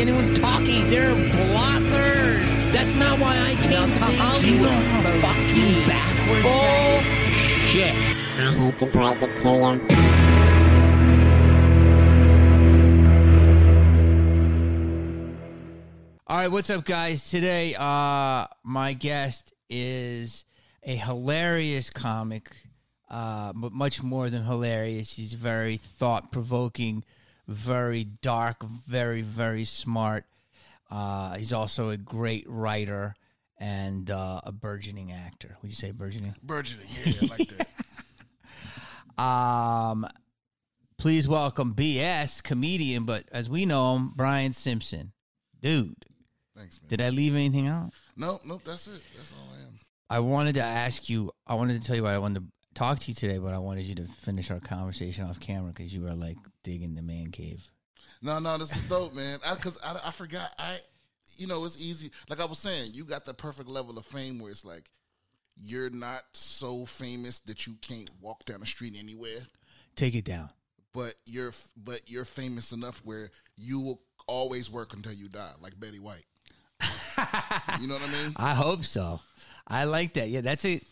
anyone's talking. They're blockers. That's not why I came to Hollywood. You know fucking backwards that is? Bullshit. I hate to break it to you. All right, what's up, guys? Today, uh, my guest is a hilarious comic, uh, but much more than hilarious. He's very thought provoking, very dark, very, very smart. Uh, he's also a great writer and uh, a burgeoning actor. Would you say burgeoning? Burgeoning, yeah, I like that. Um, please welcome BS comedian, but as we know him, Brian Simpson. Dude, Thanks, man. did I leave anything out? Nope, nope, that's it. That's all I am. I wanted to ask you. I wanted to tell you what I wanted to talk to you today, but I wanted you to finish our conversation off camera because you were like digging the man cave. No, no, this is dope, man. Because I, I, forgot. I, you know, it's easy. Like I was saying, you got the perfect level of fame where it's like you're not so famous that you can't walk down the street anywhere, Take it down. but you're but you're famous enough where you will always work until you die, like Betty White. you know what I mean? I hope so. I like that. Yeah, that's it.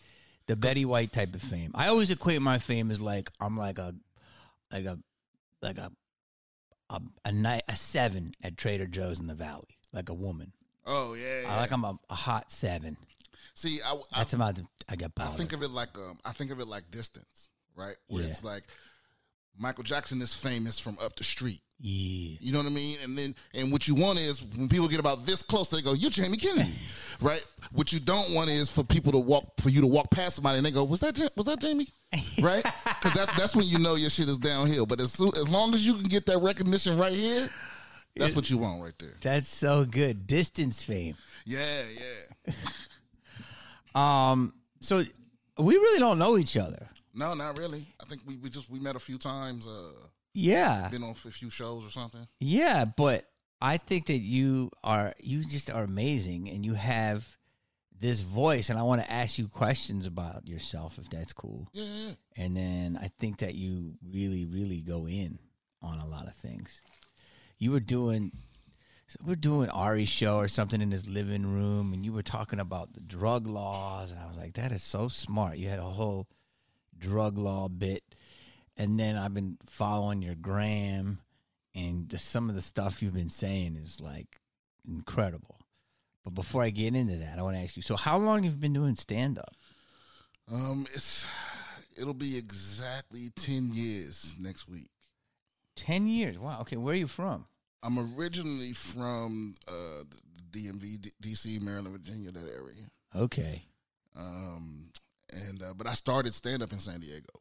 The Betty White type of fame. I always equate my fame as like I'm like a, like a, like a, a a night a seven at Trader Joe's in the Valley, like a woman. Oh yeah. yeah. I like I'm a, a hot seven. See, I, I, That's about I got I think of it like um, I think of it like distance, right? Where Yeah. it's like Michael Jackson is famous from up the street. yeah. You know what I mean? And then and what you want is when people get about this close, they go, "You Jamie Kennedy," right? What you don't want is for people to walk for you to walk past somebody and they go, "Was that was that Jamie?" Right? Because that, that's when you know your shit is downhill. But as soon, as long as you can get that recognition right here, that's what you want right there. That's so good. Distance fame. Yeah, yeah. Um, so we really don't know each other. No, not really. I think we, we just we met a few times. Uh, Yeah, been on a few shows or something. yeah, but I think that you are you just are amazing, and you have this voice, and I want to ask you questions about yourself, if that's cool. Yeah, yeah. And then I think that you really, really go in on a lot of things. You were doing, so we're doing Ari's show or something in his living room, and you were talking about the drug laws, and I was like, that is so smart. You had a whole drug law bit, and then I've been following your gram, and the, some of the stuff you've been saying is like incredible. But before I get into that, I want to ask you: So, how long have you been doing stand up? Um, it's it'll be exactly ten years next week. Ten years. Wow. Okay, where are you from? I'm originally from uh, the DMV, D- DC, Maryland, Virginia, that area. Okay. Um, and uh, but I started stand up in San Diego.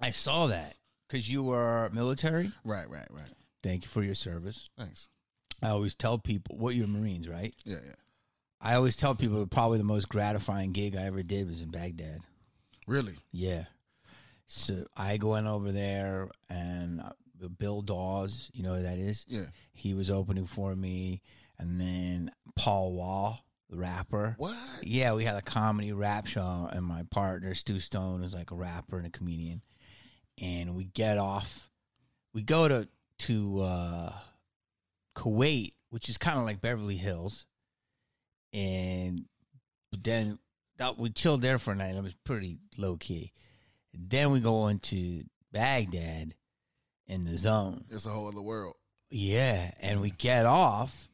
I saw that because you were military. Right, right, right. Thank you for your service. Thanks. I always tell people what you're Marines, right? Yeah, yeah. I always tell people that probably the most gratifying gig I ever did was in Baghdad. Really? Yeah. So I went over there and uh, Bill Dawes, you know who that is? Yeah. He was opening for me. And then Paul Wall, rapper. What? Yeah, we had a comedy rap show, and my partner Stu Stone is like a rapper and a comedian. And we get off, we go to to uh, Kuwait, which is kind of like Beverly Hills, and then that we chilled there for a night. and It was pretty low key. Then we go into Baghdad in the zone. It's a whole other world. Yeah, and we get off,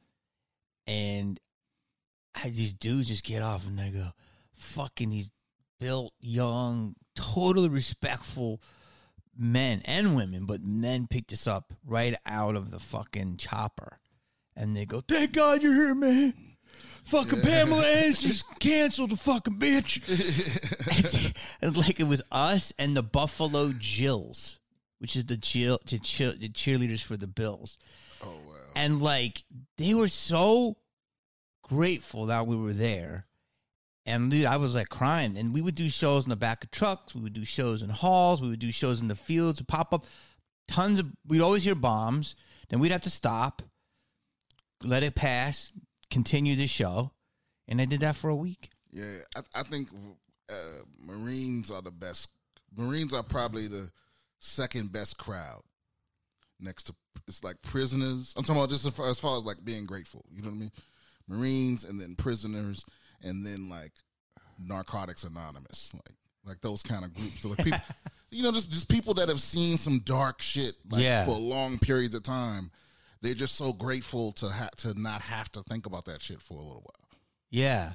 and I, these dudes just get off, and they go, "Fucking these built, young, totally respectful men and women, but men picked us up right out of the fucking chopper, and they go, "Thank God you're here, man." Fucking Pamela Anderson's canceled the fucking bitch. and like it was us and the Buffalo Jills, which is the chill, the, chill, the cheerleaders for the Bills. Oh wow. And like they were so grateful that we were there. And dude, I was like crying. And we would do shows in the back of trucks. We would do shows in halls. We would do shows in the fields. Pop up tons of. We'd always hear bombs. Then we'd have to stop, let it pass, continue the show, and I did that for a week. Yeah, I, I think uh, Marines are the best. Marines are probably the second best crowd, next to it's like prisoners. I'm talking about just as far, as far as like being grateful. You know what I mean? Marines and then prisoners and then like Narcotics Anonymous, like like those kind of groups. So like people, you know, just just people that have seen some dark shit like Yeah. for long periods of time. They're just so grateful to ha- to not have to think about that shit for a little while. Yeah.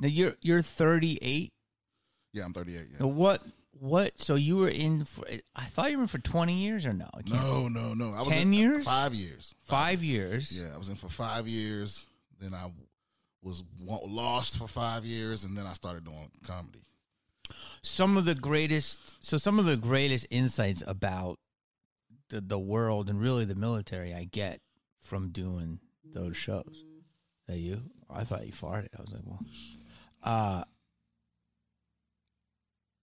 Now you're you're 38. Yeah, I'm 38. Yeah. Now what what? So you were in for? I thought you were in for 20 years or no? No, no, no. I was 10 in years? Five years. Five years. Yeah, I was in for five years. Then I was lost for five years, and then I started doing comedy. some of the greatest so some of the greatest insights about the the world and really the military I get from doing those shows. Is that you? I thought you farted. I was like, well, uh,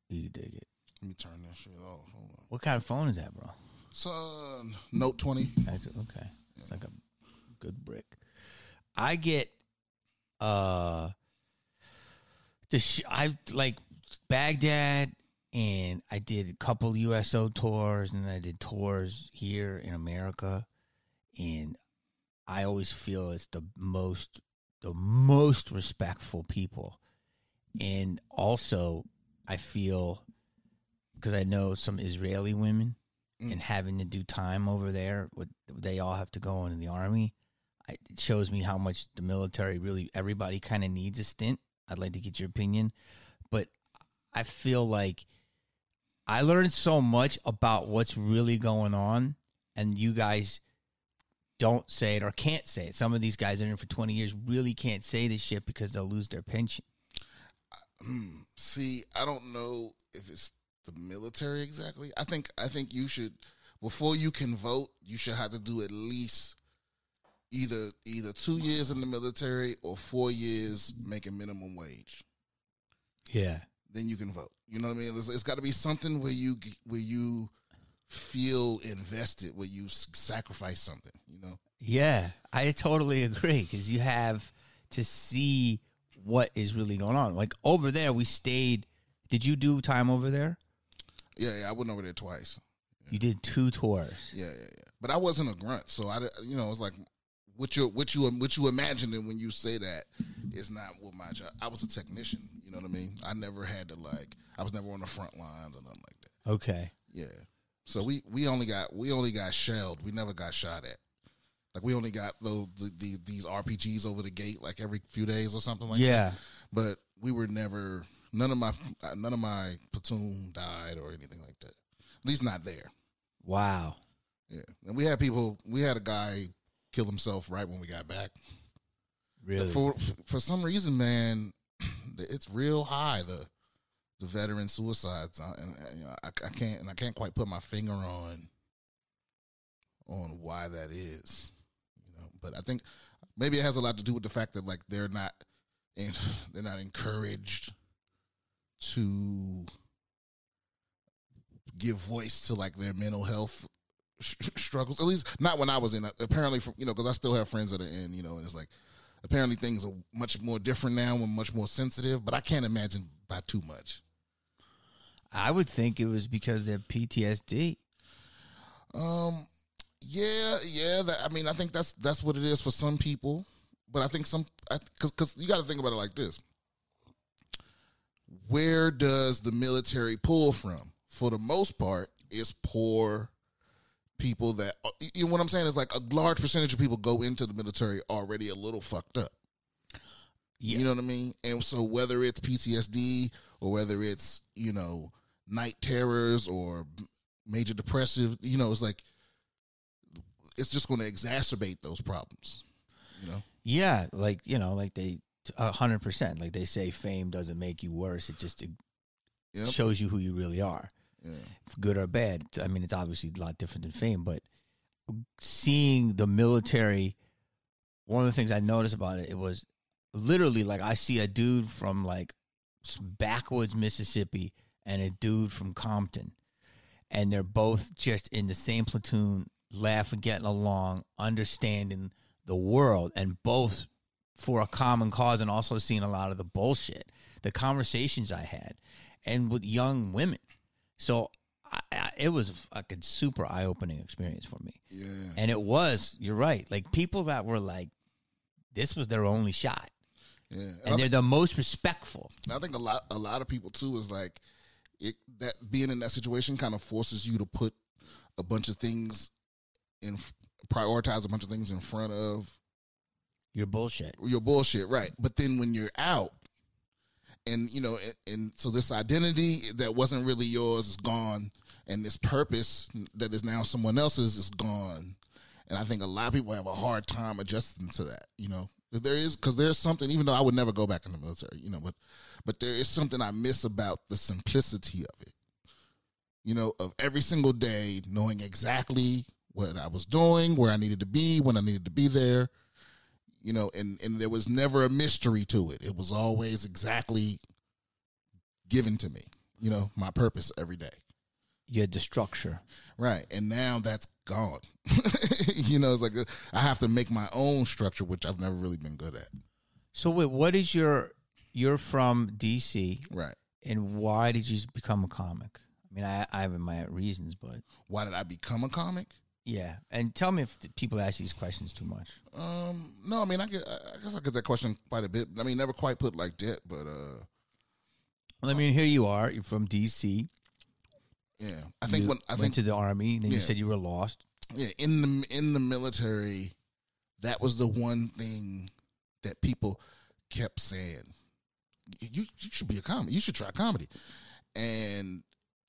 you dig it. Let me turn that shit off. Hold on. What kind of phone is that, bro? Son, Note 20. That's okay. It's like a good brick. I get uh the sh- I like Baghdad and I did a couple USO tours and I did tours here in America and I always feel it's the most the most respectful people. And also I feel because I know some Israeli women and having to do time over there, what they all have to go into the army. It shows me how much the military really everybody kind of needs a stint. I'd like to get your opinion, but I feel like I learned so much about what's really going on, and you guys don't say it or can't say it. Some of these guys that are in for twenty years really can't say this shit because they'll lose their pension. Hmm. See, I don't know if it's the military exactly. I think I think you should before you can vote, you should have to do at least either either two years in the military or four years making minimum wage. Yeah, Then you can vote. You know what I mean? It's, it's got to be something where you where you feel invested, where you sacrifice something. You know? Yeah, I totally agree because you have to see what is really going on. Like over there, we stayed. Did you do time over there? Yeah, yeah. I went over there twice. You did two tours. Yeah, yeah, yeah. But I wasn't a grunt, so I, you know, it's like what you what you what you imagining when you say that is not what my job. I was a technician. You know what I mean? I never had to like. I was never on the front lines or nothing like that. Okay. Yeah. So we we only got we only got shelled. We never got shot at. Like we only got those the, the, these RPGs over the gate like every few days or something like that. yeah. But we were never none of my none of my platoon died or anything like that. At least not there. Wow. Yeah, and we had people. We had a guy kill himself right when we got back. Really? For for some reason, man, it's real high the the veteran suicides, uh, and you know, I, I can't and I can't quite put my finger on on why that is. You know, but I think maybe it has a lot to do with the fact that like they're not and they're not encouraged to give voice to like their mental health sh- struggles. At least not when I was in. Apparently, from you know, because I still have friends that are in. You know, and it's like apparently things are much more different now and much more sensitive. But I can't imagine by too much. I would think it was because they're PTSD. Um, yeah, yeah. That, I mean, I think that's that's what it is for some people. But I think some because because you got to think about it like this: Where does the military pull from? For the most part, it's poor people that uh, you know what I'm saying is like a large percentage of people go into the military already a little fucked up. Yeah. You know what I mean? And so whether it's PTSD or whether it's, you know, night terrors or major depressive, you know, it's like it's just going to exacerbate those problems. You know? Yeah, like you know, like they a hundred percent. Like they say, fame doesn't make you worse. It just Yep. shows you who you really are, Yeah. good or bad. I mean, it's obviously a lot different than fame, but seeing the military, one of the things I noticed about it, it was literally like I see a dude from like backwoods Mississippi and a dude from Compton, and they're both just in the same platoon, laughing, getting along, understanding the world, and both for a common cause, and also seeing a lot of the bullshit, the conversations I had, and with young women. So I, I, it was a fucking super eye opening experience for me. Yeah. And it was, you're right. Like people that were like, this was their only shot. Yeah. And they're the most respectful. I think a lot a lot of people too is like it that being in that situation kind of forces you to put a bunch of things in prioritize a bunch of things in front of Your bullshit. your bullshit, right? But then when you're out and you know and, and so this identity that wasn't really yours is gone and this purpose that is now someone else's is gone. And I think a lot of people have a hard time adjusting to that, you know. There is because there's something, even though I would never go back in the military, you know, but but there is something I miss about the simplicity of it. You know, of every single day knowing exactly what I was doing, where I needed to be, when I needed to be there. You know, and and there was never a mystery to it. It was always exactly given to me. You know, my purpose every day. You had the structure. Right. And now that's gone. you know, it's like uh, I have to make my own structure, which I've never really been good at. So wait, what is your? You're from DC, Right. and why did you become a comic? I mean, I, I have my reasons, but Why did I become a comic? Yeah. And tell me if people ask these questions too much. Um, no, I mean, I get, I guess I get that question quite a bit. I mean, never quite put like that, but uh, Well, I mean, here you are. You're from DC. yeah, I think you when I went think to the army, and then you said you were lost. yeah, in the in the military, that was the one thing that people kept saying. You you should be a comedy. You should try comedy, and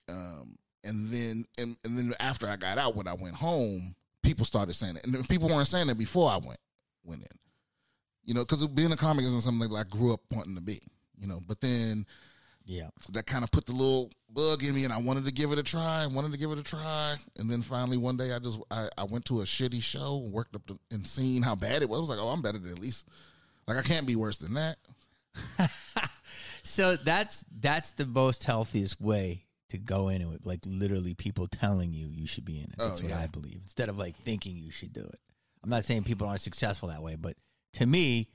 um and then and, and then after I got out, when I went home, people started saying it, and people weren't saying it before I went went in. You know, because being a comic isn't something that I grew up wanting to be. You know, but then Yeah. that kind of put the little bug in me and I wanted to give it a try and wanted to give it a try. And then finally one day I just I, I went to a shitty show, worked up to, and seen how bad it was. I was like, oh, I'm better than at least like I can't be worse than that. So that's that's the most healthiest way to go in it. Like literally, people telling you you should be in it. Oh, that's Oh, what yeah. I believe. Instead of like thinking you should do it. I'm not saying people aren't successful that way, but to me,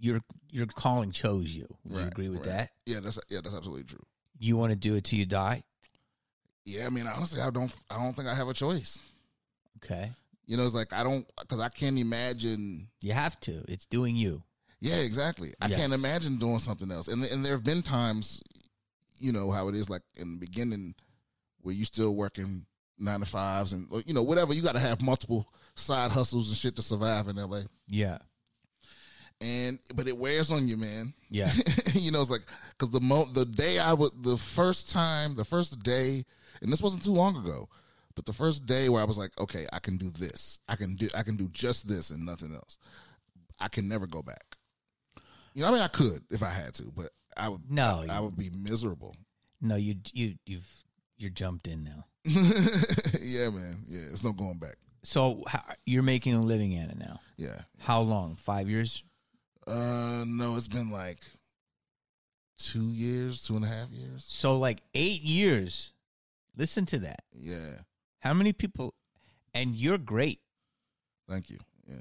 your your calling chose you. Would you agree with right. that? Yeah, that's yeah, that's absolutely true. You want to do it till you die? Yeah, I mean honestly, I don't I don't think I have a choice. Okay, You know, it's like I don't because I can't imagine. you have to. It's doing you. Yeah, exactly. I Yes. can't imagine doing something else. And and there have been times, you know how it is, like in the beginning, where you still working nine to fives and you know whatever. You got to have multiple side hustles and shit to survive in LA. Yeah, And but it wears on you, man. yeah. you know, it's like because the mo the day I would the first time the first day, and this wasn't too long ago, but the first day where I was like, okay, I can do this, I can do I can do just this and nothing else. I can never go back. You know, I mean, I could if I had to, but I would. No, I, I would be miserable. no, you you you've you're jumped in now. yeah, man. Yeah, it's no going back. So how, you're making a living at it now. Yeah. How long? Five years? Uh, no, it's been like two years, two and a half years. So like eight years. Listen to that. Yeah. How many people? And you're great. Thank you. Yeah.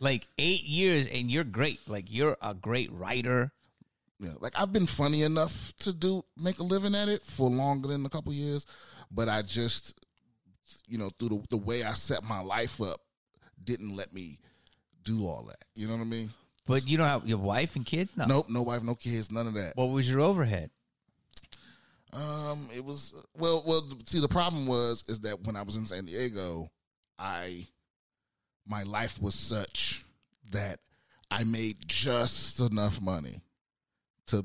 Like eight years, and you're great. Like you're a great writer. Yeah, like I've been funny enough to do make a living at it for longer than a couple years, but I just, you know, through the, the way I set my life up, didn't let me do all that. You know what I mean? But you don't have your wife and kids. No. Nope, no wife, no kids, none of that. What was your overhead? Um, it was well, well. See, the problem was is that when I was in San Diego, I my life was such that I made just enough money to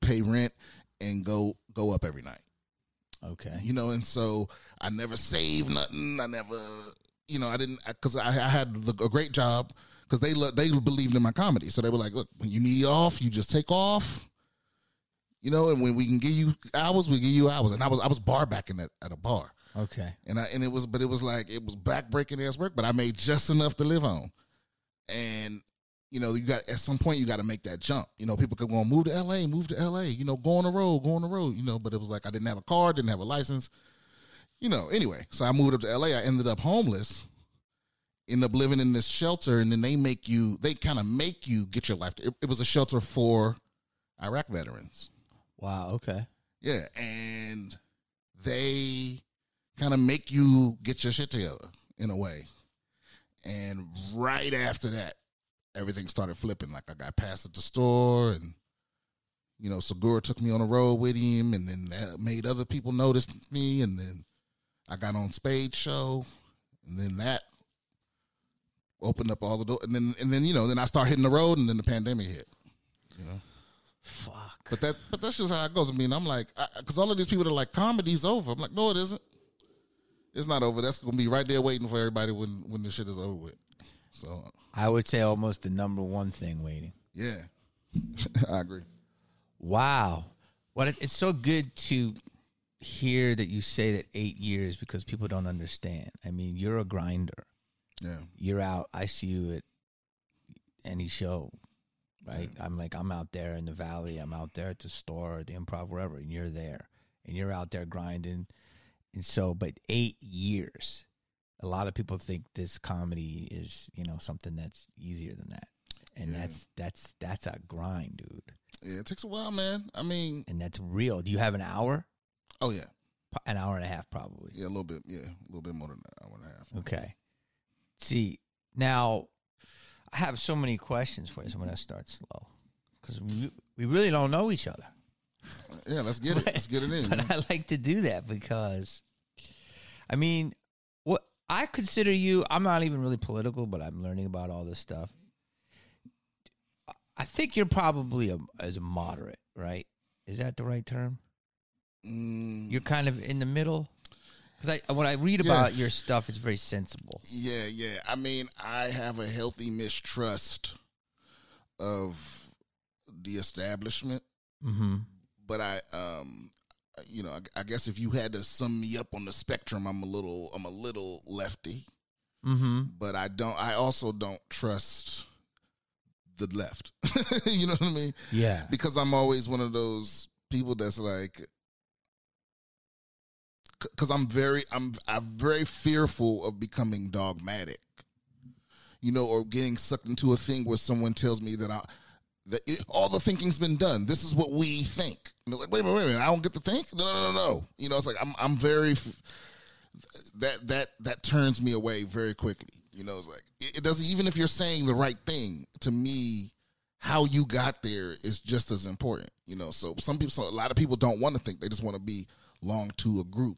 pay rent and go go up every night. Okay. you know, and so I never saved nothing. I never, you know, I didn't because I, I had the, a great job because they they believed in my comedy, so they were like, look, when you need off, you just take off, you know, and when we can give you hours, we give you hours. And I was I was bar backing at, at a bar, Okay. and I and it was but it was like it was backbreaking ass work, but I made just enough to live on, and. You know, you got at some point you got to make that jump. You know, people could go move to L.A., move to L.A. You know, go on the road, go on the road. You know, but it was like I didn't have a car, didn't have a license you know, anyway, so I moved up to LA. I ended up homeless, ended up living in this shelter, and then they make you, they kind of make you get your life. It, it was a shelter for Iraq veterans. Wow. Okay. Yeah. And they kind of make you get your shit together in a way. And right after that, everything started flipping. Like I got passed at the store, and you know, Segura took me on the road with him, and then that made other people notice me, and then I got on Spade Show, and then that opened up all the doors, and then and then you know, then I start hitting the road, and then the pandemic hit. You know. Fuck. But that, but that's just how it goes. I mean, I'm like, because all of these people are like, comedy's over. I'm like, no, it isn't. It's not over. That's gonna be right there waiting for everybody when when the shit is over with. So I would say almost the number one thing waiting. yeah, I agree. Wow. What it, it's so good to hear that you say that eight years because people don't understand. I mean, you're a grinder. Yeah, You're out. I see you at any show, right? I'm like, I'm out there in the valley. I'm out there at the store, the improv, wherever, and you're there, and you're out there grinding. And so, but eight years. A lot of people think this comedy is, you know, something that's easier than that, and Yeah. that's that's that's a grind, dude, yeah. It takes a while, man. I mean, and that's real. Do you have an hour? oh yeah, An hour and a half, probably. yeah, a little bit, yeah, a little bit more than an hour and a half. Okay. See, now I have so many questions for you, so I'm going to start slow because we, we really don't know each other. Yeah, let's get it. Let's get it in. But man. I like to do that because, I mean, I consider you, I'm not even really political, but I'm learning about all this stuff. I think you're probably a, as a moderate, right? Is that the right term? Mm, You're kind of in the middle. Because I, when I read Yeah. about your stuff, it's very sensible. Yeah, yeah. I mean, I have a healthy mistrust of the establishment, Mm-hmm. but I, um, you know, I, I guess if you had to sum me up on the spectrum, I'm a little, I'm a little lefty, Mm-hmm. but I don't. I also don't trust the left. you know what I mean? Yeah. because I'm always one of those people that's like because I'm very I'm I'm very fearful of becoming dogmatic, you know, or getting sucked into a thing where someone tells me that I that it, all the thinking's been done. This is what we think. Like, wait a minute, wait I don't get to think. No, no, no, no. You know, it's like I'm I'm very that that that turns me away very quickly. You know, it's like it, it doesn't even if you're saying the right thing to me. How you got there is just as important, you know. So some people, so a lot of people don't want to think; they just want to be belong to a group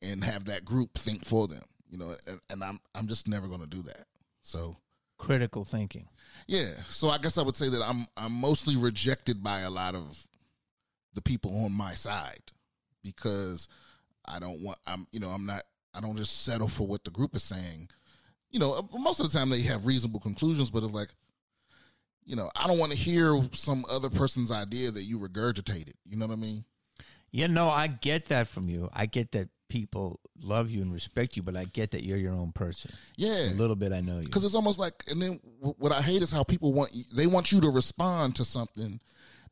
and have that group think for them, you know. And, and I'm I'm just never going to do that. So Critical thinking. Yeah, so I guess I would say that I'm I'm mostly rejected by a lot of the people on my side because I don't want I'm you know I'm not I don't just settle for what the group is saying. You know, uh, most of the time they have reasonable conclusions, but it's like you know, I don't want to hear some other person's idea that you regurgitated. You know what I mean? Yeah, no, I get that from you. I get that people love you and respect you, but I get that you're your own person. Yeah. A little bit I know you. because it's almost like and then what i hate is how people want you- they want you to respond to something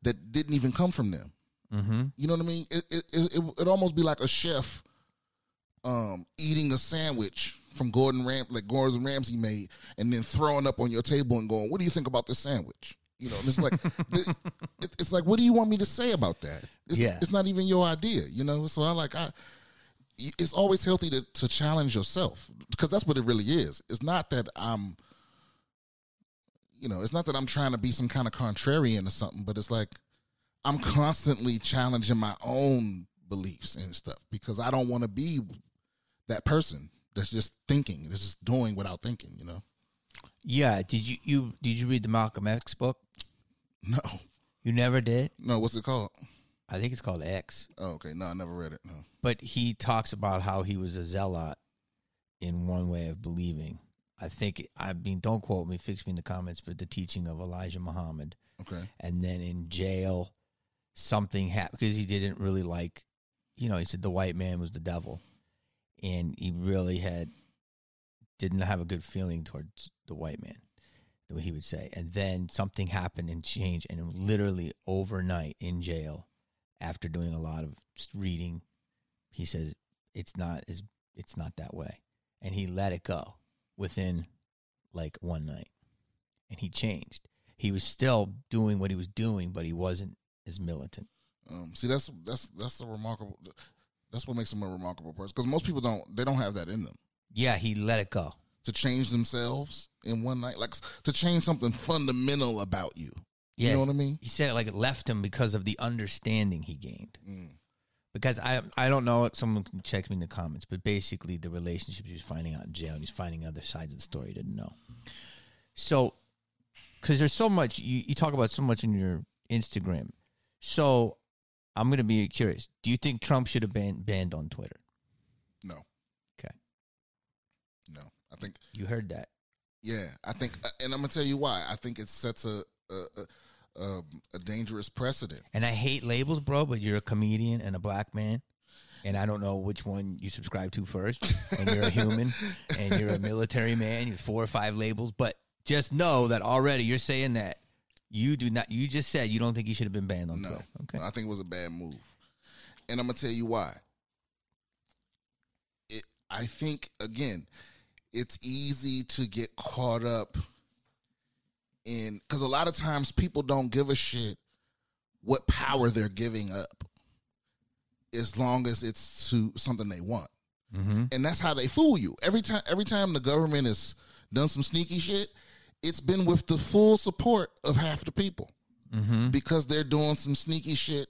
that didn't even come from them Mm-hmm. you know what i mean it it, it, it almost be like a chef um eating a sandwich from gordon ram like gordon ramsay made and then throwing up on your table and going what do you think about this sandwich you know and it's like it- it's like what do you want me to say about that it's, Yeah. it's not even your idea you know so i like i it's always healthy to, to challenge yourself because that's what it really is. It's not that I'm, you know, it's not that I'm trying to be some kind of contrarian or something, but it's like I'm constantly challenging my own beliefs and stuff because I don't want to be that person that's just thinking, that's just doing without thinking, you know? Yeah. Did you, you did you read the Malcolm X book? No, You never did? no, what's it called? I think it's called X. Oh, okay, no, I never read it. No. But he talks about how he was a zealot in one way of believing. I think I mean don't quote me, fix me in the comments, but the teaching of Elijah Muhammad. Okay, and then in jail something happened because he didn't really like you know he said the white man was the devil and he really had didn't have a good feeling towards the white man the way he would say and then something happened and changed and literally overnight in jail after doing a lot of reading he says it's not as it's not that way and he let it go within like one night and he changed he was still doing what he was doing, but he wasn't as militant. um, see, that's that's that's the remarkable. That's what makes him a remarkable person. Because most people don't. They don't have that in them Yeah, he let it go. to change themselves in one night. Like to change something fundamental about you. You know what I mean? He said it like it left him because of the understanding he gained. Mm. Because I I don't know, someone can check me in the comments, but basically the relationships he was finding out in jail, and he's finding other sides of the story he didn't know. So, because there's so much you, you talk about so much in your Instagram. So, I'm gonna be curious. Do you think Trump should have been banned on Twitter? No. Okay, No. I think. you heard that. Yeah. I think. uh, And I'm gonna tell you why. I think it sets a a, a, um, a dangerous precedent. And I hate labels, bro, but you're a comedian and a black man. And I don't know which one you subscribe to first. And you're a human and you're a military man. You're four or five labels. But just know that already you're saying that you do not, you just said you don't think he should have been banned on No. Twitter. Okay. I think it was a bad move. And I'm gonna tell you why. It I think again, it's easy to get caught up in because a lot of times people don't give a shit what power they're giving up as long as it's to something they want. Mm-hmm. And that's how they fool you. Every time every time the government has done some sneaky shit, it's been with the full support of half the people Mm-hmm. because they're doing some sneaky shit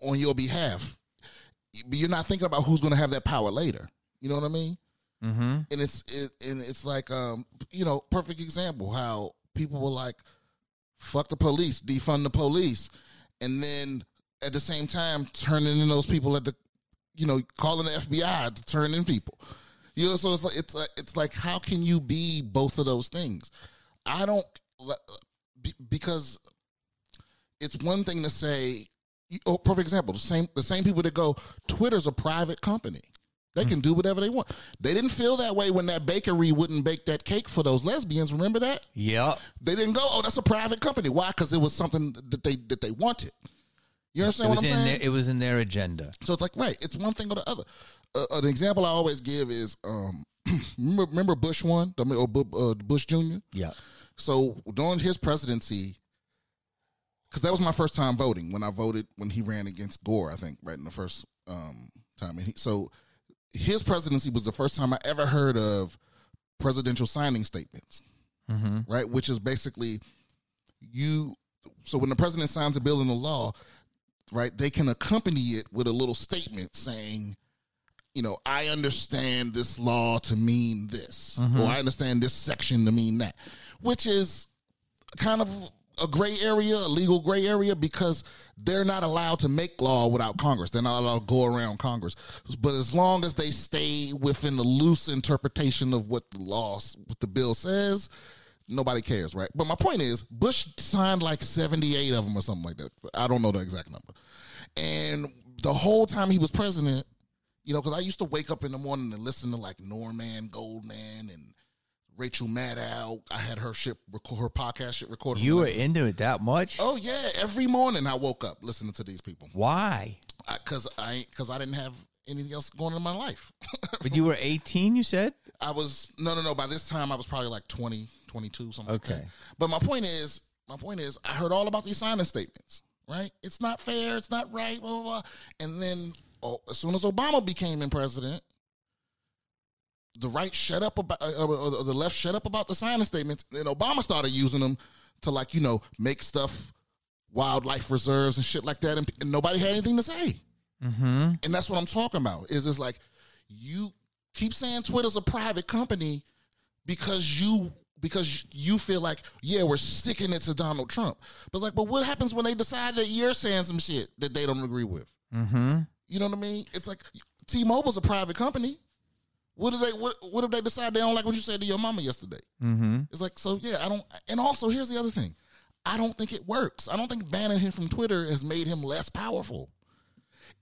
on your behalf. But you're not thinking about who's going to have that power later. You know what I mean? Mm-hmm. And it's it, and it's like um you know perfect example how people were like fuck the police, defund the police, and then at the same time turning in those people at the you know calling the FBI to turn in people. You know, so it's like it's like it's like how can you be both of those things? I don't because it's one thing to say. Oh, perfect example. The same the same people that go, Twitter's a private company. They can do whatever they want. They didn't feel that way when that bakery wouldn't bake that cake for those lesbians. Remember that? Yeah. They didn't go, "Oh, that's a private company." Why? Because it was something that they that they wanted. You understand what I'm saying? their, it was in their agenda. So it's like, right, it's one thing or the other. Uh, an example I always give is, um, remember, remember Bush one, or uh, Bush Junior. Yeah. So during his presidency, because that was my first time voting when I voted when he ran against Gore, I think, right in the first um, time. And he, so his presidency was the first time I ever heard of presidential signing statements, Mm-hmm. right? Which is basically you. So when the president signs a bill into law, right, they can accompany it with a little statement saying, you know, I understand this law to mean this, or I understand this section to mean that, which is kind of a gray area, a legal gray area, because they're not allowed to make law without Congress. They're not allowed to go around Congress. But as long as they stay within the loose interpretation of what the law, what the bill says, nobody cares, right? But my point is, Bush signed like 78 of them or something like that. I don't know the exact number. And the whole time he was president, you know, because I used to wake up in the morning and listen to like Norman Goldman and Rachel Maddow. I had her shit, record, her podcast shit recorded. You were into it that much? Oh yeah, every morning I woke up listening to these people Why? because I because I, didn't have anything else going on in my life. But you were 18, you said? I was no no no. By this time I was probably like 20, 22, something. like that. Okay. But my point is, my point is, I heard all about these signing statements. Right? It's not fair. It's not right. Blah blah. blah. And then oh, as soon as Obama became in president, the right shut up about, uh, or or the left shut up about the signing statements. Then Obama started using them to like you know make stuff, wildlife reserves and shit like that, and, and nobody had anything to say. Mm-hmm. And that's what I'm talking about. Is it's like you keep saying Twitter's a private company because you because you feel like yeah we're sticking it to Donald Trump. But like, but what happens when they decide that you're saying some shit that they don't agree with? Mm-hmm. You know what I mean? It's like T-Mobile's a private company. What if they what, what if they decide they don't like what you said to your mama yesterday? Mm-hmm. It's like so yeah, I don't and also here's the other thing. I don't think it works. I don't think banning him from Twitter has made him less powerful.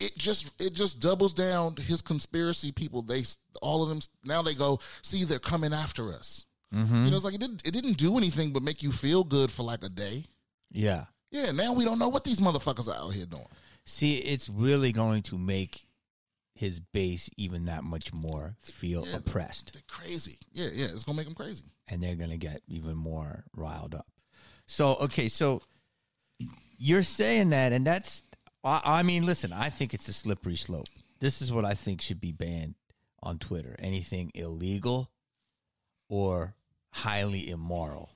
It just it just doubles down his conspiracy people. They all of them now they go, see they're coming after us. Mm-hmm. You know, it's like it didn't it didn't do anything but make you feel good for like a day. Yeah. Yeah, now we don't know what these motherfuckers are out here doing. See, it's really going to make his base even that much more feel Yeah. oppressed. They're crazy. Yeah, yeah, it's gonna make them crazy. and they're going to get even more riled up. So, okay, so you're saying that, and that's, I, I mean, listen, I think it's a slippery slope. this is what I think should be banned on Twitter. Anything illegal or highly immoral.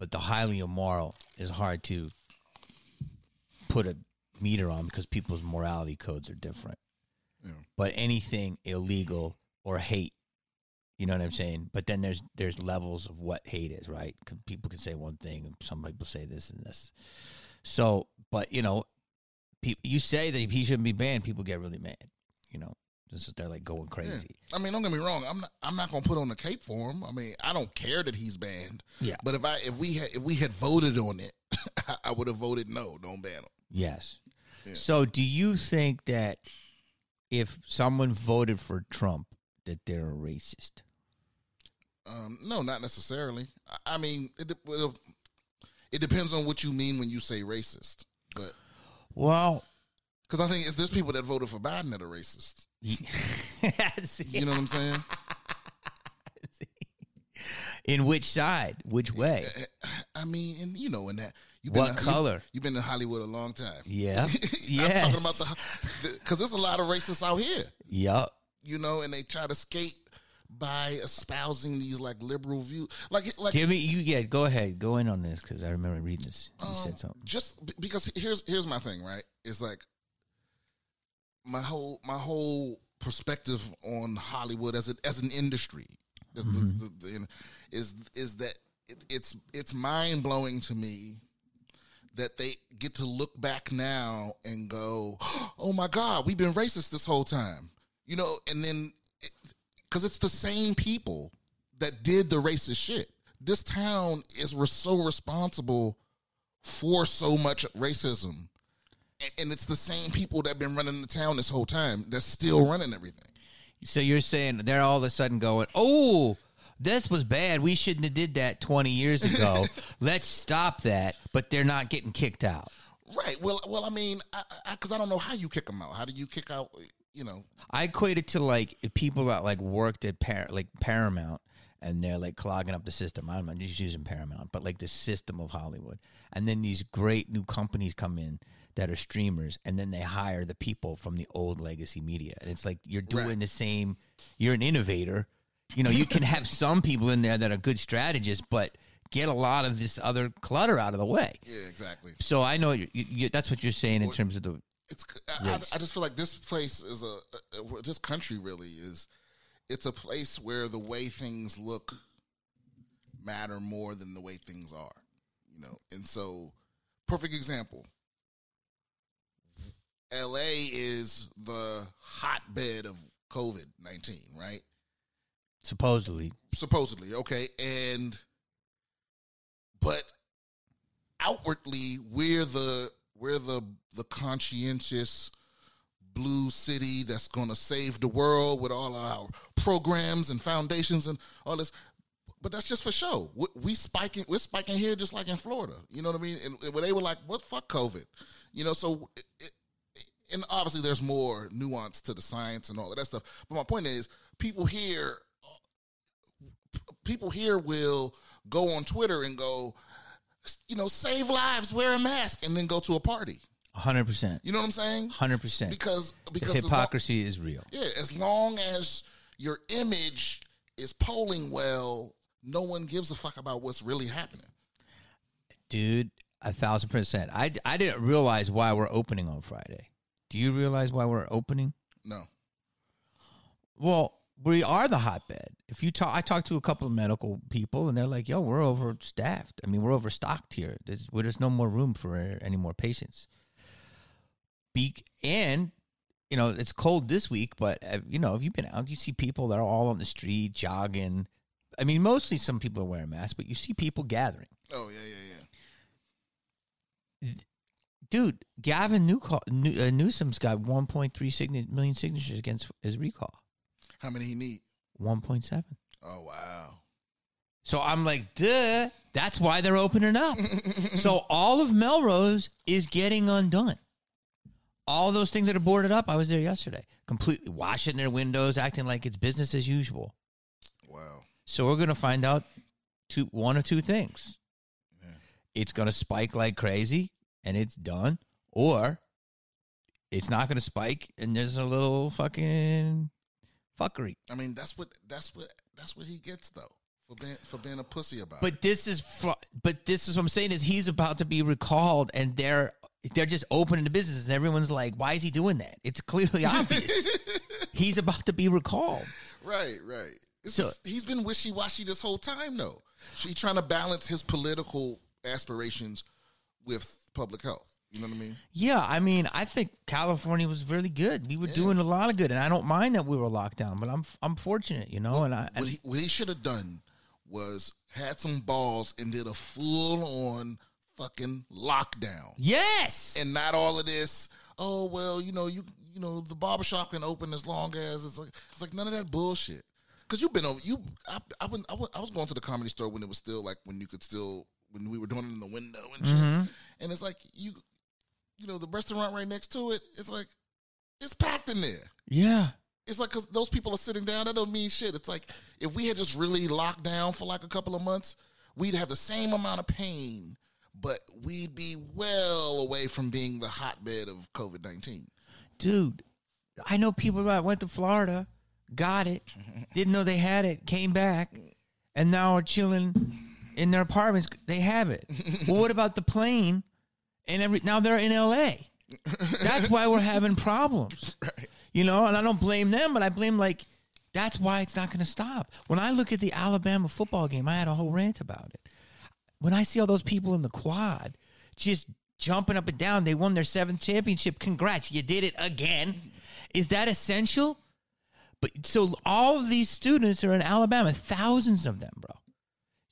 But the highly immoral is hard to put a meter on because people's morality codes are different. Yeah. But anything illegal or hate, you know what I'm saying? But then there's there's levels of what hate is, right? People can say one thing, and some people say this and this. So, but you know, pe- you say that he shouldn't be banned, people get really mad. You know, just they're like going Yeah. crazy. I mean, don't get me wrong. I'm not. I'm not gonna put on the cape for him. I mean, I don't care that he's banned. Yeah. But if I if we had if we had voted on it, I would have voted no. Don't ban him. Yes. Yeah. So, do you think that if someone voted for Trump, that they're a racist? Um, no, not necessarily. I, I mean, it, de- it depends on what you mean when you say racist. But Well, because I think it's there's people that voted for Biden that are racist. You know what I'm saying? in which side, which way? I mean, and you know, in that you've What to, color? You, you've been in Hollywood a long time. Yeah. I'm talking about the because there's a lot of racists out here. Yup. you know, and they try to skate by espousing these like liberal views. Like, like Give me you. Yeah, go ahead. Go in on this because I remember reading this. You um, said something. just because here's here's my thing, right? It's like my whole my whole perspective on Hollywood as a, as an industry is, the, the, the, is is that it, it's it's mind blowing to me that they get to look back now and go, "Oh my God, we've been racist this whole time," you know, and then because it's the same people that did the racist shit. This town is re- so responsible for so much racism, A- and it's the same people that have been running the town this whole time that's still running everything. So you're saying they're all of a sudden going, "Oh, this was bad. We shouldn't have did that 20 years ago. Let's stop that." But they're not getting kicked out. Right. Well, well, I mean, because I, 'cause I don't know how you kick them out. How do you kick out? You know, I equate it to like people that like worked at Par- like Paramount and they're like clogging up the system. I'm not just using Paramount, but like the system of Hollywood. And then these great new companies come in that are streamers, and then they hire the people from the old legacy media. And it's like you're doing Right. the same. You're an innovator. You know, you can have some people in there that are good strategists, but get a lot of this other clutter out of the way. yeah, exactly. So I know you, you, that's what you're saying in terms of the It's. I, I, I just feel like this place is a, a. This country really is. It's a place where the way things look matter more than the way things are. You know, and so perfect example. L.A. is the hotbed of COVID nineteen, right? Supposedly. Supposedly okay and but outwardly we're the we're the the conscientious blue city that's going to save the world with all our programs and foundations and all this but that's just for show. We, we spiking we're spiking here just like in florida you know what i mean? And, and they were like what fuck covid? You know so it, it, and obviously there's more nuance to the science and all of that stuff but my point is people here people here will go on Twitter and go, you know, save lives, wear a mask, and then go to a party. 100%. You know what I'm saying? 100%. Because The because long, hypocrisy is real. yeah, as long as your image is polling well, no one gives a fuck about what's really happening. Dude, a thousand percent. I, I didn't realize why we're opening on Friday. Do you realize why we're opening? No. Well, we are the hotbed. If you talk, I talked to a couple of medical people, and they're like, "Yo, we're overstaffed. I mean, we're overstocked here. There's, where there's no more room for any more patients." Be and you know it's cold this week, but uh, you know if you've been out, you see people that are all on the street jogging. I mean, mostly some people are wearing masks, but you see people gathering. Oh yeah, yeah, yeah. Dude, Gavin Newco- New- uh, Newsom's got 1.3 sign- million signatures against his recall. How many he need? 1.7. Oh wow. So I'm like, duh. That's why they're opening up. so all of Melrose is getting undone. All those things that are boarded up, I was there yesterday, completely washing their windows, acting like it's business as usual. Wow. So we're gonna find out two, one or two things. It's gonna spike like crazy, and it's done, or it's not going to spike, and there's a little fucking fuckery. I mean, that's what that's what that's what he gets though for being for being a pussy about. it. But this is, fu- but this is what I'm saying is he's about to be recalled, and they're they're just opening the business, and everyone's like, "Why is he doing that?" It's clearly obvious. he's about to be recalled. right, right. It's So- just- he's been wishy washy this whole time though. He's trying to balance his political aspirations with public health. You know what I mean? Yeah, I mean, I think California was really good. We were doing a lot of good, and I don't mind that we were locked down, but I'm I'm fortunate, you know, and I What he, what he should have done was had some balls and did a full on fucking lockdown. yes, and not all of this. Oh well, you know you you know the barbershop can open as long as it's like it's like none of that bullshit. Cause you've been over you. I I, went, I, went, I was going to the comedy store when it was still like when you could still when we were doing it in the window and shit. Mm-hmm. And it's like you you know the restaurant right next to it. It's like it's packed in there. yeah, It's like because those people are sitting down. That don't mean shit. It's like if we had just really locked down for like a couple of months, we'd have the same amount of pain, but we'd be well away from being the hotbed of COVID nineteen. dude. I know people that went to Florida, got it, didn't know they had it, came back, and now are chilling in their apartments. They have it. well, what about the plane? And every now they're in L.A. That's why we're having problems. You know, and I don't blame them, but I blame like that's why it's not going to stop. When I look at the Alabama football game, I had a whole rant about it. When I see all those people in the quad just jumping up and down, they won their seventh championship. Congrats, you did it again. Is that essential? But so all of these students are in Alabama, thousands of them, bro.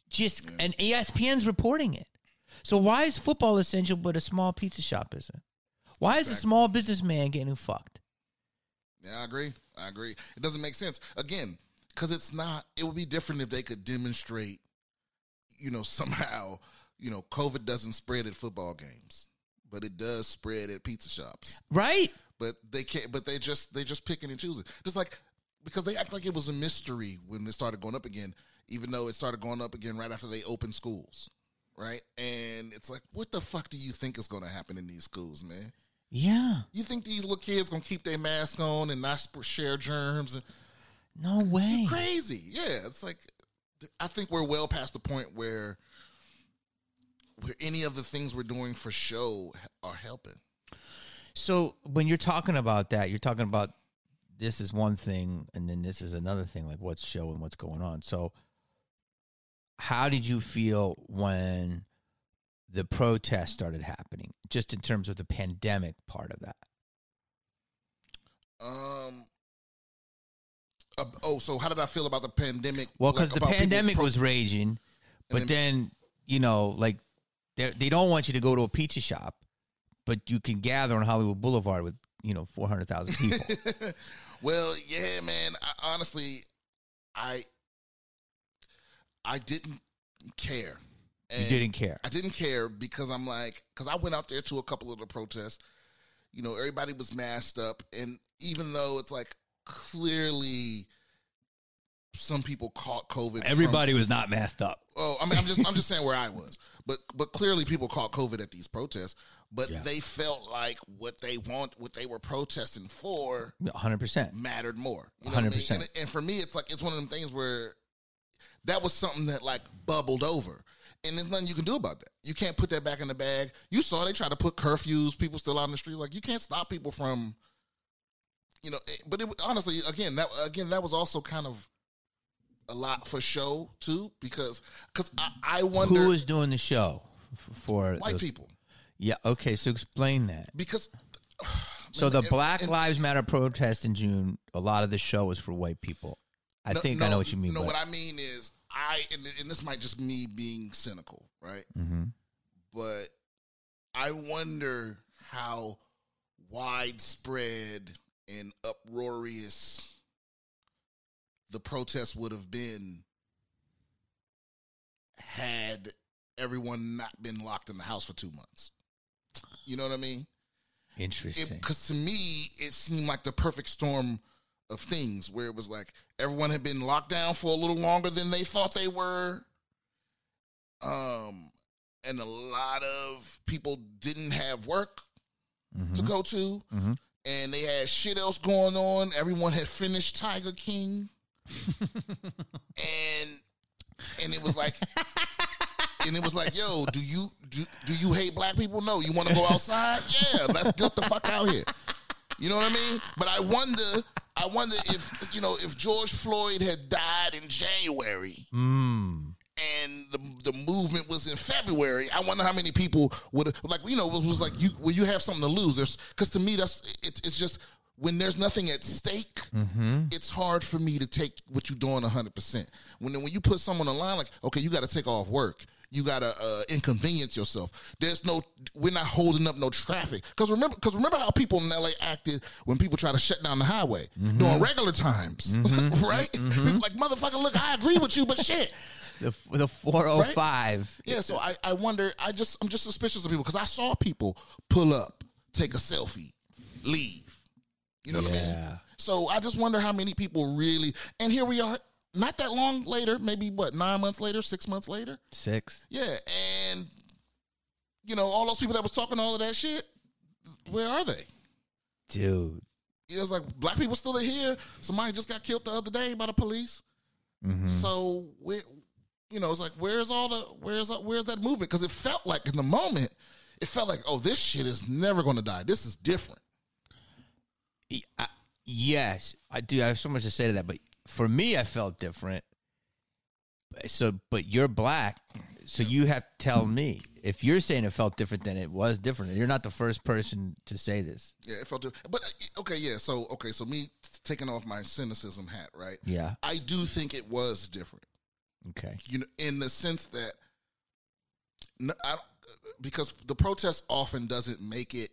Just and E ESPN's reporting it. So why is football essential but a small pizza shop isn't? Why is a small businessman getting fucked? Yeah, I agree. I agree. It doesn't make sense again because it's not. It would be different if they could demonstrate, you know, somehow, you know, COVID doesn't spread at football games, but it does spread at pizza shops. Right? but they can't but they just they just picking and choosing just like because they act like it was a mystery when it started going up again even though it started going up again right after they opened schools right and it's like what the fuck do you think is going to happen in these schools man Yeah. you think these little kids going to keep their mask on and not sp- share germs and No way. crazy yeah it's like i think we're well past the point where where any of the things we're doing for show are helping So when you're talking about that, you're talking about this is one thing and then this is another thing, like what's showing what's going on. So how did you feel when the protests started happening, just in terms of the pandemic part of that? Um. uh, oh, so how did I feel about the pandemic? Well, Like, because the pandemic pro- was raging, but then- then, you know, like they they don't want you to go to a pizza shop, but you can gather on Hollywood Boulevard with you know four hundred thousand people. well, yeah, man. I, honestly, I I didn't care. you didn't care. I didn't care because I'm like, because I went out there to a couple of the protests. You know, everybody was masked up, and even though it's like clearly some people caught COVID, from- Everybody was not masked up. Oh, I mean, I'm just I'm just saying where I was, but but clearly people caught COVID at these protests, but Yeah. they felt like what they want, what they were protesting for, hundred percent. mattered more. You know what I mean? 100%. And, and for me, it's like it's one of them things where that was something that like bubbled over, and there's nothing you can do about that. You can't put that back in the bag. You saw they try to put curfews, people still out in the streets. Like you can't stop people from, you know. it- But it honestly, again, that again that was also kind of a lot for show too, because because I, I wonder who is doing the show for white those- people Yeah. Okay. So explain that. because So the and- Black and- Lives Matter protest in June, a lot of the show was for white people. I No, think I know what you mean. No, but, what I mean is I and, and this might just me being cynical, right? Mhm. But I wonder how widespread and uproarious the protest would have been had everyone not been locked in the house for two months. You know what I mean? Interesting. because to me it seemed like the perfect storm of things where it was like everyone had been locked down for a little longer than they thought they were um and a lot of people didn't have work to Mhm. go to Mhm. and they had shit else going on. Everyone had finished Tiger King, and and it was like, and it was like, yo, do you do, do you hate black people? No, you want to go outside? Yeah, let's get the fuck out here. You know what I mean? But I wonder, I wonder if you know if George Floyd had died in January Mm. and the the movement was in February, I wonder how many people would like you know it was like you when you have something to lose. There's because to me that's it's it's just when there's nothing at stake, it's hard for me to take what you're doing 100. percent When when you put someone on the line, like okay, you got to take off work. You gotta uh, inconvenience yourself. There's no, we're not holding up no traffic. Cause remember, cause remember how people in LA acted when people try to shut down the highway mm-hmm. during regular times, mm-hmm. right? Mm-hmm. People like motherfucker, look, I agree with you, but shit. The the four oh five. Yeah, so I, I wonder. I just I'm just suspicious of people because I saw people pull up, take a selfie, leave. You know what I mean? So I just wonder how many people really. And here we are, not that long later, maybe what nine months later, six months later. Six. Yeah, and you know all those people that was talking all of that shit. Where are they? Dude. It was like black people still here. Somebody just got killed the other day by the police. Mhm. So we, you know, it's like where's all the where's where's that movement? Because it felt like in the moment, it felt like oh this shit is never going to die. This is different. I- yes, I do. I have so much to say to that, but for me, I felt different. So, but you're black, so you have to tell me if you're saying it felt different than it was different. You're not the first person to say this. Yeah, it felt different. But uh, okay, yeah. So okay, so me taking off my cynicism hat, right? Yeah. I do think it was different. Okay. You know, in the sense that, no, I, because the protest often doesn't make it.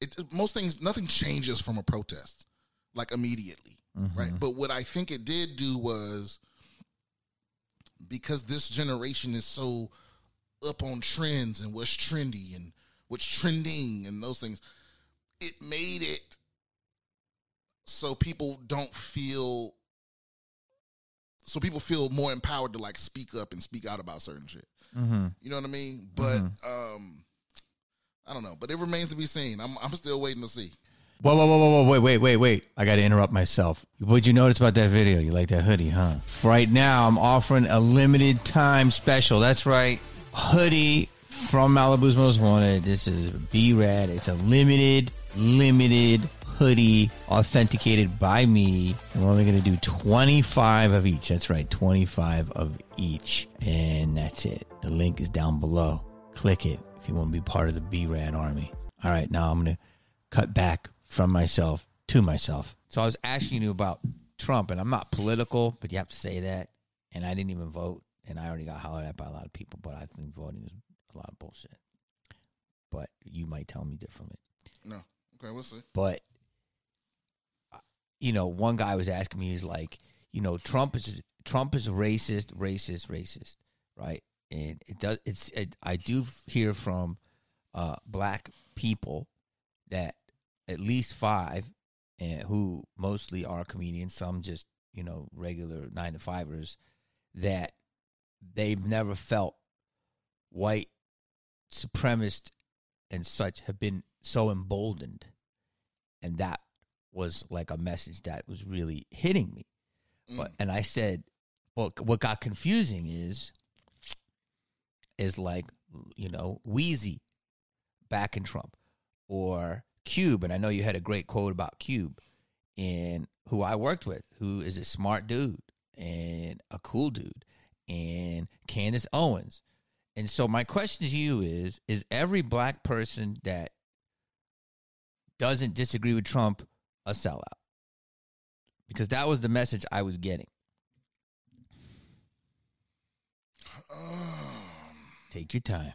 It most things nothing changes from a protest like immediately, right? But what I think it did do was because this generation is so up on trends and what's trendy and what's trending and those things, it made it so people don't feel so people feel more empowered to like speak up and speak out about certain shit. Mm-hmm. You know what I mean? But um I don't know. But it remains to be seen. I'm I'm still waiting to see. Whoa, whoa, whoa, whoa, whoa, wait, wait, wait, wait. I got to interrupt myself. What'd you notice about that video? You like that hoodie, huh? Right now, I'm offering a limited time special. That's right. Hoodie from Malibu's Most Wanted. This is B Rad. It's a limited, limited hoodie authenticated by me. We're only going to do 25 of each. That's right, 25 of each. And that's it. The link is down below. Click it if you want to be part of the B Rad army. All right, now I'm going to cut back from myself to myself. So I was asking you about Trump, and I'm not political, but you have to say that. And I didn't even vote, and I already got hollered at by a lot of people, but I think voting is a lot of bullshit. But you might tell me differently. No. Okay, we'll see. But uh, you know, one guy was asking me, he's like, you know, Trump is Trump is racist, racist, racist, right? And it does. It's. It, I do hear from uh, black people that at least five, and who mostly are comedians, some just you know regular nine to fivers, that they've never felt white supremacist and such have been so emboldened, and that was like a message that was really hitting me. But mm. and I said, well, what got confusing is, is like you know Weezy back in Trump or Cube, and I know you had a great quote about Cube, and who I worked with, who is a smart dude and a cool dude, and Candace Owens. And so my question to you is: Is every black person that doesn't disagree with Trump a sellout? Because that was the message I was getting. Um, Take your time.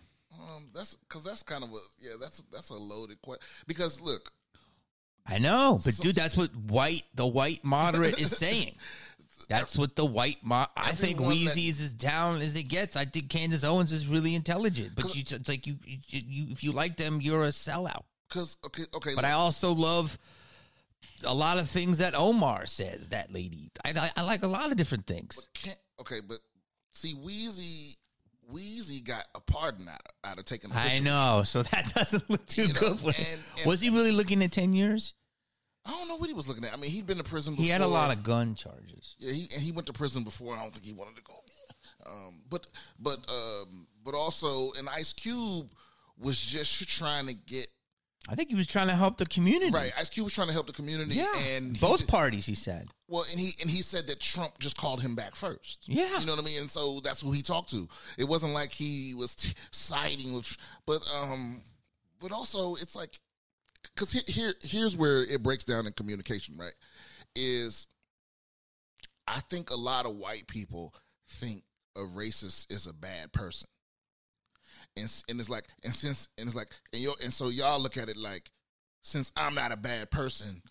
That's because that's kind of a yeah. That's that's a loaded question. Because look, I know, but So- dude, that's what white the white moderate is saying. That's what the white mo- I think that- Weezy is as down as it gets. I think Candace Owens is really intelligent, but you, it's like you, you, you, if you like them, you're a sellout. because okay, okay. But I also love a lot of things that Omar says. That lady, I, I, I like a lot of different things. can't okay, but see, Weezy Weezy got a pardon out of, out of taking. The I know. So that doesn't look too You know, good for and- and- Was he really looking at 10 years? I don't know what he was looking at. I mean, he'd been to prison. before. He had a lot of gun charges. Yeah, he and he went to prison before. I don't think he wanted to go. Um, but but um, but also, and Ice Cube was just trying to get I think he was trying to help the community. right. Ice Cube was trying to help the community, Yeah. and Both ju- parties, he said. Well, and he and he said that Trump just called him back first. Yeah. you know what I mean. And so that's who he talked to. It wasn't like he was t- siding with, but um, but also it's like because here, here here's where it breaks down in communication. Right, is I think a lot of white people think a racist is a bad person, and and it's like and since and it's like and you and so y'all look at it like since I'm not a bad person,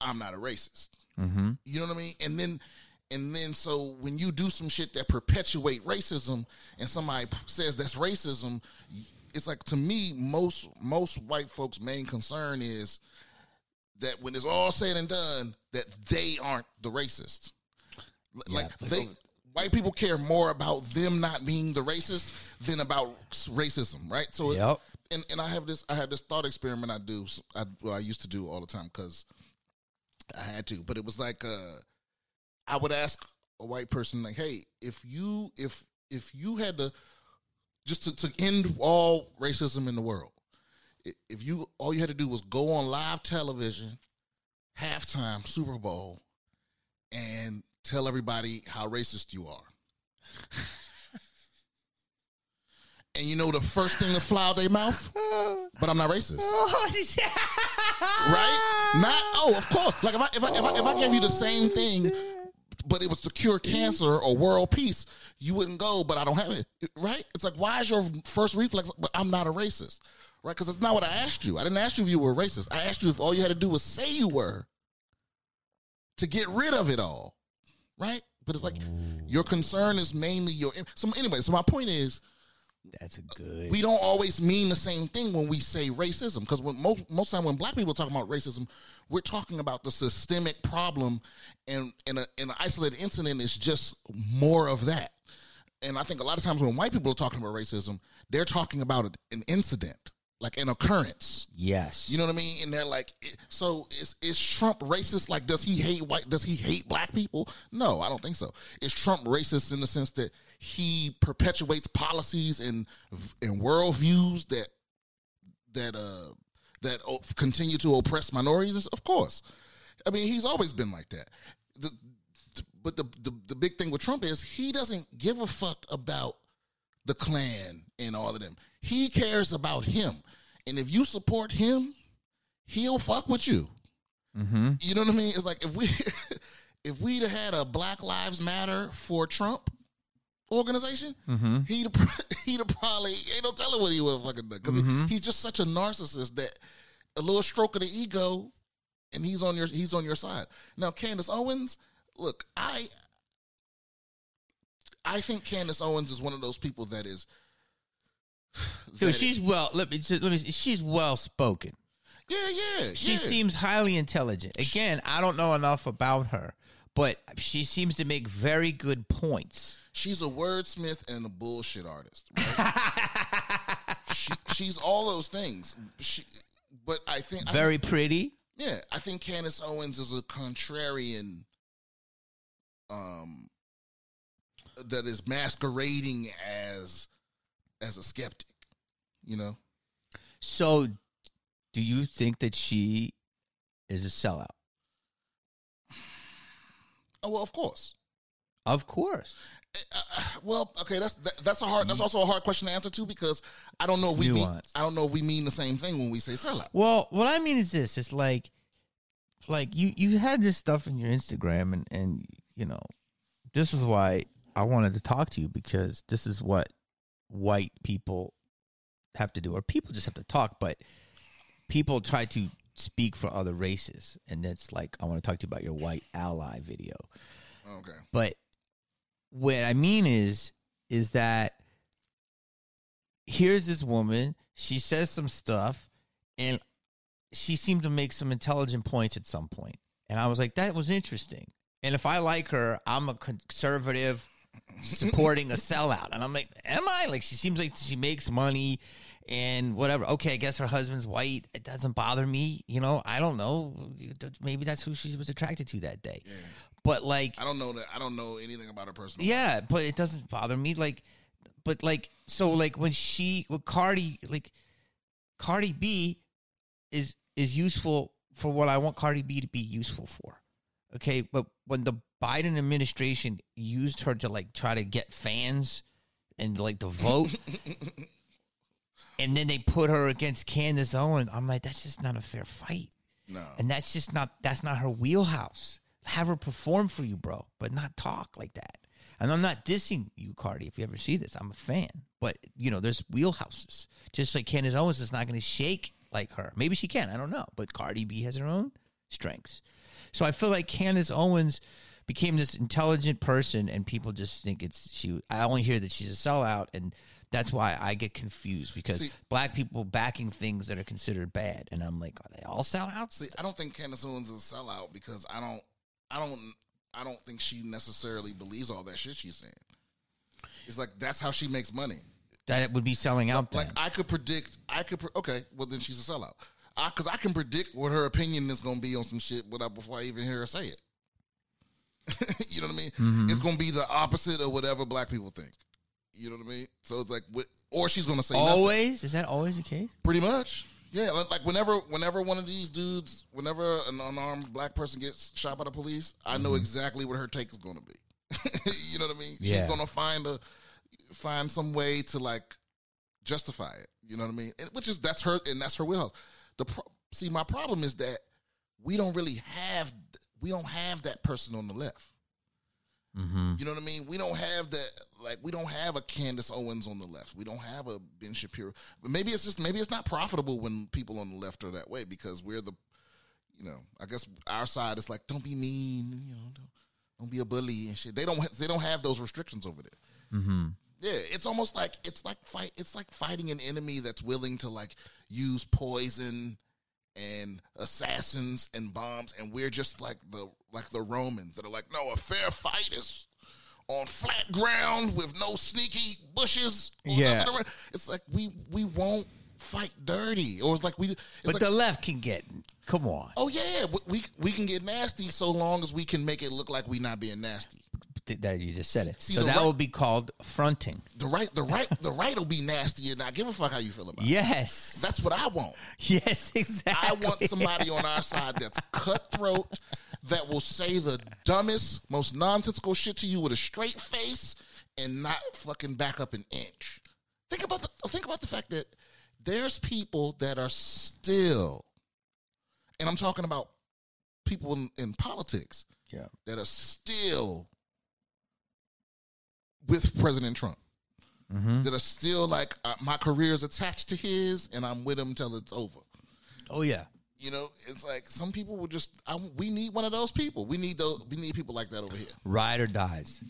I'm not a racist. Mm-hmm. You know what I mean? And then and then so when you do some shit that perpetuate racism and somebody says that's racism, it's like to me most most white folks main concern is that when it's all said and done that they aren't the racist. Yeah, like but- they white people care more about them not being the racist than about racism, right? So it- and and I have this I have this thought experiment I do I well, I used to do all the time because I had to, but it was like uh I would ask a white person like, "Hey, if you if if you had to just to, to end all racism in the world, if you all you had to do was go on live television, halftime Super Bowl, and tell everybody how racist you are." And you know the first thing to fly out their mouth? But I'm not racist right? Not oh, of course. Like if I if I if I, if I gave you the same thing, but it was to cure cancer or world peace, you wouldn't go. But I don't have it, right? It's like why is your first reflex? But I'm not a racist, right? Because that's not what I asked you. I didn't ask you if you were racist. I asked you if all you had to do was say you were to get rid of it all, right? But it's like your concern is mainly your. So anyway, so my point is That's a good. we don't always mean the same thing when we say racism because when most most time when black people talk about racism we're talking about the systemic problem and in a, in an isolated incident is just more of that and i think a lot of times when white people are talking about racism they're talking about an incident like an occurrence yes. you know what I mean? And they're like, it- so is is Trump racist? Like, does he hate white? Does he hate black people? No, I don't think so. Is Trump racist in the sense that he perpetuates policies and and worldviews that that uh that continue to oppress minorities? Of course. I mean, he's always been like that. The, the- but the, the the big thing with Trump is he doesn't give a fuck about the Klan and all of them. He cares about him. And if you support him, he'll fuck with you. Mm-hmm. You know what I mean? It's like if we if we'd have had a Black Lives Matter for Trump organization, Mm-hmm. he'd he'd have probably ain't no telling what he would have fucking done because Mhm. he's just such a narcissist that a little stroke of the ego, and he's on your he's on your side. Now, Candace Owens, look, I I think Candace Owens is one of those people that is. Dude, she's well. Let me let me. She's well spoken. yeah, yeah. She yeah. seems highly intelligent. Again, I don't know enough about her, but she seems to make very good points. She's a wordsmith and a bullshit artist. Right? she, she's all those things. She, but I think I very pretty. Yeah, I think Candace Owens is a contrarian um that is masquerading as as a skeptic, you know? So, do you think that she is a sellout? Oh, well, of course. Of course. Uh, uh, well, okay, that's that, that's a hard that's also a hard question to answer too because I don't know if we mean, I don't know if we mean the same thing when we say sellout. Well, what I mean is this: it's like, like you you had this stuff in your Instagram, and and you know, this is why I wanted to talk to you because this is what white people have to do, or people just have to talk, but people try to speak for other races, and it's like I want to talk to you about your white ally video. Okay. But what I mean is, is that here's this woman. She says some stuff, and she seemed to make some intelligent points at some point. And I was like, that was interesting. And if I like her, I'm a conservative supporting a sellout. And I'm like, am I? Like, she seems like she makes money and whatever. Okay, I guess her husband's white. It doesn't bother me. You know, I don't know. Maybe that's who she was attracted to that day. But like, I don't know that. I don't know anything about her personal. yeah, but it doesn't bother me. Like, but like, so like when she, with Cardi, like, Cardi B is is useful for what I want Cardi B to be useful for. Okay, but when the Biden administration used her to like try to get fans and like to vote, and then they put her against Candace Owens, I'm like, that's just not a fair fight. No. And that's just not that's not her wheelhouse. Have her perform for you, bro, but not talk like that. And I'm not dissing you, Cardi. If you ever see this, I'm a fan. But you know, there's wheelhouses. Just like Candace Owens is not going to shake like her. Maybe she can. I don't know. But Cardi B has her own strengths. So I feel like Candace Owens became this intelligent person, and people just think it's she. I only hear that she's a sellout, and that's why I get confused because See- black people backing things that are considered bad, and I'm like, are they all sellouts? See, I don't think Candace Owens is a sellout because I don't, I don't, I don't think she necessarily believes all that shit she's saying. It's like that's how she makes money. that it would be selling out. Then. Like I could predict, I could. Pre- okay, well then she's a sellout. Because I, can predict what her opinion is going to be on some shit without before I even hear her say it. you know what I mean? Mm-hmm. It's going to be the opposite of whatever black people think. You know what I mean? So it's like, or she's going to say nothing. always is that always the case? Pretty much. Yeah, like whenever whenever one of these dudes, whenever an unarmed black person gets shot by the police, I Mm-hmm. know exactly what her take is going to be. you know what I mean? She's going to find a find some way to like justify it. You know what I mean? And, which is that's her and that's her wheelhouse. The pro- see, my problem is that we don't really have we don't have that person on the left. Mm-hmm. You know what I mean? We don't have that. Like we don't have a Candace Owens on the left. We don't have a Ben Shapiro. But maybe it's just maybe it's not profitable when people on the left are that way because we're the, you know, I guess our side is like don't be mean, you know, don't, don't be a bully and shit. They don't they don't have those restrictions over there. Mm-hmm. Yeah, it's almost like it's like fight. It's like fighting an enemy that's willing to like use poison and assassins and bombs, and we're just like the like the Romans that are like, no, a fair fight is on flat ground with no sneaky bushes. Yeah. it's like we we won't fight dirty, or it's like we. But like, the left can get. Come on, oh yeah, we, we we can get nasty so long as we can make it look like we not being nasty. Th- that you just said it. See, so that right- will be called fronting. The right, the right, the right will be nasty and not give a fuck how you feel about it. Yes, That's what I want. yes, exactly. I want somebody on our side that's cutthroat, that will say the dumbest, most nonsensical shit to you with a straight face and not fucking back up an inch. Think about the think about the fact that there's people that are still, and I'm talking about people in, in politics Yeah. that are still with President Trump. Mm-hmm. That are still like uh, my career is attached to his, and I'm with him till it's over. Oh yeah. You know, it's like some people will just. I, we need one of those people. We need those. We need people like that over here. Ride or dies.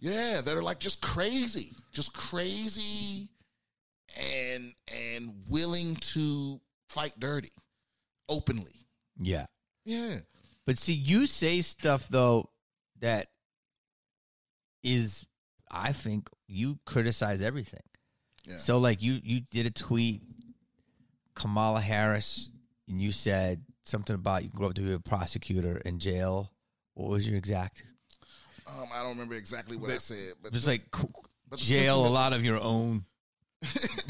Yeah, that are like just crazy, just crazy, and and willing to fight dirty, openly. Yeah. Yeah, But see, you say stuff though that is, I think you criticize everything. yeah. So like you you did a tweet, Kamala Harris, and you said something about you grew up to be a prosecutor in jail. What was your exact? um, I don't remember exactly what I said, but it's like but jail a lot of your own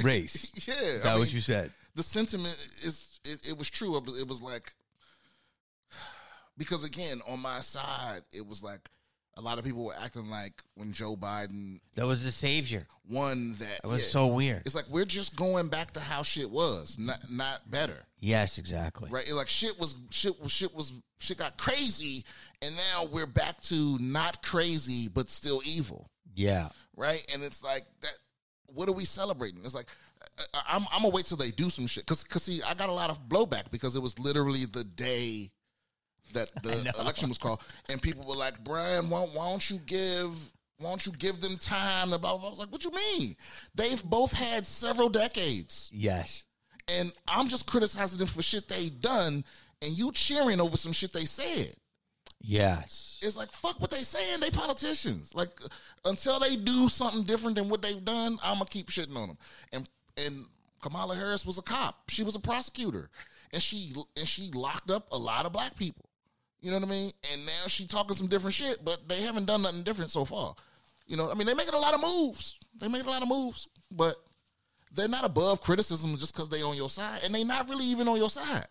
race. yeah, Is I that what mean, you said? the sentiment is it, it was true. It was like because again, on my side, it was like a lot of people were acting like when Joe Biden That was the savior. One that. That was yeah. so weird. It's like we're just going back to how shit was, not not better, Yes, exactly. right? It like shit was shit was shit was shit got crazy, and now we're back to not crazy but still evil, Yeah. right? And it's like that. What are we celebrating? It's like I, I'm I'm gonna wait till they do some shit because because see I got a lot of blowback because it was literally the day that the election was called, and people were like, Brian, why, why don't you give why don't you give them time? Blah, blah, blah. I was like, what you mean? They've both had several decades. Yes. And I'm just criticizing them for shit they done, and you cheering over some shit they said. Yes. It's like fuck what they saying. They politicians. Like until they do something different than what they've done, I'm gonna keep shitting on them. And and Kamala Harris was a cop. She was a prosecutor, and she and she locked up a lot of black people. You know what I mean? And now she talking some different shit, but they haven't done nothing different so far. You know, I mean, they making a lot of moves. They making a lot of moves, but they're not above criticism just because they on your side, and they not really even on your side.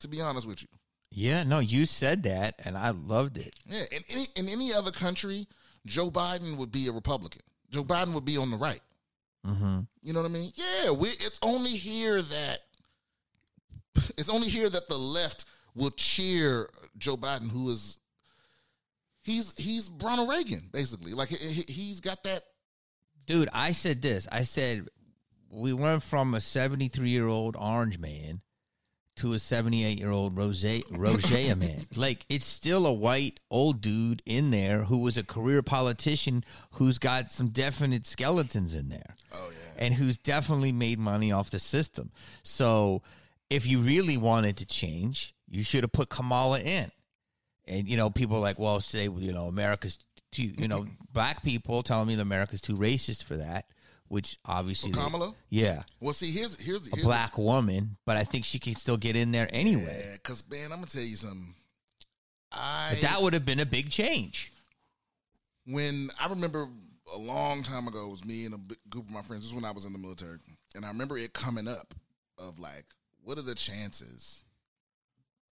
To be honest with you. Yeah, no, you said that, and I loved it. Yeah, in any in any other country, Joe Biden would be a Republican. Joe Biden would be on the right. Mm-hmm. You know what I mean? Yeah, we, it's only here that it's only here that the left will cheer Joe Biden, who is he's he's Ronald Reagan basically. Like he, he- he's got that. Dude, I said this. I said we went from a 73 year old orange man to a 78 year old rose rosea man. Like it's still a white old dude in there who was a career politician who's got some definite skeletons in there. Oh yeah. and who's definitely made money off the system. So if you really wanted to change, you should have put Kamala in. And you know, people are like, well, say you know, America's too, you know, black people telling me that America's too racist for that, which obviously, they- Kamala? yeah, Well, see, here's here's a here's black woman, but I think she can still get in there anyway. Yeah, because man, I'm gonna tell you something. I But that would have been a big change. when I remember a long time ago, it was me and a big group of my friends. This is when I was in the military, and I remember it coming up of like, what are the chances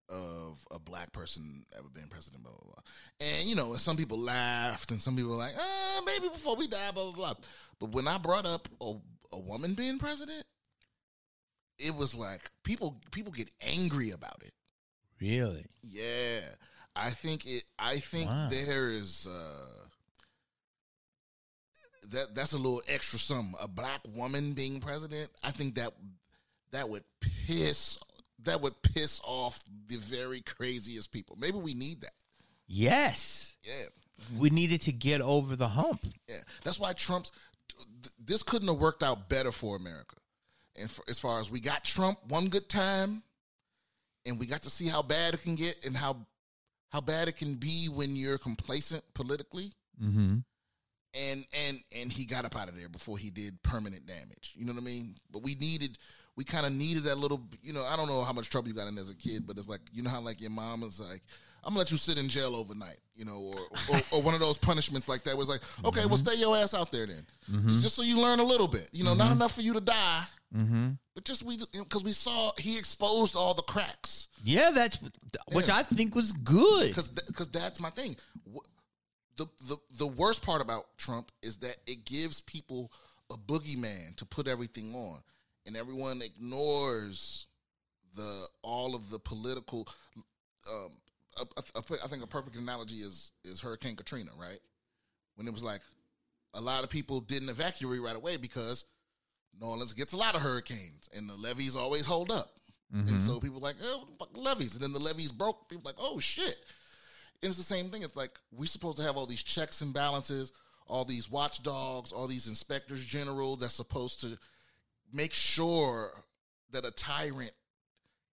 of a black person ever being president? Blah blah blah. And you know, and some people laughed, and some people were like, uh, maybe before we die, blah blah blah. But when I brought up a, a woman being president, it was like people people get angry about it. Really? Yeah. I think it I think Wow. there is uh that that's a little extra something. A black woman being president, I think that that would piss that would piss off the very craziest people. Maybe we need that. Yes. Yeah. We needed to get over the hump. Yeah. That's why Trump's this couldn't have worked out better for America. And for, as far as we got Trump one good time and we got to see how bad it can get and how how bad it can be when you're complacent politically Mm-hmm. and and and he got up out of there before he did permanent damage. You know what I mean? But we needed we kind of needed that little you know, I don't know how much trouble you got in as a kid, but it's like you know how like your mom is like I'm gonna let you sit in jail overnight, you know, or or, or one of those punishments like that was like, okay, well, mm-hmm. stay your ass out there then, It's just so you learn a little bit, you know, not mm-hmm. enough for you to die, Mm-hmm. but just we because we saw he exposed all the cracks, Yeah, that's which Yeah. I think was good. because because that's my thing. The, the the worst part about Trump is that it gives people a boogeyman to put everything on, and everyone ignores the all of the political. Um, a- a- a- I think a perfect analogy is is Hurricane Katrina, right? When it was like a lot of people didn't evacuate right away because New Orleans gets a lot of hurricanes, and the levees always hold up. And so people like, oh, fuck levees. And then the levees broke. People like, oh, shit. And it's the same thing. It's like we're supposed to have all these checks and balances, all these watchdogs, all these inspectors general that's supposed to make sure that a tyrant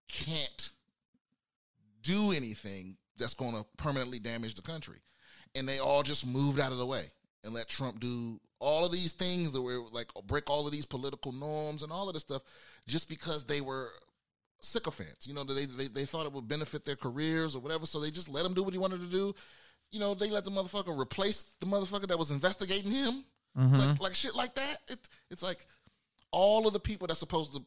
can't do anything that's going to permanently damage the country. And they all just moved out of the way and let Trump do all of these things that were like break all of these political norms and all of this stuff just because they were sycophants. You know, they, they they thought it would benefit their careers or whatever, so they just let him do what he wanted to do. You know, they let the motherfucker replace the motherfucker that was investigating him. It's Like, like shit like that. It, it's like all of the people that's supposed to,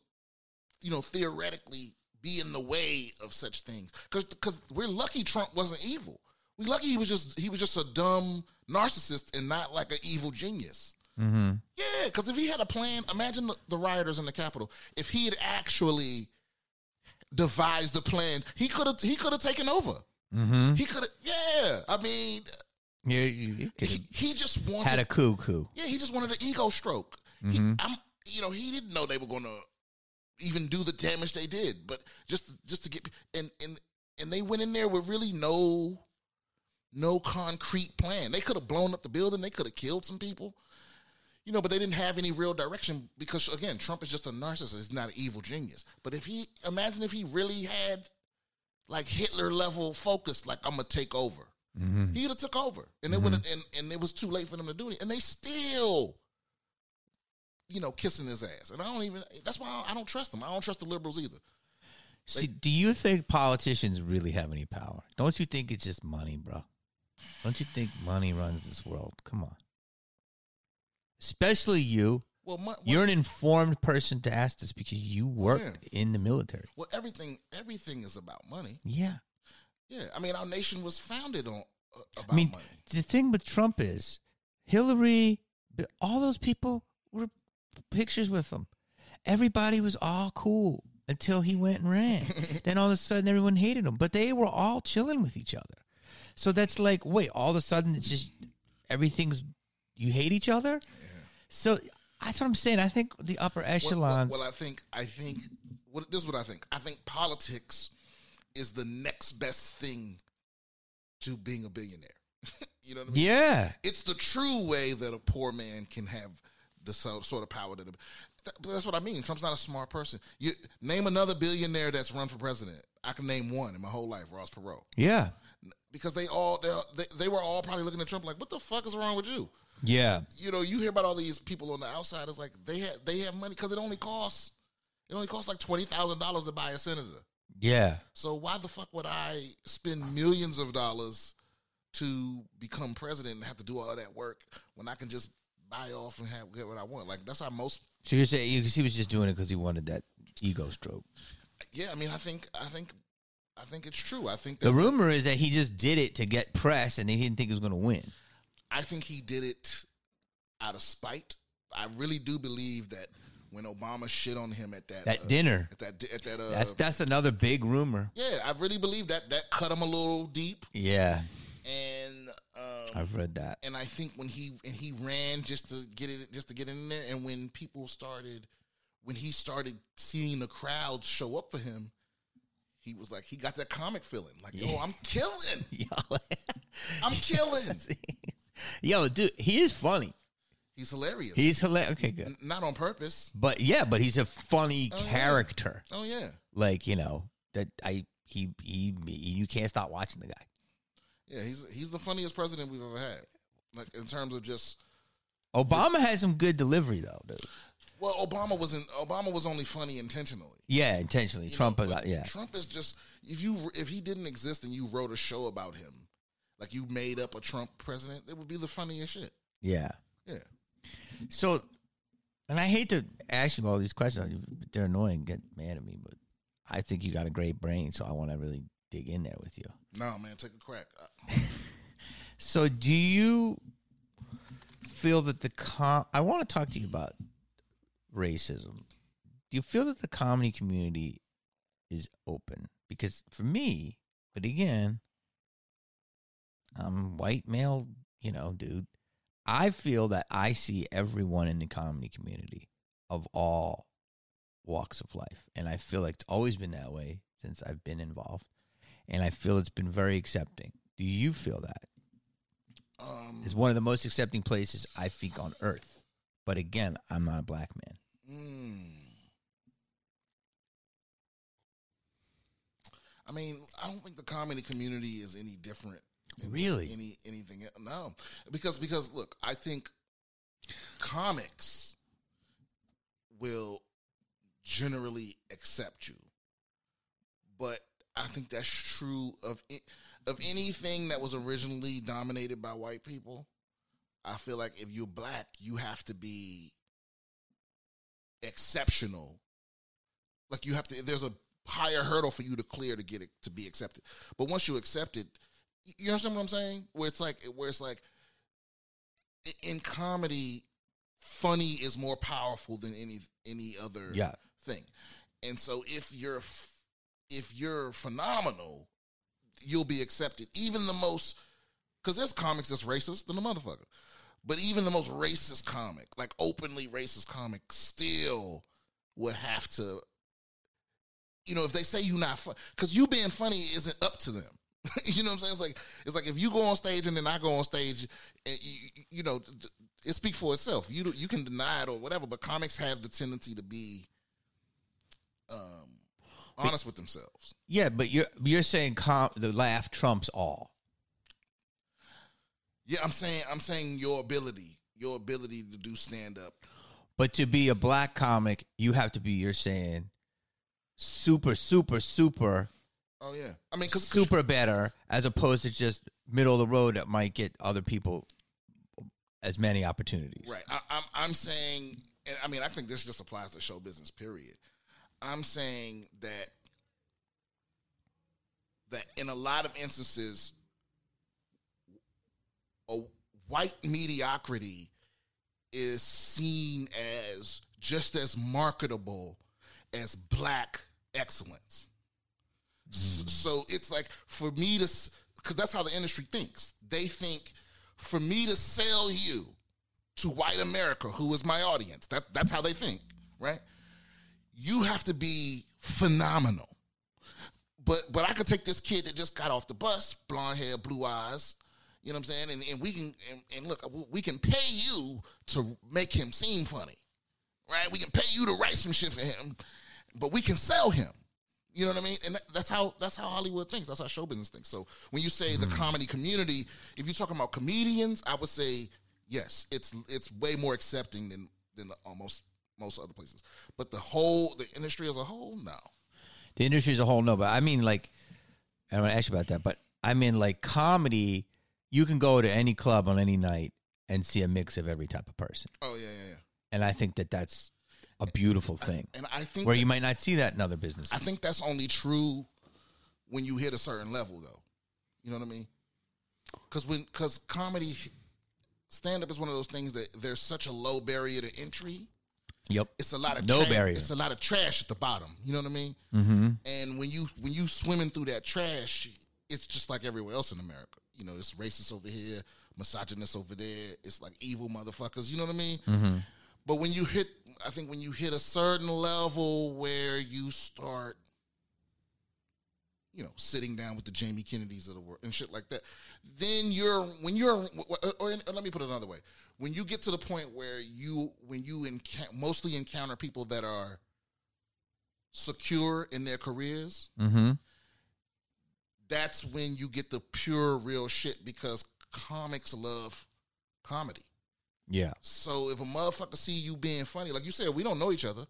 you know, theoretically be in the way of such things. Because because we're lucky Trump wasn't evil. We lucky he was just he was just a dumb narcissist and not like an evil genius. Mm-hmm. Yeah, because if he had a plan, imagine the, the rioters in the Capitol. If he had actually devised the plan, he could have he could have taken over. Mm-hmm. He could have. Yeah, I mean, could he, he just wanted. had a cuckoo. yeah, he just wanted an ego stroke. He, I'm, you know, he didn't know they were going to even do the damage they did, but just just to get and and and they went in there with really no no concrete plan. They could have blown up the building. They could have killed some people. You know, but they didn't have any real direction because again, Trump is just a narcissist. He's not an evil genius. But if he imagine if he really had like Hitler level focus, like I'm gonna take over. Mm-hmm. He'd have took over, and it would and and it was too late for them to do it, and they still, you know, kissing his ass. And I don't even. That's why I don't trust them. I don't trust the liberals either. See, do you think politicians really have any power? Don't you think it's just money, bro? Don't you think money runs this world? Come on. Especially you. Well, mon- You're an informed person to ask this because you worked in the military. well, everything everything is about money. Yeah. Yeah, I mean, our nation was founded on uh, about I mean, money. the thing with Trump is Hillary, all those people pictures with him. Everybody was all cool until he went and ran. then all of a sudden, everyone hated him. But they were all chilling with each other. So that's like, wait, all of a sudden, it's just everything's you hate each other. So that's what I'm saying. I think the upper Well, well, well, I think I think what this is what I think. I think politics is the next best thing to being a billionaire. you know what I mean? yeah, It's the true way that a poor man can have the sort of power that. that- That's what I mean. Trump's not a smart person. You name another billionaire that's run for president. I can name one in my whole life, Ross Perot, yeah, because they all they they were all probably looking at Trump like, "What the fuck is wrong with you?" yeah. you know, you hear about all these people on the outside. It's like they have they have money because it only costs it only costs like twenty thousand dollars to buy a senator. Yeah. So why the fuck would I spend millions of dollars to become president and have to do all that work when I can just buy off and have get what I want? Like that's how most. So you're saying he was just doing it because he wanted that ego stroke. Yeah, I mean, I think I think I think it's true. I think The rumor is that he just did it to get press, and he didn't think he was going to win. I think he did it out of spite. I really do believe that when Obama shit on him at that That uh, dinner. at that at that uh, That's that's another big rumor. Yeah, I really believe that that cut him a little deep, Yeah, I've read that. and I think when he and he ran just to get it just to get in there, and when people started, when he started seeing the crowds show up for him, he was like he got that comic feeling, like yo, I'm killing, Yo, I'm killing. Yo, dude, he is funny. He's hilarious. He's hilarious. Okay, good. N- not on purpose. But yeah, but he's a funny Oh, yeah. character. Oh yeah, Like you know that I he, he you can't stop watching the guy. Yeah. He's he's the funniest president we've ever had. Like in terms of just Obama had some good delivery though, dude. well, Obama wasn't. Obama was only funny intentionally. Yeah, intentionally. You Trump know, got yeah. Trump is just if you if he didn't exist and you wrote a show about him, like you made up a Trump president, it would be the funniest shit. Yeah. Yeah. So, and I hate to ask you all these questions. They're annoying. Get mad at me, but I think you got a great brain, so I want to really dig in there with you. No man, take a crack. So, do you feel that the com? I want to talk to you about racism. Do you feel that the comedy community is open? Because for me, but again, I'm white male, you know, dude. I feel that I see everyone in the comedy community of all walks of life, and I feel like it's always been that way since I've been involved, and I feel it's been very accepting. Do you feel that? Um, is one of the most accepting places I think on earth. But again, I'm not a black man. mm. I mean, I don't think the comedy community is any different. Really? Any anything? No, because because look, I think comics will generally accept you, but I think that's true of of anything that was originally dominated by white people. I feel like if you're black, you have to be exceptional. Like you have to. There's a higher hurdle for you to clear to get it to be accepted. But once you accept it, you understand what I'm saying? Where it's like, where it's like, in comedy, funny is more powerful than any any other Yeah. thing. And so if you're f- if you're phenomenal, you'll be accepted. Even the most because there's comics that's racist than a motherfucker. But even the most racist comic, like openly racist comic, still would have to, you know, if they say you're not fun, because you being funny isn't up to them. you know what I'm saying? It's like it's like if you go on stage and then I go on stage, and you, you know, it speaks for itself. You you can deny it or whatever, but comics have the tendency to be, um, honest with themselves. Yeah, but you're you're saying com- the laugh trumps all. Yeah, I'm saying I'm saying your ability, your ability to do stand up. But to be a black comic, you have to be. You're saying super, super, super, Oh yeah, I mean, cause, super better, as opposed to just middle of the road that might get other people as many opportunities. right. I, I'm I'm saying, and I mean, I think this just applies to show business. Period. I'm saying that that in a lot of instances, a white mediocrity is seen as just as marketable as black excellence. S- mm. So it's like for me to, because that's how the industry thinks. They think for me to sell you to white America, who is my audience, that that's how they think, right? You have to be phenomenal. But but I could take this kid that just got off the bus, blonde hair, blue eyes, you know what I'm saying, and, and we can and, and look, we can pay you to make him seem funny, right? We can pay you to write some shit for him, but we can sell him. You know what I mean? And that, that's how that's how Hollywood thinks. That's how show business thinks. So when you say the hmm. comedy community, if you're talking about comedians, I would say yes, it's it's way more accepting than than almost most other places. But the whole the industry as a whole, no. The industry as a whole, no. But I mean, like, I want to ask you about that. But I mean, like, comedy. You can go to any club on any night and see a mix of every type of person, Oh yeah, yeah, yeah. and I think that that's a beautiful thing. And I think Where that- you might not see that in other businesses. I think that's only true when you hit a certain level, though. You know what I mean? Because when because comedy stand up is one of those things that there's such a low barrier to entry. Yep. It's a lot of No trash, barrier. It's a lot of trash at the bottom. You know what I mean? Mm-hmm. And when you when you swimming through that trash, it's just like everywhere else in America. You know, it's racist over here, misogynist over there. It's like evil motherfuckers. You know what I mean? Mm-hmm. But when you hit, I think when you hit a certain level where you start, you know, sitting down with the Jamie Kennedys of the world and shit like that, then you're when you're, or, or let me put it another way, when you get to the point where you when you enca- mostly encounter people that are secure in their careers, Mm-hmm. that's when you get the pure real shit because comics love comedy. Yeah. So if a motherfucker see you being funny, like you said, we don't know each other.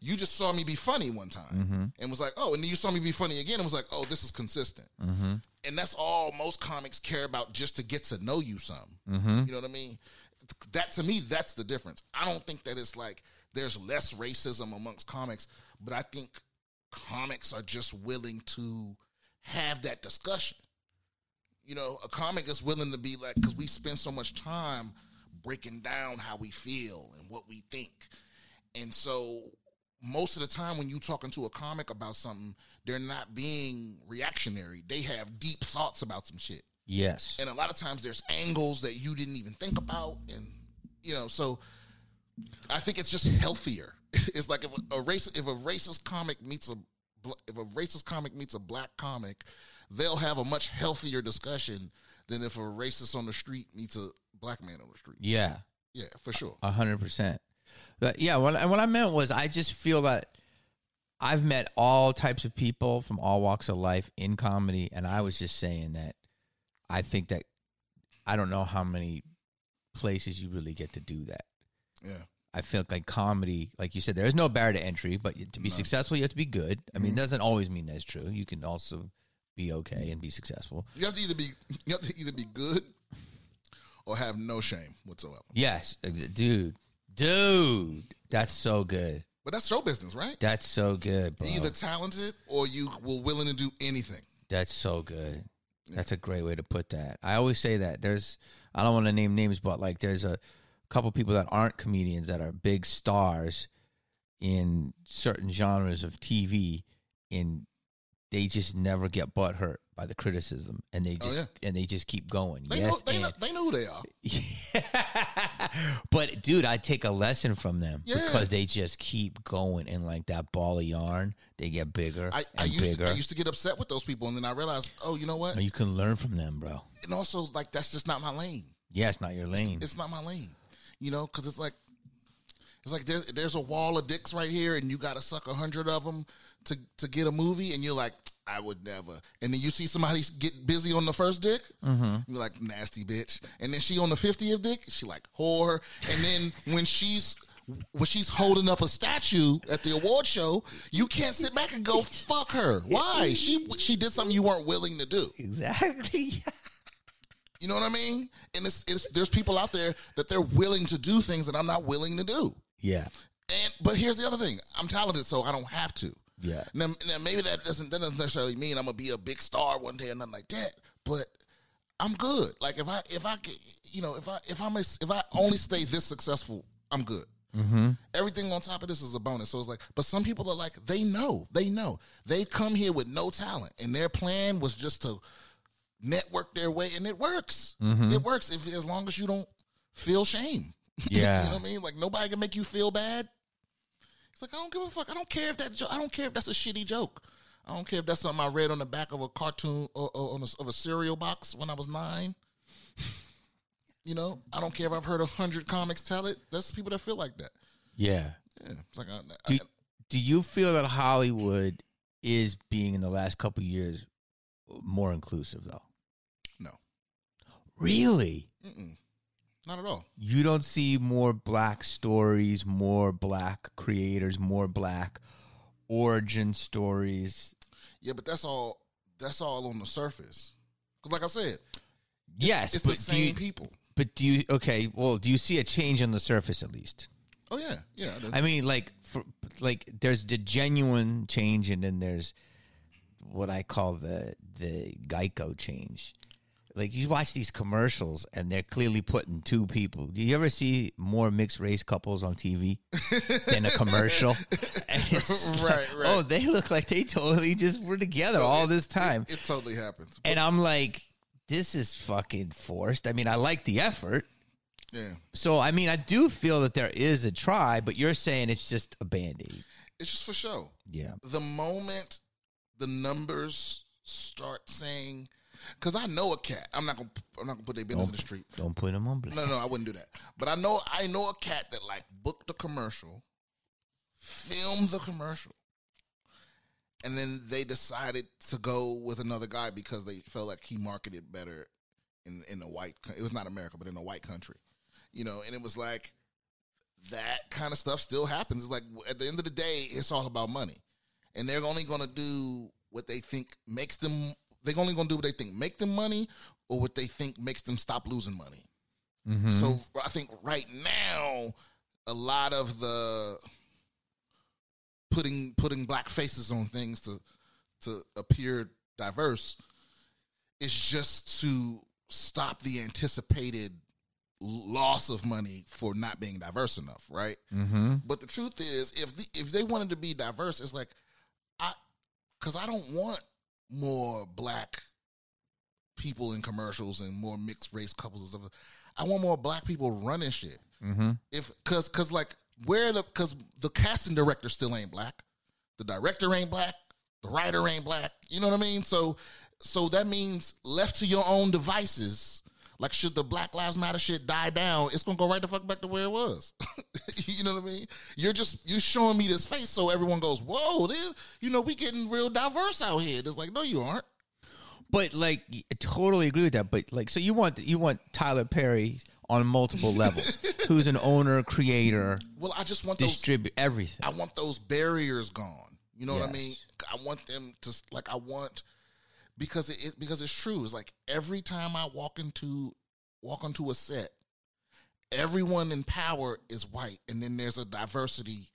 You just saw me be funny one time Mm-hmm. and was like, oh, and then you saw me be funny again and was like, oh, this is consistent. Mm-hmm. And that's all most comics care about just to get to know you some. Mm-hmm. You know what I mean? That to me, that's the difference. I don't think that it's like there's less racism amongst comics, but I think comics are just willing to have that discussion. You know, a comic is willing to be like, because we spend so much time breaking down how we feel and what we think. And so most of the time when you're talking to a comic about something, they're not being reactionary. They have deep thoughts about some shit. Yes. And a lot of times there's angles that you didn't even think about. And, you know, so I think it's just healthier. It's like if a, a race, if a racist comic meets a, if a racist comic meets a black comic, they'll have a much healthier discussion than if a racist on the street meets a black man on the street. yeah. Yeah, for sure. A hundred percent. But yeah, what, what I meant was I just feel that I've met all types of people from all walks of life in comedy, and I was just saying that I think that I don't know how many places you really get to do that. Yeah. I feel like comedy, like you said, there is no barrier to entry, but to be successful, you have to be good. I mean, it doesn't always mean that's true. You can also be okay and be successful. You have to either be you have to either be good or have no shame whatsoever. Yes, dude, dude, that's so good. But that's show business, right? That's so good, bro. Either talented or you were willing to do anything. That's so good. That's a great way to put that. I always say that. There's I don't want to name names, but like there's a couple people that aren't comedians that are big stars in certain genres of TV and they just never get butt hurt by the criticism and they Oh, just yeah. and they just keep going. They yes, know they and- know, they know who they are. but dude, I take a lesson from them Yeah. because they just keep going and like that ball of yarn, they get bigger I, I and used bigger. to, I used to get upset with those people, and then I realized, oh, you know what? And you can learn from them, bro. And also, like that's just not my lane. Yeah, it's not your lane. It's not my lane. You know, because it's like it's like there's there's a wall of dicks right here, and you got to suck a hundred of them to to get a movie, and you're like, I would never. And then you see somebody get busy on the first dick, mm-hmm. you're like, nasty bitch. And then she on the fiftieth dick, she like whore. And then when she's when she's holding up a statue at the award show, you can't sit back and go, fuck her. Why? She she did something you weren't willing to do. Exactly. You know what I mean? And it's, it's there's people out there that they're willing to do things that I'm not willing to do. yeah. And but here's the other thing: I'm talented, so I don't have to. Yeah. Now, now maybe that doesn't that doesn't necessarily mean I'm gonna be a big star one day or nothing like that. But I'm good. Like if I if I get- you know if I if I'm if I only stay this successful, I'm good. Mm-hmm. Everything on top of this is a bonus. So it's like, but some people are like, they know, they know, they come here with no talent, and their plan was just to network their way, and it works. It works if as long as you don't feel shame. Yeah. you know what I mean? Like nobody can make you feel bad. It's like I don't give a fuck. I don't care if that. Jo- I don't care if that's a shitty joke. I don't care if that's something I read on the back of a cartoon or, or on a, of a cereal box when I was nine. you know, I don't care if I've heard a hundred comics tell it. That's people that feel like that. Yeah. Yeah, it's like I, Do, I, do you feel that Hollywood is being in the last couple years more inclusive though? no, Really? Mm-mm. Not at all. You don't see more black stories, more black creators, more black origin stories. Yeah, but that's all. That's all on the surface. Cause like I said, Yes, it's but the do same you, people. but do you okay, well, do you see a change on the surface at least? Oh yeah, yeah. I. I mean, like, for like, there's the genuine change, and then there's what I call the the Geico change. Like, you watch these commercials, and they're clearly putting two people. Do you ever see more mixed race couples on TV than a commercial? And it's like, Right, right. Oh, they look like they totally just were together all this time, it, it totally happens. and I'm like, this is fucking forced. I mean, I like the effort. yeah, So I mean, I do feel that there is a try, but you're saying it's just a band aid. it's just for show. Yeah. the moment the numbers start saying, because I know a cat. I'm not gonna. I'm not gonna put their business in the street. Don't put them on blast. No, no, I wouldn't do that. But I know. I know a cat that like booked a commercial, filmed the commercial, and then they decided to go with another guy because they felt like he marketed better in in a white. It was not America, but in a white country, you know. And it was like that kind of stuff still happens. It's like at the end of the day, it's all about money, and they're only going to do what they think makes them. They're only going to do what they think make them money, or what they think makes them stop losing money. Mhm. So I think right now, a lot of the putting putting black faces on things to to appear diverse is just to stop the anticipated loss of money for not being diverse enough, right? Mm-hmm. But the truth is, if the, if they wanted to be diverse, it's like I, because I don't want more black people in commercials and more mixed race couples and stuff. I want more black people running shit. Mhm. If because because like where the because the casting director still ain't black, the director ain't black, the writer ain't black. You know what I mean? So so that means left to your own devices. Like should the Black Lives Matter shit die down, it's gonna go right the fuck back to where it was. you know what I mean? You're just you're showing me this face so everyone goes, whoa, this, you know we getting real diverse out here. It's like no, you aren't. But like, I totally agree with that. But like, so you want you want Tyler Perry on multiple levels, who's an owner, creator, Well, I just want those distribute everything. I want those barriers gone. You know what I mean? I want them to like I want because it, it because it's true. It's like every time I walk into walk onto a set, everyone in power is white, and then there's a diversity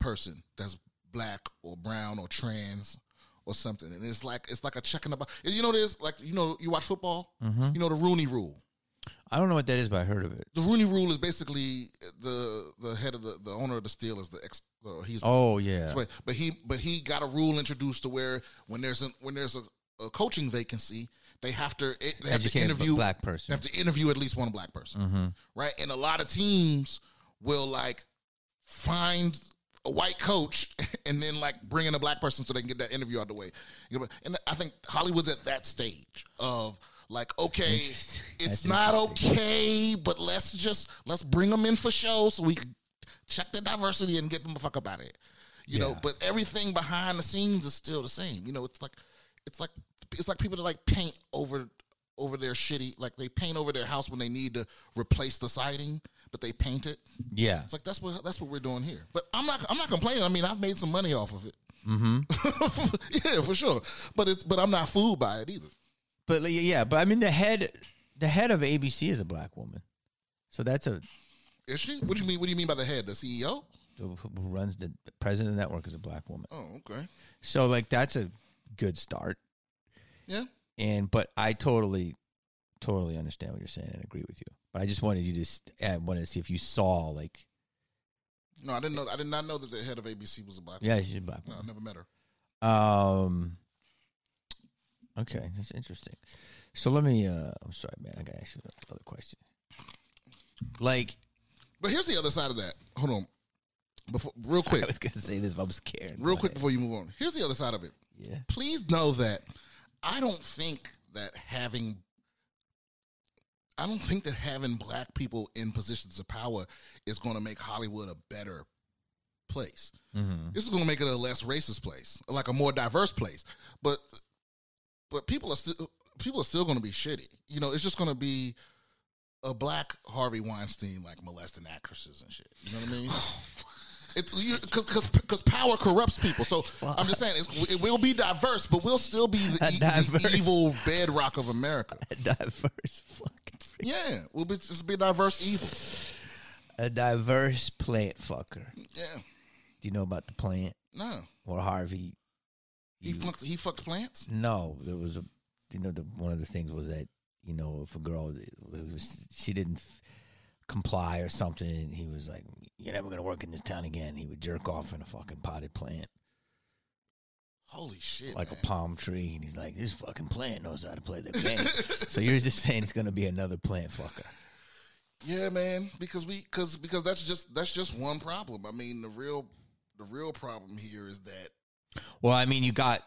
person that's black or brown or trans or something, and it's like it's like a check in the box. You know, there's like you know you watch football. You know the Rooney Rule. I don't know what that is, but I heard of it. The Rooney Rule is basically the the head of the the owner of the Steelers. The ex, uh, he's Oh yeah, but he but he got a rule introduced to where when there's a when there's a, a coaching vacancy, they have to eh, they have to interview black person. They have to interview at least one black person, Mm-hmm. right? And a lot of teams will like find a white coach and then like bring in a black person so they can get that interview out the way. And I think Hollywood's at that stage of like, okay, it's That's not okay, but let's just let's bring them in for show so we can check the diversity and get them the fuck up out of here. You know, but everything behind the scenes is still the same. You know, it's like it's like it's like people that like paint over over their shitty like they paint over their house when they need to replace the siding, but they paint it. Yeah. It's like that's what that's what we're doing here. But I'm not I'm not complaining. I mean, I've made some money off of it. Mm-hmm. yeah, for sure. But it's but I'm not fooled by it either. But yeah, but I mean the head the head of ABC is a black woman. So that's a Is she? What do you mean? What do you mean by the head? The CEO? who who runs the president of the network is a black woman. Oh, okay. So like that's a good start. Yeah. And but I totally totally understand what you're saying and agree with you. But I just wanted you to s- I wanted to see if you saw like No, I didn't know. I did not know that the head of ABC was a black. yeah, she's a black No, I never met her. Um. Okay, that's interesting. So let me. uh I'm sorry, man. I got to ask you another question. Like, But here's the other side of that. Hold on. Before, real quick, I was gonna say this, but I'm scared. real quick before you move on. Here's the other side of it. Yeah. Please know that I don't think that having I don't think that having black people in positions of power is going to make Hollywood a better place. Mm-hmm. This is going to make it a less racist place, like a more diverse place. But but people are still people are still going to be shitty. You know, it's just going to be a black Harvey Weinstein like molesting actresses and shit. You know what I mean? It's because because because power corrupts people. So I'm just saying it's, it will be diverse, but we'll still be the, e- the evil bedrock of America. A diverse fucking. Yeah, we'll be just be diverse evil. A diverse plant fucker. Yeah, Do you know about the plant no, or Harvey? he fucks he fucks plants. No, there was a. You know, the one of the things was that you know if a girl it was, she didn't comply or something, he was like, "You're never gonna work in this town again." He would jerk off in a fucking potted plant, Holy shit! like man. a palm tree, and he's like, "This fucking plant knows how to play the game." so you're just saying it's gonna be another plant fucker. Yeah, man, because we because because that's just that's just one problem. I mean, the real the real problem here is that Well, I mean, you got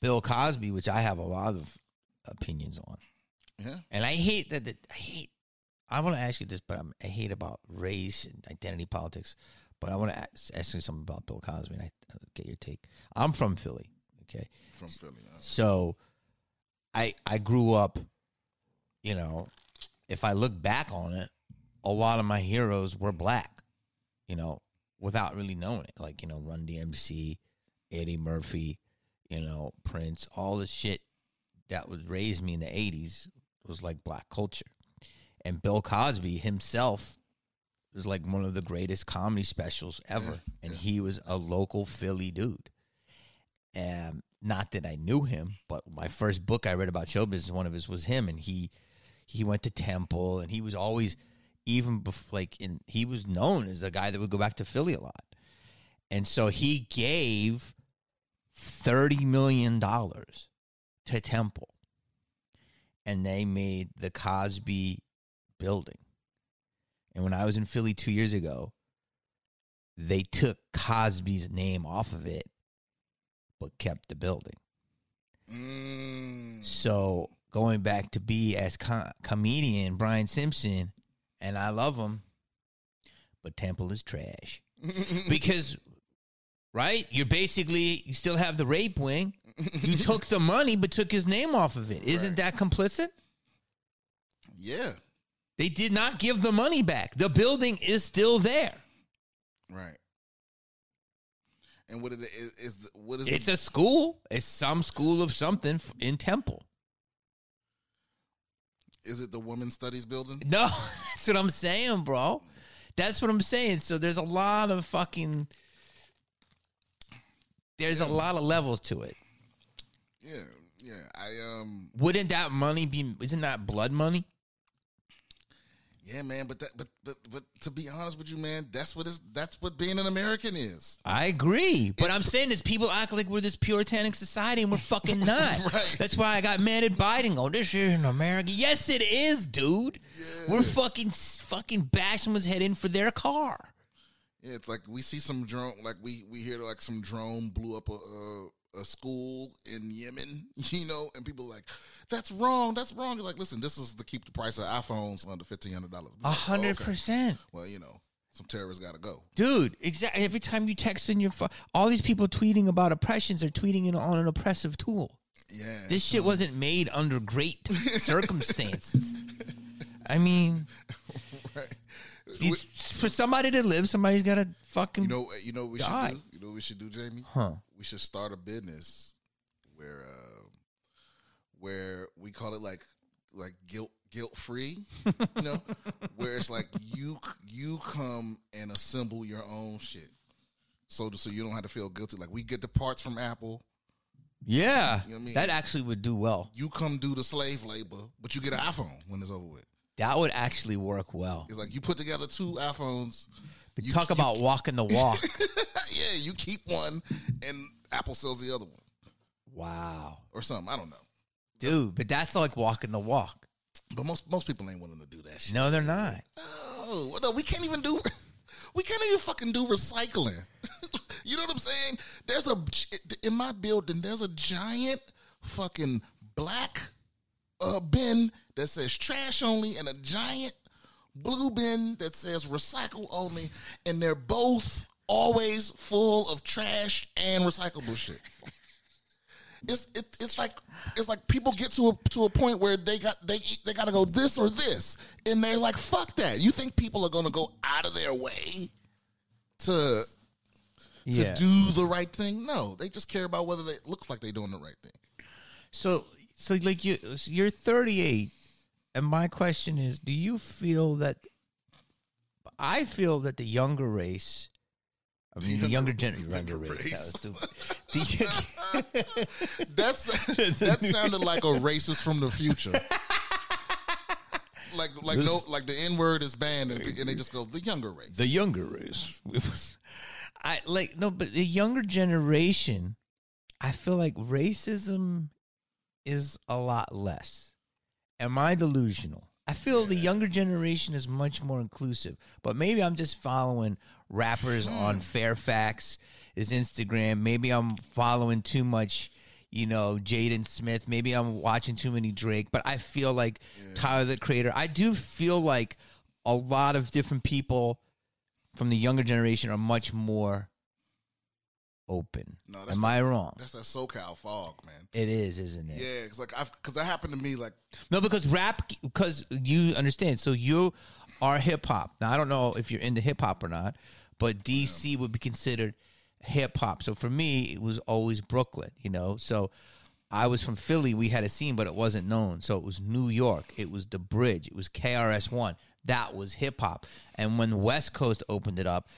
Bill Cosby, which I have a lot of opinions on. yeah, And I hate that. that I hate. I want to ask you this, but I'm, I hate about race and identity politics. But I want to ask, ask you something about Bill Cosby, and I uh, get your take. I'm from Philly, okay, from Philly. so I I grew up. You know, if I look back on it, a lot of my heroes were black. You know, without really knowing it, like you know, Run DMC, Eddie Murphy, you know, Prince, all the shit that was raised me in the '80s was like black culture, and Bill Cosby himself was like one of the greatest comedy specials ever, and he was a local Philly dude. And not that I knew him, but my first book I read about show business, one of his was him, and he he went to Temple, and he was always even before like in he was known as a guy that would go back to Philly a lot, and so he gave thirty million dollars to Temple, and they made the Cosby building. And when I was in Philly two years ago, they took Cosby's name off of it, but kept the building. Mm, So going back to be as co- comedian Brian Simpson, and I love him, but Temple is trash because, right? You're basically you still have the rape wing. You took the money, but took his name off of it. Isn't that complicit? yeah, They did not give the money back. The building is still there. right. And what is, it, is, is the, what is It's the, a school. It's some school of something in Temple. is it the woman studies building? No, that's what I'm saying, bro. That's what I'm saying. So there's a lot of fucking. There's a lot of levels to it. Yeah, yeah. I um, Wouldn't that money be? Isn't that blood money? Yeah, man. But that, but but but to be honest with you, man, that's what is that's what being an American is. I agree, but I'm saying is people act like we're this puritanic society and we're fucking not. Right. That's why I got mad at Biden. Going, this isn't America. Yes, it is, dude. We're fucking fucking bashing his head in for their car. Yeah, it's like we see some drone, like we we hear like some drone blew up a a, a school in Yemen, you know, and people are like, that's wrong, that's wrong. You're like, listen, this is to keep the price of iPhones under fifteen hundred dollars. Oh, a hundred percent. Well, you know, some terrorists got to go. Dude, exactly. Every time you text in your phone, all these people tweeting about oppressions are tweeting on an oppressive tool. Yeah, This shit wasn't made under great circumstances. I mean, right. For somebody to live, somebody's got to fucking. You know, you know what we Die. should do. You know what we should do, Jamie? huh? We should start a business where, um, where we call it like, like guilt guilt free. You know, where it's like you you come and assemble your own shit, so so you don't have to feel guilty. Like we get the parts from Apple. Yeah, You know what I mean? that actually would do well. You come do the slave labor, but you get an iPhone when it's over with. That would actually work well. It's like you put together two iPhones. You, Talk you- about walking the walk. yeah, you keep one, and Apple sells the other one, wow, or something. I don't know. dude, but that's like walking the walk. But most most people ain't willing to do that shit. No, they're not. No, well, no, we can't even do. We can't even fucking do recycling. you know what I'm saying? There's a in my building. There's a giant fucking black uh, bin that says trash only, and a giant blue bin that says recycle only, and they're both always full of trash and recyclable shit. It's it, it's like it's like people get to a to a point where they got they they got to go this or this, and they're like, "Fuck that!" You think people are going to go out of their way to to Yeah. do the right thing? No, they just care about whether it looks like they're doing the right thing. So, so like you you're 38, and my question is, do you feel that? I feel that the younger race, I mean, the younger generation. younger race. that. That's that sounded like a racist from the future. Like like no like the N word is banned and, and they just go the younger race. the younger race. It was, I like no, but the younger generation, I feel like racism is a lot less. Am I delusional? I feel the younger generation is much more inclusive, but maybe I'm just following rappers hmm. on Fairfax, his Instagram. Maybe I'm following too much, you know, Jaden Smith. Maybe I'm watching too many Drake, but I feel like Tyler the Creator. I do feel like a lot of different people from the younger generation are much more open. No, that's Am I wrong? That's that SoCal fog, man. It is, isn't it? Yeah, because like I've because that happened to me. Like No, because rap, because you understand. So you are hip hop. Now I don't know if you're into hip hop or not, but DC would be considered hip hop. So for me, it was always Brooklyn. You know, so I was from Philly. We had a scene, but it wasn't known. So it was New York. It was the Bridge. It was KRS One. That was hip hop. And when the West Coast opened it up.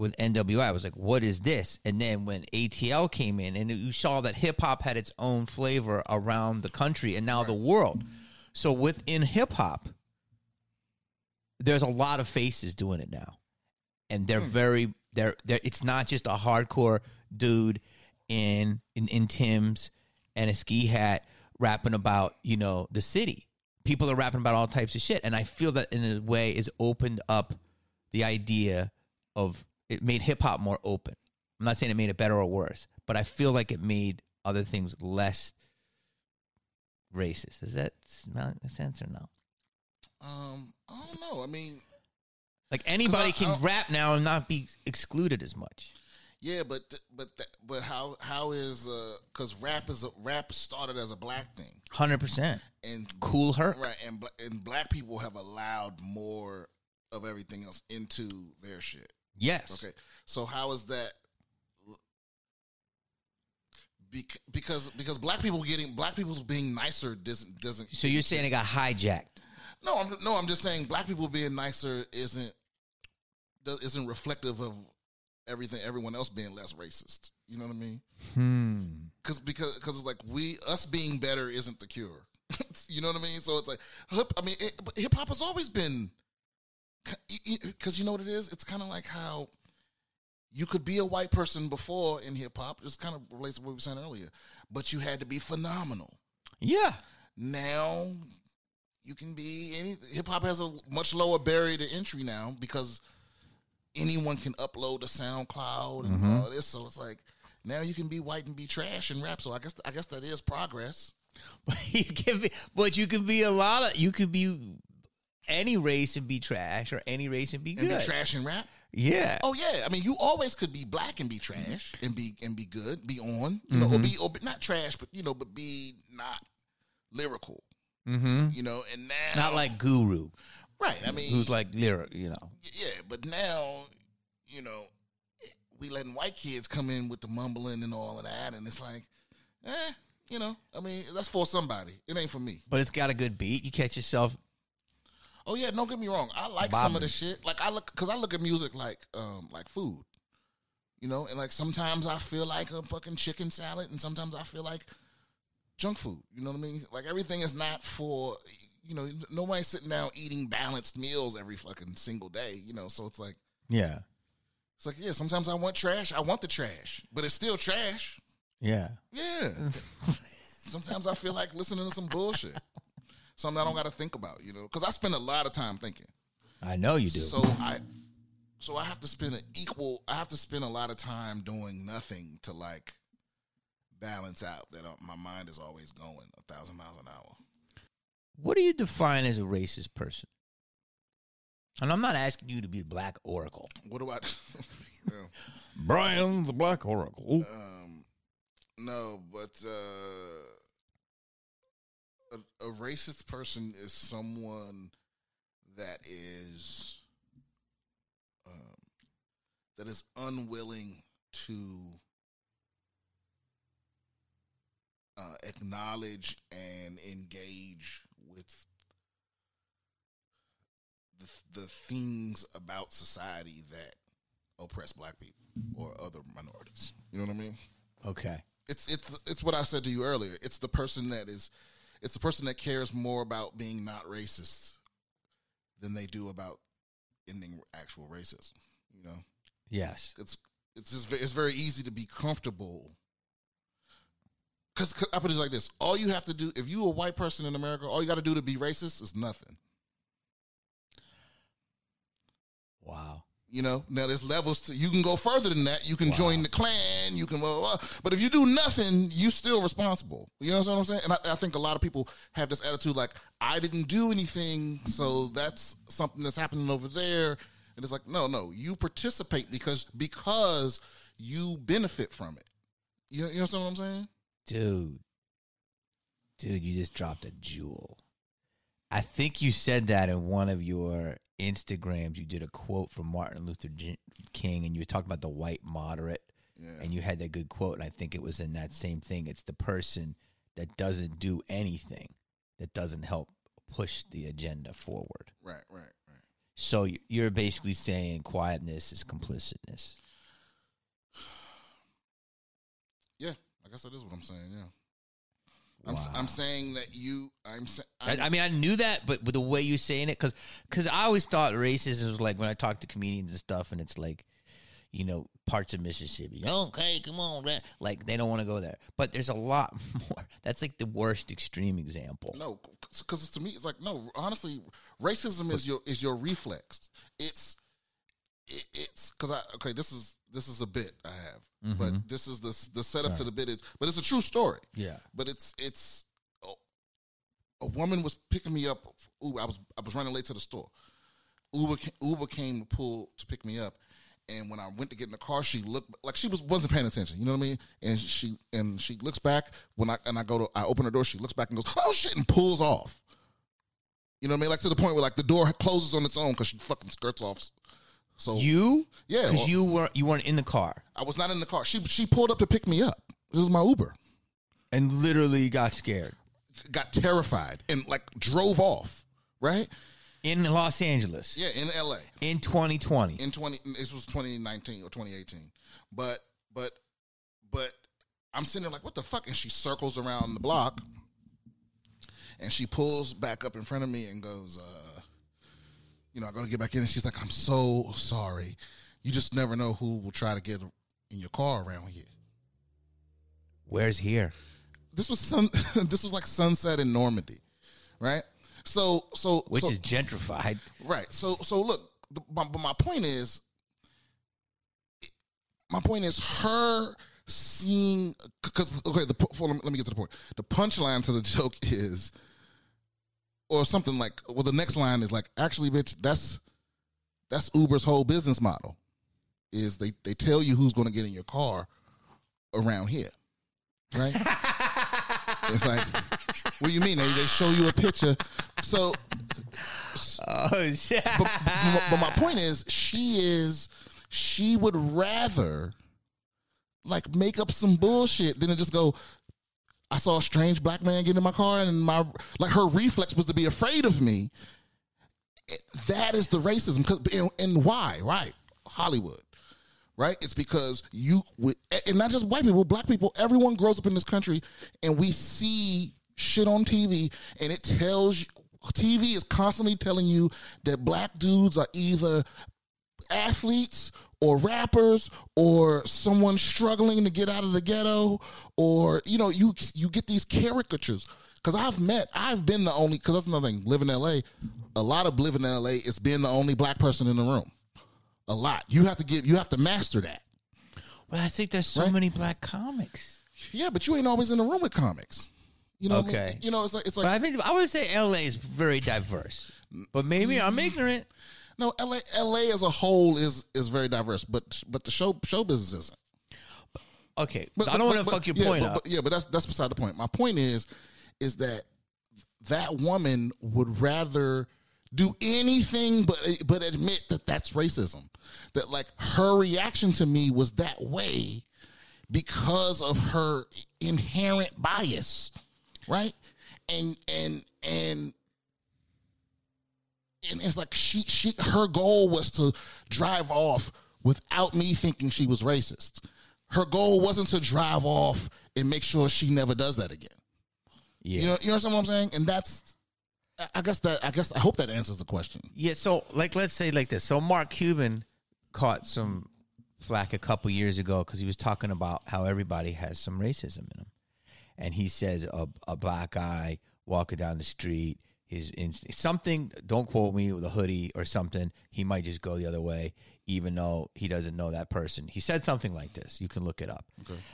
With NWA, I was like, "What is this?" And then when ATL came in, and you saw that hip hop had its own flavor around the country and now the world. So within hip hop, there's a lot of faces doing it now, and they're hmm. very they're they're. It's not just a hardcore dude in in in Timbs and a ski hat rapping about you know the city. People are rapping about all types of shit, and I feel that in a way is opened up the idea of it made hip hop more open. I'm not saying it made it better or worse, but I feel like it made other things less racist. Does that make sense or no? um, I don't know. I mean, Like anybody I- can I- rap now and not be excluded as much. yeah, but but but how how is uh because rap is a rap started as a black thing Hundred percent. and Kool Herc. right and and black people have allowed more of everything else into their shit. Yes. Okay, so how is that? Bec- Because because black people getting black people being nicer doesn't doesn't. So you're saying it got hijacked? no? I'm no. I'm just saying black people being nicer isn't does- isn't reflective of everything. Everyone else being less racist. You know what I mean? Hmm. Because because because it's like we us being better isn't the cure. you know what I mean? So it's like hip, I mean hip hop has always been because you know what it is. It's kind of like how you could be a white person before in hip hop. Just kind of relates to what we were saying earlier, but you had to be phenomenal. Yeah. Now you can be any hip hop has a much lower barrier to entry now because anyone can upload to SoundCloud and Mm-hmm. all this. So it's like now you can be white and be trash and rap. So I guess I guess that is progress. But you can be, but you can be a lot of. You could be any race and be trash or any race and be and good. be trash and rap. Yeah. Oh yeah, I mean, you always could be black and be trash and be and be good, be on, you know, or be or be, not trash, but you know, but be not lyrical, Mm-hmm. you know. And now, Not like Guru, right. I mean, who's like lyric, you know. yeah, but now, you know, we letting white kids come in with the mumbling and all of that, and it's like, eh, you know, I mean, that's for somebody. It ain't for me. But it's got a good beat. You catch yourself. Oh yeah, don't get me wrong. I like some of the shit. Like I look, cause I look at music like, um, like food. You know, and like sometimes I feel like a fucking chicken salad, and sometimes I feel like junk food. You know what I mean? Like everything is not for, you know, nobody's sitting down eating balanced meals every fucking single day. You know, so it's like, Yeah. it's like, yeah. Sometimes I want trash. I want the trash, but it's still trash. Yeah. Yeah. sometimes I feel like listening to some bullshit, something I don't got to think about. You know, because I spend a lot of time thinking. I know you do. So I, so I have to spend an equal. I have to spend a lot of time doing nothing to like balance out that uh, my mind is always going a thousand miles an hour. what do you define as a racist person? And I'm not asking you to be a black oracle. What do I? yeah. Brian the Black Oracle. um, no, but uh, a, a racist person is someone that is um, that is unwilling to uh, acknowledge and engage with the, the things about society that oppress black people or other minorities. You know what I mean? Okay. It's it's it's what I said to you earlier. It's the person that is it's the person that cares more about being not racist than they do about ending actual racism. You know, Yes. it's it's just, it's very easy to be comfortable. Because I put it like this: all you have to do, if you a white person in America, all you got to do to be racist is nothing. Wow. You know, now there's levels to. You can go further than that. You can Wow. join the Klan. You can, blah, blah, blah. but if you do nothing, you still responsible. You know what I'm saying? And I, I think a lot of people have this attitude, like I didn't do anything, so that's something that's happening over there. And it's like, no, no, you participate because because you benefit from it. You, you know what I'm saying? Dude. Dude, you just dropped a jewel. I think you said that in one of your Instagrams. You did a quote from Martin Luther King and you were talking about the white moderate. Yeah. and you had that good quote and i think it was in that same thing it's the person that doesn't do anything that doesn't help push the agenda forward Right, right, right. so you- you're basically saying quietness is complicitness Yeah, I guess that is what I'm saying. Yeah. I'm, Wow. I'm saying that you. I'm. I, I'm I mean, I knew that, but with the way you're saying it, because I always thought racism was like when I talk to comedians and stuff, and it's like, you know, parts of Mississippi. Okay, come on, man. like they don't want to go there. But there's a lot more. That's like the worst extreme example. No, because to me, it's like no. Honestly, racism is your is your reflex. It's it, it's because I okay. This is this is a bit I have, but mm-hmm. this is the the setup to the bit is, but it's a true story. Yeah. But it's it's a, a woman was picking me up. Uber. I was I was running late to the store. Uber Uber came to pull to pick me up, and when I went to get in the car, she looked like she was wasn't paying attention. You know what I mean? And she and she looks back when I and I go to I open the door. She looks back and goes, "Oh shit!" and pulls off. You know what I mean? Like to the point where like the door closes on its own because she fucking skirts off. So You? Yeah, Because well- you weren't you weren't in the car I was not in the car. She she pulled up to pick me up. This is my Uber. and literally got scared Got terrified and like drove off. Right? in Los Angeles Yeah, in L.A. in 2020. in 20 this was 2019 or 2018 but but but i'm sitting there like what the fuck and she circles around the block and she pulls back up in front of me and goes uh you know i'm gonna get back in and she's like i'm so sorry you just never know who will try to get in your car around here Where's here? this was sun this was like sunset in Normandie right so so Which so, is gentrified. Right. So so look, the, my, but my point is, my point is her seeing because okay. The let me get to the point. The punchline to the joke is or something like. Well, the next line is like, actually, bitch, that's that's Uber's whole business model. Is they they tell you who's going to get in your car around here, right? it's like, what do you mean? They they show you a picture. So, Oh shit! but, but, but my point is, she is she would rather like make up some bullshit than to just go. I saw a strange black man get in my car, and my like her reflex was to be afraid of me. That is the racism, 'cause- and, and why? Right, Hollywood, right? It's because you, and not just white people, black people. Everyone grows up in this country, and we see shit on TV, and it tells you. TV is constantly telling you that black dudes are either athletes or rappers or someone struggling to get out of the ghetto or you know you you get these caricatures because i've met i've been the only because that's another thing living in la a lot of living in la is being the only black person in the room a lot you have to get you have to master that Well, I think there's so Right? many black comics. yeah but you ain't always in the room with comics you know what I mean? Okay. you know it's like it's But like I think I would say LA is very diverse. But maybe I'm ignorant. No la la as a whole is is very diverse but but the show show business isn't Okay, But- I don't want to fuck your yeah, point but, up. but- yeah, but that's that's beside the point. My point is, is that that woman would rather do anything but but admit that that's racism. That like her reaction to me was that way because of her inherent bias, right? And and and and it's like she she her goal was to drive off without me thinking she was racist. Her goal wasn't to drive off and make sure she never does that again. yeah. You know, you understand what I'm saying? And that's, I- guess that, I guess, I hope that answers the question. Yeah, so like let's say like this. So Mark Cuban caught some flack a couple years ago because he was talking about how everybody has some racism in them, and he says a, a black guy walking down the street, his in, something. Don't quote me with a hoodie or something. He might just go the other way, even though he doesn't know that person. He said something like this. You can look it up.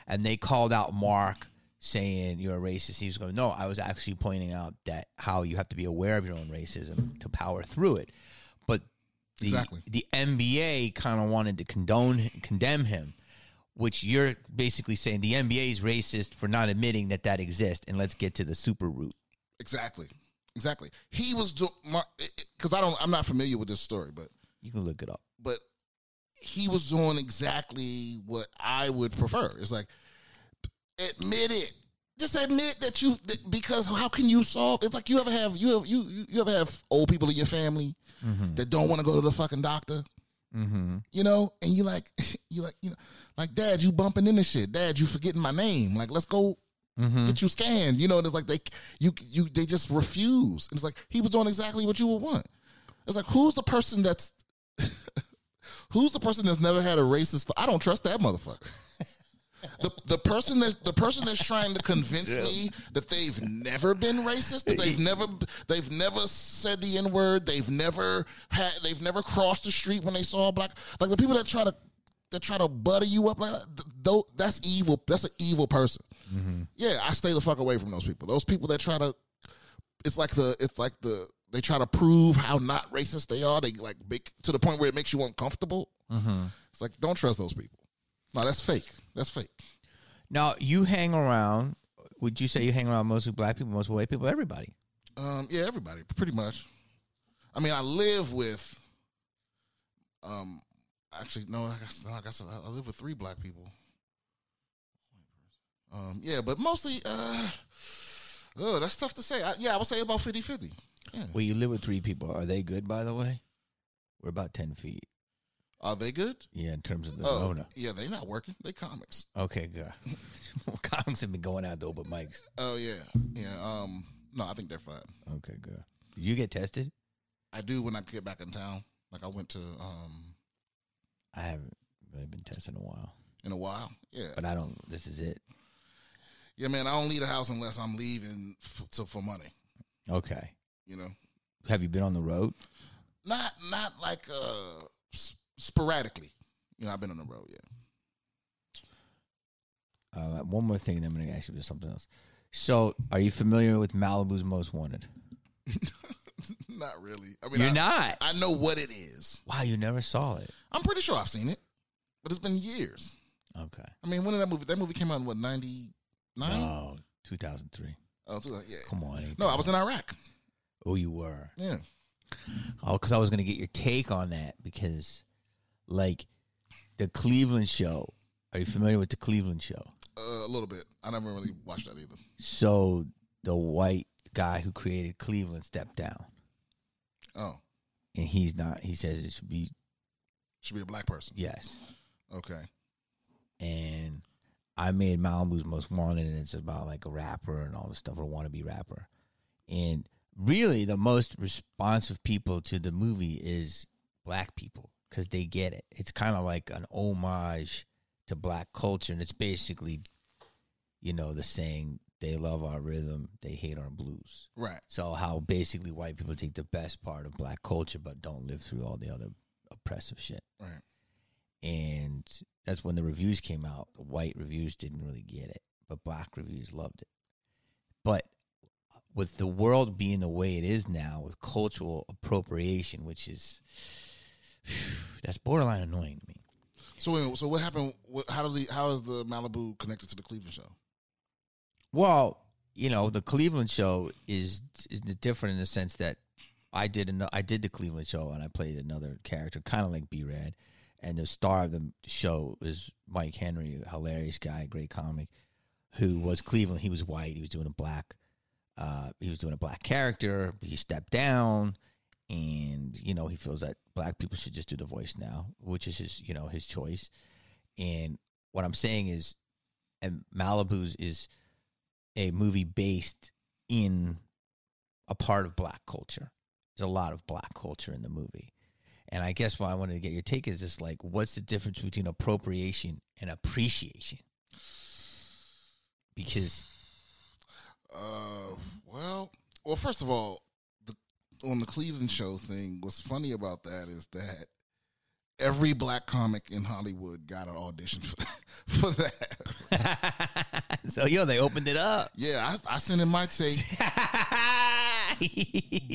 And they called out Mark saying you're a racist. He was going, no, I was actually pointing out that how you have to be aware of your own racism to power through it. But the Exactly. the NBA kind of wanted to condone condemn him, which you're basically saying the NBA is racist for not admitting that that exists. And let's get to the super root. Exactly. Exactly. He was doing, because I don't, I'm not familiar with this story, but, You can look it up. but he was doing exactly what I would prefer. It's like, admit it. Just admit that you that because how can you solve? It's like you ever have you have you you, you ever have old people in your family that don't want to go to the fucking doctor, Mm-hmm. you know, and you like you like you know like dad, you bumping into shit. Dad, you forgetting my name. Like let's go Mm-hmm. get you scanned. You know, and it's like they you you they just refuse. And it's like he was doing exactly what you would want. It's like who's the person that's who's the person that's never had a racist? I don't trust that motherfucker. The, the person that the person that's trying to convince me that they've never been racist, that they've never they've never said the n word, they've never had they've never crossed the street when they saw a black like the people that try to that try to butter you up like that, that's evil. That's an evil person. Yeah, I stay the fuck away from those people. Those people that try to it's like the it's like the they try to prove how not racist they are. They like make to the point where it makes you uncomfortable. It's like don't trust those people. No, that's fake. That's fake. Now you hang around. Would you say you hang around mostly black people, mostly white people, everybody? Um, yeah, everybody, pretty much. I mean, I live with. Um, actually, no, I guess no, I guess I, I live with three black people. Um, yeah, but mostly, uh, oh, that's tough to say. I, yeah, I would say about 50-50. Yeah. Well, you live with three people. Are they good, by the way? We're about ten feet. Are they good? Yeah, in terms of the Oh, Rona. yeah, they're not working. They comics. Okay, good. Comics have been going out though, but Mike's. Oh yeah, yeah. Um, no, I think they're fine. Okay, good. You get tested? I do when I get back in town. Like I went to um I haven't really been tested in a while, in a while. Yeah, but I don't. This is it. Yeah, man. I don't leave the house unless I'm leaving f- to for money. Okay. You know, Have you been on the road? not not like uh s- sporadically. You know, I've been on the road. Yeah. Uh, one more thing, then I'm going to ask you something else. So, are you familiar with Malibu's Most Wanted? not really. I mean, You're I, not. I know what it is. Wow, you never saw it. I'm pretty sure I've seen it, but it's been years. Okay. I mean, when did that movie? That movie came out in what ninety nine? No, 2003. Oh, two- yeah. Come on. ain't No, I was in Iraq. Oh, you were. Yeah. Oh, because I was going to get your take on that because, like, the Cleveland show. Are you familiar with the Cleveland show? Uh, a little bit. I never really watched that either. So the white guy who created Cleveland stepped down, Oh, and he's not. He says it should be should be a black person. yes. Okay. And I made Malibu's Most Wanted, and it's about like a rapper and all this stuff, or a wannabe rapper. And really, the most responsive people to the movie is black people because they get it. It's kind of like an homage to black culture, and it's basically, you know, the saying they love our rhythm, they hate our blues. Right. So how basically white people take the best part of black culture, but don't live through all the other oppressive shit Right. And that's when the reviews came out. White reviews didn't really get it, but black reviews loved it. But with the world being the way it is now, with cultural appropriation, which is that's borderline annoying to me. So wait so what happened? What, how did the how is the Malibu connected to the Cleveland show? Well, you know, the Cleveland show is is different in the sense that I did an, I did the Cleveland show and I played another character, kind of like B Rad, and the star of the show was Mike Henry, hilarious guy, great comic, who was Cleveland. He was white. He was doing a black, uh, he was doing a black character. He stepped down, and you know he feels that black people should just do the voice now, which is his you know his choice. And what I'm saying is, and Malibu's is a movie based in a part of black culture. There's a lot of black culture in the movie. And I guess what I wanted to get your take is just like, what's the difference between appropriation and appreciation? Because, Uh, well, well, first of all, the, on the Cleveland show thing, what's funny about that is that every black comic in Hollywood got an audition for, for that. so yo, they opened it up. Yeah, I, I sent in my tape,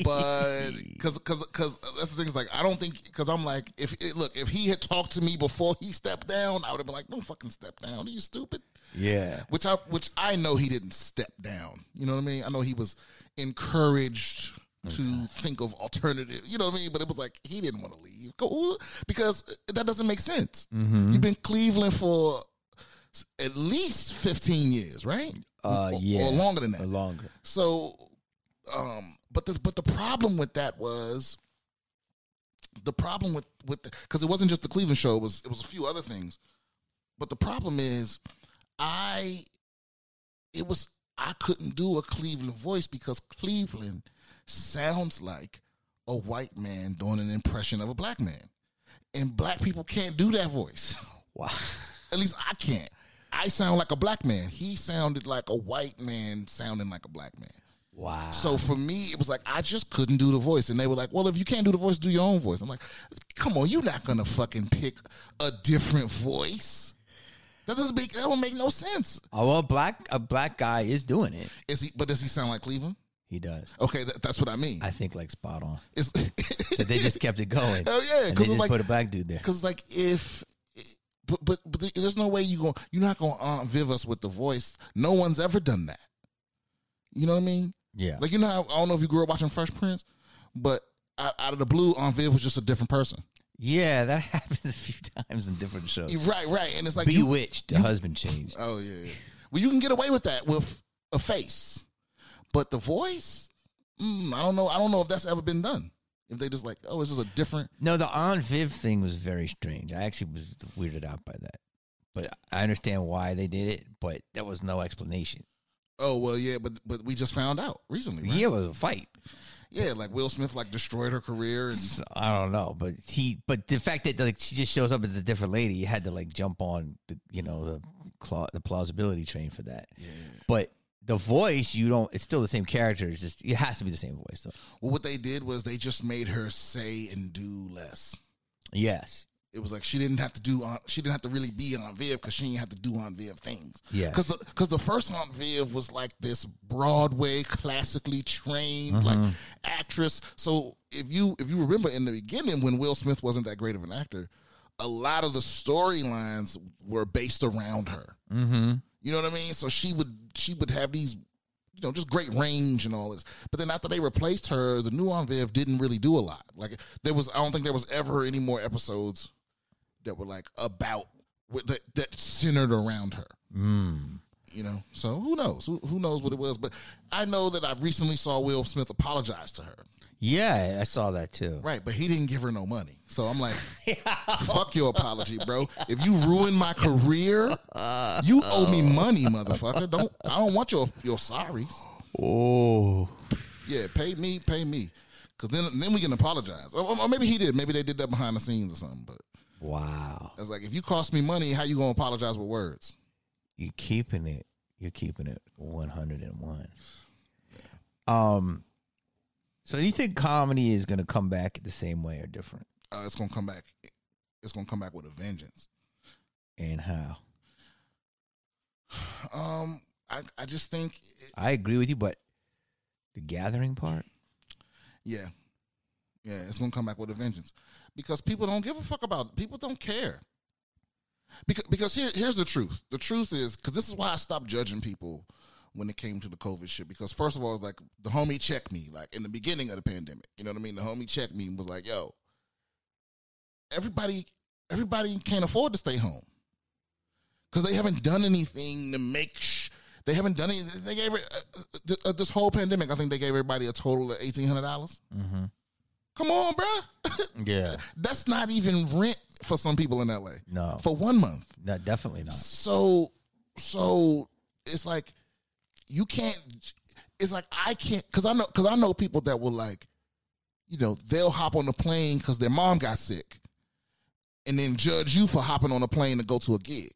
but because because because that's the thing is like I don't think because I'm like if it, look if he had talked to me before he stepped down, I would have been like, don't fucking step down. Are you stupid? yeah, which I which I know he didn't step down. You know what I mean? I know he was encouraged to think of alternative. You know what I mean? But it was like he didn't want to leave because that doesn't make sense. Mm-hmm. You've been Cleveland for at least fifteen years, right? uh, Or- yeah, or longer than or that. longer. So, um, but the but the problem with that was the problem with with because it wasn't just the Cleveland show; it was it was a few other things. But the problem is, I it was I couldn't do a Cleveland voice because Cleveland sounds like a white man doing an impression of a black man, and black people can't do that voice. Wow. At least I can't. I sound like a black man. He sounded like a white man sounding like a black man. Wow. So for me, it was like I just couldn't do the voice, and they were like, "Well, if you can't do the voice, do your own voice." I'm like, "Come on, you're not gonna fucking pick a different voice. That doesn't make that don't make no sense." oh, well, black a black guy is doing it. Is he? But does he sound like Cleveland? He does. Okay, that, that's what I mean. I think like spot on. They just kept it going. Oh yeah, because they it's just like put a black dude there. Because like if, but but but there's no way you go. You're not going to Aunt Viv us with the voice. No one's ever done that. You know what I mean? Yeah. Like you know, how, I don't know if you grew up watching Fresh Prince, but out, out of the blue, Aunt Viv was just a different person. yeah, that happens a few times in different shows. Right, right, and it's like you. Bewitched, the husband changed. Oh yeah, yeah. Well, you can get away with that with a face, but the voice, mm, I don't know. I don't know if that's ever been done. If they just like, oh, it's just a different. No, the Aunt Viv thing was very strange. I actually was weirded out by that. But I understand why they did it, but there was no explanation. Oh well, yeah, but but we just found out recently. Right? Yeah, it was a fight. Yeah, like Will Smith like destroyed her career and So, I don't know, but he, but the fact that like she just shows up as a different lady, you had to like jump on the, you know, the cla- the plausibility train for that. yeah. But the voice, you don't. It's still the same character. It's just it has to be the same voice. though. Well, what they did was they just made her say and do less. yes, it was like she didn't have to do on she didn't have to really be Aunt Viv because she didn't have to do Aunt Viv things. Yeah, because the because the first Aunt Viv was like this Broadway classically trained like actress. So if you if you remember in the beginning when Will Smith wasn't that great of an actor, a lot of the storylines were based around her. Mm-hmm. You know what I mean? So she would she would have these, you know, just great range and all this. But then after they replaced her, the new Aunt Viv didn't really do a lot. Like there was, I don't think there was ever any more episodes that were like about that that centered around her. Mm. You know, so who knows? Who, who knows what it was? But I know that I recently saw Will Smith apologize to her. Yeah, I saw that too. Right, but he didn't give her no money. So I'm like, fuck your apology, bro. If you ruin my career, you owe me money, motherfucker. Don't I don't want your your sorries. Oh, Yeah, pay me, pay me. Cause then then we can apologize. Or, or maybe he did. Maybe they did that behind the scenes or something. But wow. it's like if you cost me money, how you gonna apologize with words? You're keeping it. You're keeping it 101. Um, so do you think comedy is going to come back the same way or different? Uh, it's gonna come back. It's gonna come back with a vengeance. And how? Um, I I just think, I agree with you, but the gathering part? yeah, yeah, it's gonna come back with a vengeance because people don't give a fuck about it. People don't care. Because because here here's the truth. The truth is because this is why I stopped judging people when it came to the COVID shit. Because first of all, it's like the homie checked me like in the beginning of the pandemic. You know what I mean? The homie checked me and was like, "Yo, everybody everybody can't afford to stay home because they haven't done anything to make." Sh- they haven't done anything. They gave uh, uh, uh, this whole pandemic. I think they gave everybody a total of eighteen hundred dollars. Mm-hmm. Come on, bruh. Yeah. That's not even rent for some people in LA No. for one month. No, definitely not. So, so it's like you can't. It's like I can't because I know because I know people that will like, you know, they'll hop on the plane because their mom got sick, and then judge you for hopping on a plane to go to a gig.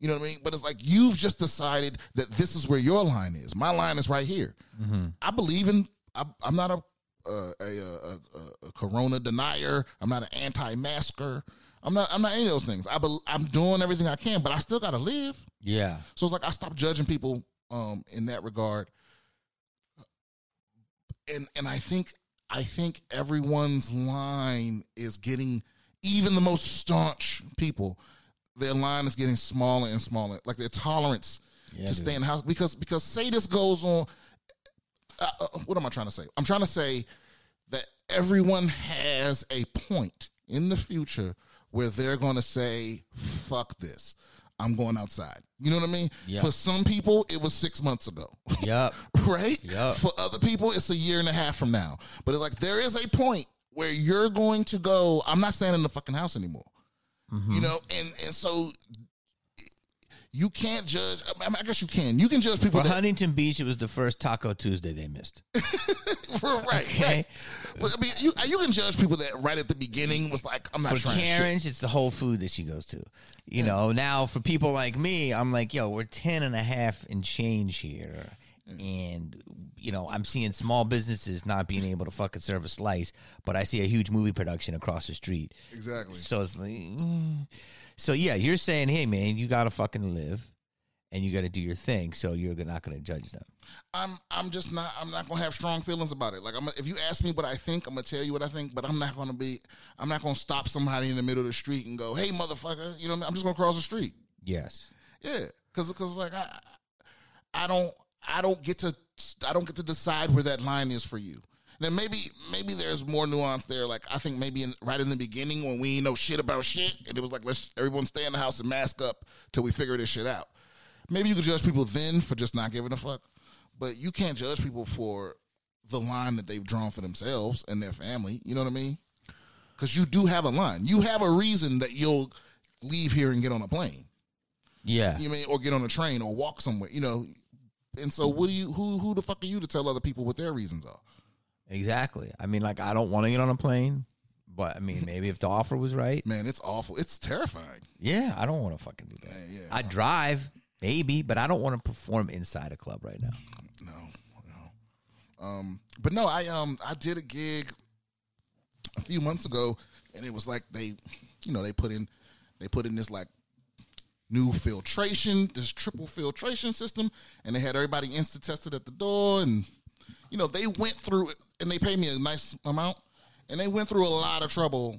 You know what I mean? But it's like you've just decided that this is where your line is. My line is right here. Mm-hmm. I believe in. I, I'm not a a, a, a, a, a corona denier. I'm not an anti-masker. I'm not. I'm not any of those things. I bel I'm doing everything I can, but I still got to live. Yeah. So it's like I stopped judging people um, in that regard. And and I think I think everyone's line is getting even the most staunch people. Their line is getting smaller and smaller. Like their tolerance Yeah, to dude. stay in the house because because say this goes on. Uh, uh, what am I trying to say? I'm trying to say that everyone has a point in the future where they're going to say, "Fuck this." I'm going outside. You know what I mean? Yeah. For some people, it was six months ago, Yep. right? Yeah. For other people, it's a year and a half from now. But it's like there is a point where you're going to go. I'm not staying in the fucking house anymore. Mm-hmm. You know, and and so you can't judge. I, mean, I guess you can. You can judge people. For That, Huntington Beach, it was the first Taco Tuesday they missed. right, Okay. right. But I mean, you you can judge people that right at the beginning was like, I'm not For trying. Karen's, it's the whole food that she goes to. You know, now for people like me, I'm like, yo, we're 10 and a half and change here. And, you know, I'm seeing small businesses not being able to fucking serve a slice, but I see a huge movie production across the street. Exactly. So it's like, mm. So yeah, you're saying, hey, man, you got to fucking live and you got to do your thing. So you're not going to judge them. I'm I'm just not I'm not gonna have strong feelings about it. Like I'm if you ask me what I think, I'm gonna tell you what I think, but I'm not gonna be I'm not gonna stop somebody in the middle of the street and go, hey motherfucker, you know I? I'm just gonna cross the street. Yes. Yeah, because because like I I don't I don't get to I don't get to decide where that line is for you. Now maybe maybe there's more nuance there. Like I think maybe in, right in the beginning when we know shit about shit, and it was like let's everyone stay in the house and mask up till we figure this shit out. Maybe you could judge people then for just not giving a fuck, but you can't judge people for the line that they've drawn for themselves and their family. You know what I mean? Because you do have a line. You have a reason that you'll leave here and get on a plane. Yeah. You mean or get on a train or walk somewhere, you know. And so what do you who who the fuck are you to tell other people what their reasons are? Exactly. I mean, like, I don't want to get on a plane, but I mean, maybe if the offer was right, Man, it's awful. It's terrifying. yeah, I don't want to fucking do that. Man, yeah. I drive, maybe, but I don't want to perform inside a club right now. no, no. Um but no, I um I did a gig a few months ago and it was like they you know they put in they put in this like new filtration, this triple filtration system, and they had everybody instant tested at the door, and you know they went through it, and they paid me a nice amount, and they went through a lot of trouble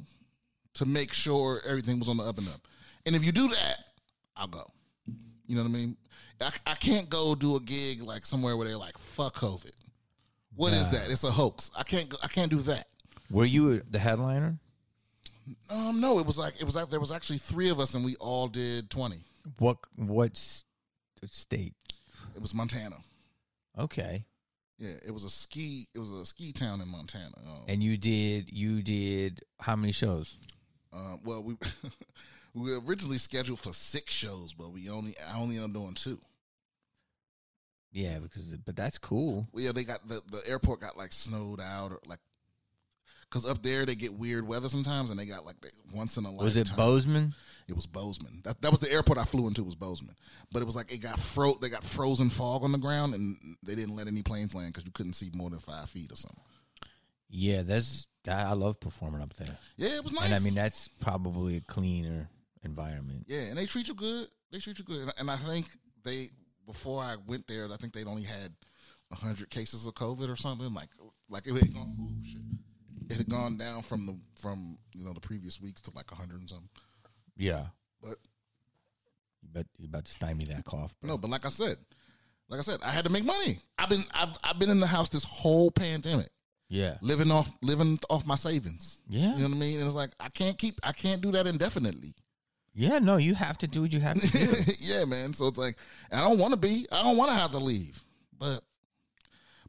to make sure everything was on the up and up. And if you do that, I'll go. You know what I mean? I, I can't go do a gig like somewhere where they're like, "Fuck COVID." What is that? It's a hoax. I can't. I can't do that. Were you the headliner? Um, no, it was like it was like there was actually three of us, and we all did twenty. What what state? It was Montana. Okay. Yeah, it was a ski. It was a ski town in Montana. Um, And you did you did how many shows? uh, well, we we were originally scheduled for six shows, but we only I only ended up doing two. Yeah, because but that's cool. Well, yeah, they got the the airport got like snowed out or like because up there they get weird weather sometimes, and they got like the, once in a lifetime. Was it Bozeman? It was Bozeman. That that was the airport I flew into was Bozeman, but it was like it got fro. They got frozen fog on the ground, and they didn't let any planes land because you couldn't see more than five feet or something. Yeah, that's I I love performing up there. Yeah, it was nice. And I mean that's probably a cleaner environment. Yeah, and they treat you good. They treat you good, and, and I think they before I went there, I think they'd only had hundred cases of COVID or something. Like like it. Oh shit! It had gone down from the from you know the previous weeks to like hundred and something. Yeah. But You bet you about to stymie that cough. Bro. no, but like I said, like I said, I had to make money. I've been I've I've been in the house this whole pandemic, Yeah. living off living off my savings. Yeah. You know what I mean? And it's like I can't keep I can't do that indefinitely. Yeah, no, you have to do what you have to do. yeah, man. So it's like I don't want to be. I don't want to have to leave. But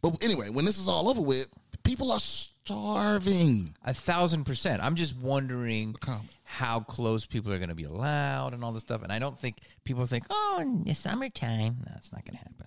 but anyway, when this is all over with, people are starving. A thousand percent. I'm just wondering how close people are going to be allowed and all this stuff. And I don't think people think, oh, in the summertime. No, it's not going to happen.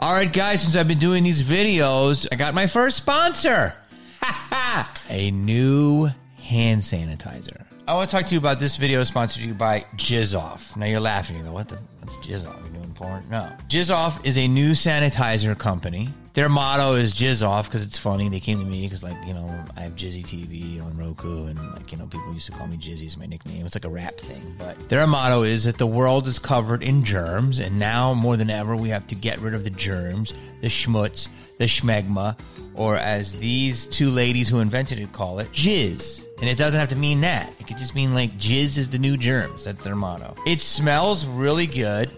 All right, guys, since I've been doing these videos, I got my first sponsor a new hand sanitizer. I want to talk to you about this video sponsored to you by Jizzoff. Now you're laughing. You go, what the? What's Jizzoff? You doing porn? No. Jizzoff is a new sanitizer company. Their motto is jizz off because it's funny. They came to me because, like, you know, I have Jizzy TV on Roku, and like, you know, people used to call me Jizzy. Is my nickname. It's like a rap thing. But their motto is that the world is covered in germs, and now more than ever, we have to get rid of the germs, the schmutz, the schmegma, or as these two ladies who invented it call it, jizz. And it doesn't have to mean that. It could just mean like jizz is the new germs. That's their motto. It smells really good,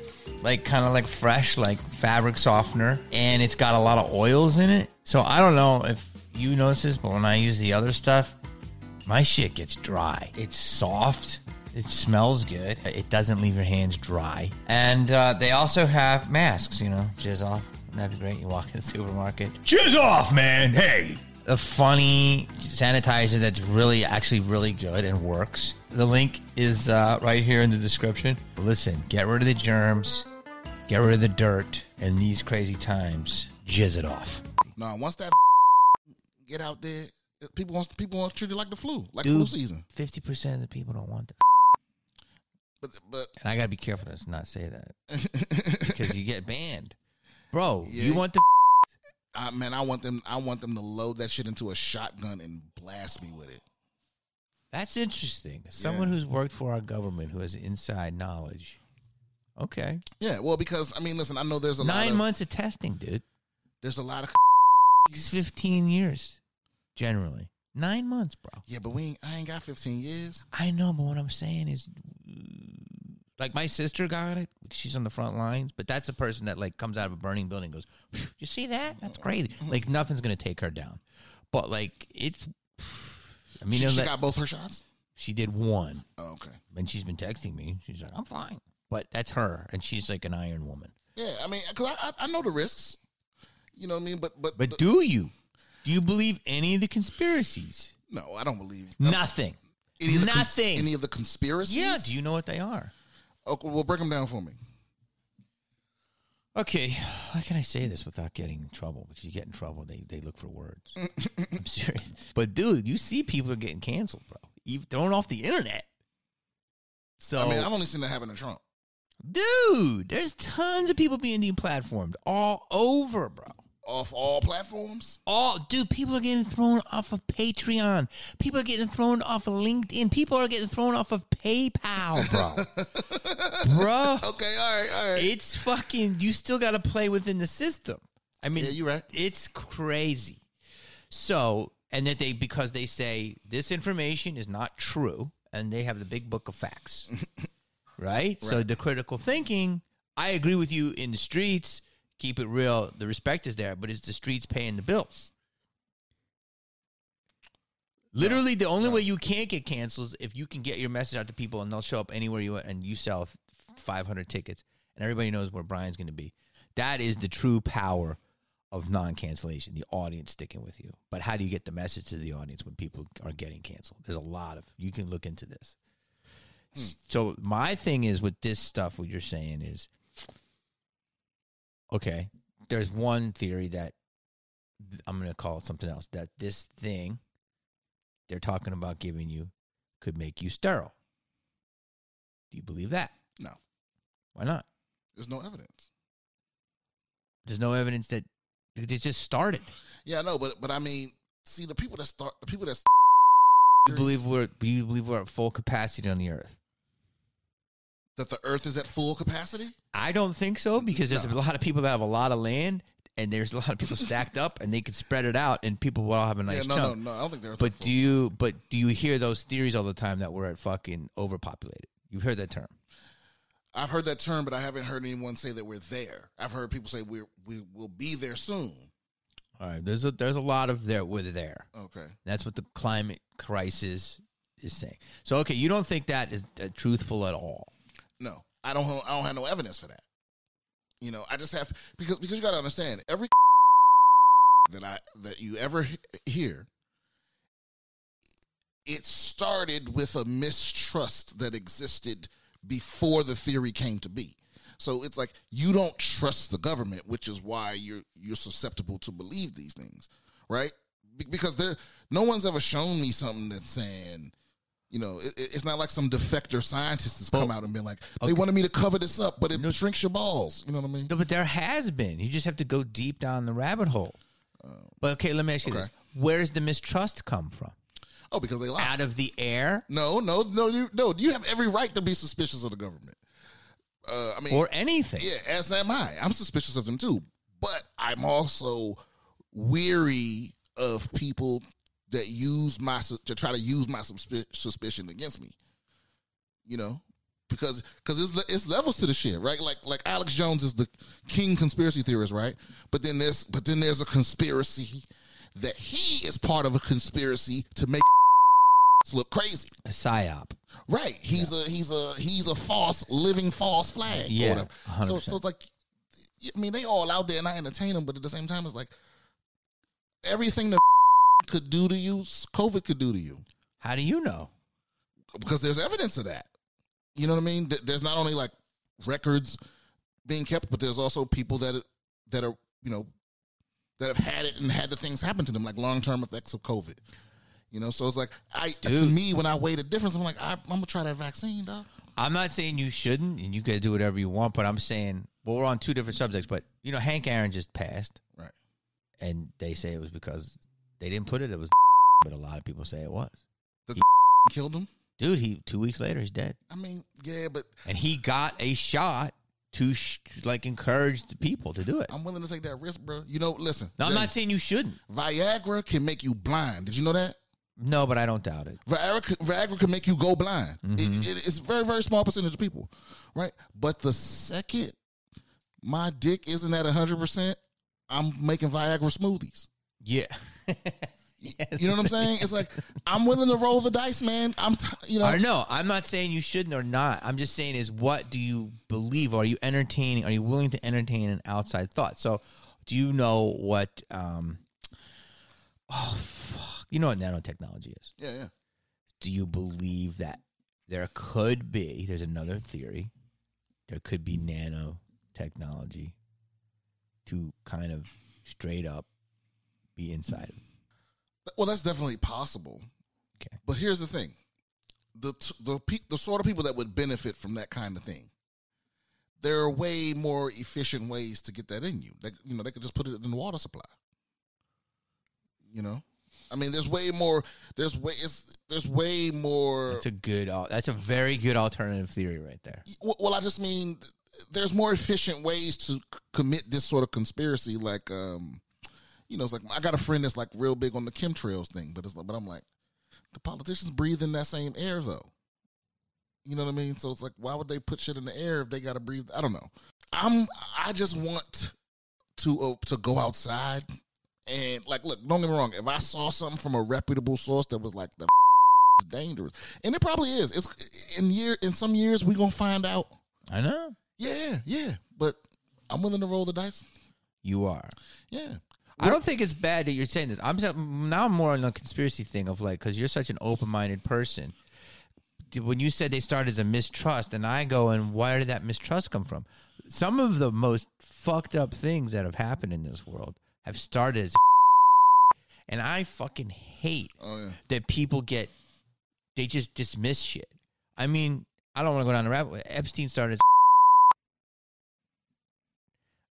like kind of like fresh, like fabric softener, and it's got a lot of oils in it. So I don't know if you notice this, but when I use the other stuff, my shit gets dry. It's soft. It smells good. It doesn't leave your hands dry. And uh, they also have masks, you know, jizz off. That'd be great. You walk in the supermarket. Jizz off, man. Hey. A funny sanitizer that's really, actually really good and works. The link is uh, right here in the description. Listen, get rid of the germs, get rid of the dirt, in these crazy times, jizz it off. Now, once that get out there, people want people want to treat it like the flu, like Dude. flu season. Fifty percent of the people don't want that, But but and I gotta be careful to not say that because you get banned, bro. Yeah. You want the I, man, I want them. I want them to load that shit into a shotgun and blast me with it. That's interesting. Someone who's worked for our government who has inside knowledge. Okay, Yeah, well, because I mean, listen, I know there's a lot nine of, months of testing, dude. There's a lot of It's Fifteen years, generally. Nine months, bro. yeah, but we ain't, I ain't got 15 years. I know, but what I'm saying is, like my sister got it. She's on the front lines, but that's a person that like comes out of a burning building. and Goes, you see that? That's crazy. Mm-hmm. Like nothing's gonna take her down. But like it's, I mean, She, she got both her shots. she did one, Oh, okay. and she's been texting me. She's like, I'm fine. But that's her, and she's like an iron woman. Yeah, I mean, because I, I I know the risks. You know what I mean? But but, But the- do you? Do you believe any of the conspiracies? no, I don't believe Nothing. any of the cons- Nothing. any of the conspiracies. yeah. Do you know what they are? Okay, well, break them down for me. Okay, how can I say this without getting in trouble? Because you get in trouble, they, they look for words. I'm serious. But dude, you see people are getting canceled, bro. You've thrown off the internet. So, I mean, I've only seen that happen to Trump. dude, there's tons of people being deplatformed all over, bro. Off all platforms. all dude people are getting thrown off of patreon. People are getting thrown off of linkedin. People are getting thrown off of paypal bro. Bro Okay, all right, all right. it's fucking you still got to play within the system. I mean Yeah, you're right. it's crazy. So and that they because they say this information is not true and they have the big book of facts. Right? so the critical thinking i agree with you in the streets keep it real the respect is there but it's the streets paying the bills. Literally the only way you can't get canceled is if you can get your message out to people and they'll show up anywhere you want and you sell 500 tickets and everybody knows where brian's going to be. That is the true power of non-cancellation the audience sticking with you. But how do you get the message to the audience when people are getting canceled? There's a lot of you can look into this. Hmm. So my thing is with this stuff what you're saying is okay there's one theory that i'm going to call it something else that this thing they're talking about giving you could make you sterile. Do you believe that? No, why not? There's no evidence. there's no evidence that it just started. Yeah, no, but but I mean, see the people that start the people that you believe we're you believe we're at full capacity on the earth that the Earth is at full capacity. I don't think so because there's a lot of people that have a lot of land and there's a lot of people stacked up and they can spread it out and people will all have a nice yeah, no, chunk. no, no. I don't think there's. But do you but do you hear those theories all the time that we're at fucking overpopulated? You've heard that term. I've heard that term, but I haven't heard anyone say that we're there. I've heard people say we're we will be there soon. All right, there's a there's a lot of there we're there. Okay. That's what the climate crisis is saying. So okay, you don't think that is uh, truthful at all? No, I don't. I don't have no evidence for that. You know, I just have because because you got to understand every that I that you ever hear, it started with a mistrust that existed before the theory came to be. So it's like you don't trust the government, which is why you're you're susceptible to believe these things, right? Be- Because there, no one's ever shown me something that's saying, you know, it, it- it's not like some defector scientist has come Well, out and been like, they wanted me to cover this up, but it shrinks your balls. You know what I mean? No, but there has been. You just have to go deep down the rabbit hole. But okay, let me ask you okay. this: Where's the mistrust come from? Oh, because they lie. Out of the air No, no, no, you no. You have every right to be suspicious of the government. Uh, I mean, or anything? yeah, as am I. I'm suspicious of them too, but I'm also weary of people that use my to try to use my suspi- suspicion against me. You know, because because it's it's levels to the shit, right? Like like Alex Jones is the king conspiracy theorist, right? But then there's but then there's a conspiracy that he is part of a conspiracy to make look crazy. A psyop. Right. He's a he's a he's a false living false flag. Yeah. So 100%. so it's like I mean they all out there and I entertain them, but at the same time it's like everything that could do to you, COVID could do to you How do you know? because there's evidence of that. You know what I mean? There's not only like records being kept, but there's also people that that are you know that have had it and had the things happen to them, like long term effects of COVID. You know, so it's like I to me when I weigh the difference, I'm like I, I'm gonna try that vaccine, dog. I'm not saying you shouldn't, and you can do whatever you want. But I'm saying, well, we're on two different subjects. But you know, Hank Aaron just passed, Right. and they say it was because they didn't put it. It was, but a lot of people say it was. The killed him. Dude, he two weeks later he's dead, I mean, yeah, but and he got a shot to sh- like encourage the people to do it. I'm willing to take that risk, bro. You know, listen. No, I'm not saying you shouldn't. Viagra can make you blind. Did you know that? No, but I don't doubt it. Viagra, Viagra can make you go blind. Mm-hmm. It- it- it's a very, very small percentage of people, right? But the second my dick isn't at 100%, I'm making Viagra smoothies. Yeah. Yes. You know what I'm saying? It's like, I'm willing to roll the dice, man. I'm, t- you know. Or know. I'm not saying you shouldn't or not. I'm just saying is what do you believe? Are you entertaining? Are you willing to entertain an outside thought? So, do you know what? um Oh fuck! You know what nanotechnology is? Yeah, yeah. Do you believe that there could be? There's another theory. There could be nanotechnology to kind of straight up be inside. Well, that's definitely possible. Okay. But here's the thing: the t- the pe- the sort of people that would benefit from that kind of thing, there are way more efficient ways to get that in you. They, you know, they could just put it in the water supply. You know, I mean, there's way more. There's way. It's, there's way more. That's a good. That's a very good alternative theory right there. Well, well, I just mean there's more efficient ways to c- commit this sort of conspiracy. Like, um, you know, it's like I got a friend that's like real big on the chemtrails thing, but it's like, but I'm like, the politicians breathe in that same air though. You know what I mean? So it's like, why would they put shit in the air if they got to breathe? I don't know. I'm. I just want to uh, to go outside and like, look. Don't get me wrong. If I saw something from a reputable source that was like the is dangerous, and it probably is. It's in year in some years we gonna find out. I know Yeah, yeah. But I'm willing to roll the dice. you are. Yeah. I don't think it's bad that you're saying this. I'm now I'm more on the conspiracy thing of like because you're such an open-minded person. When you said they started as a mistrust, and I go, and where did that mistrust come from? Some of the most fucked up things that have happened in this world have started as, and I fucking hate Oh yeah. that people get they just dismiss shit. I mean, I don't want to go down the rabbit. hole. Epstein started. As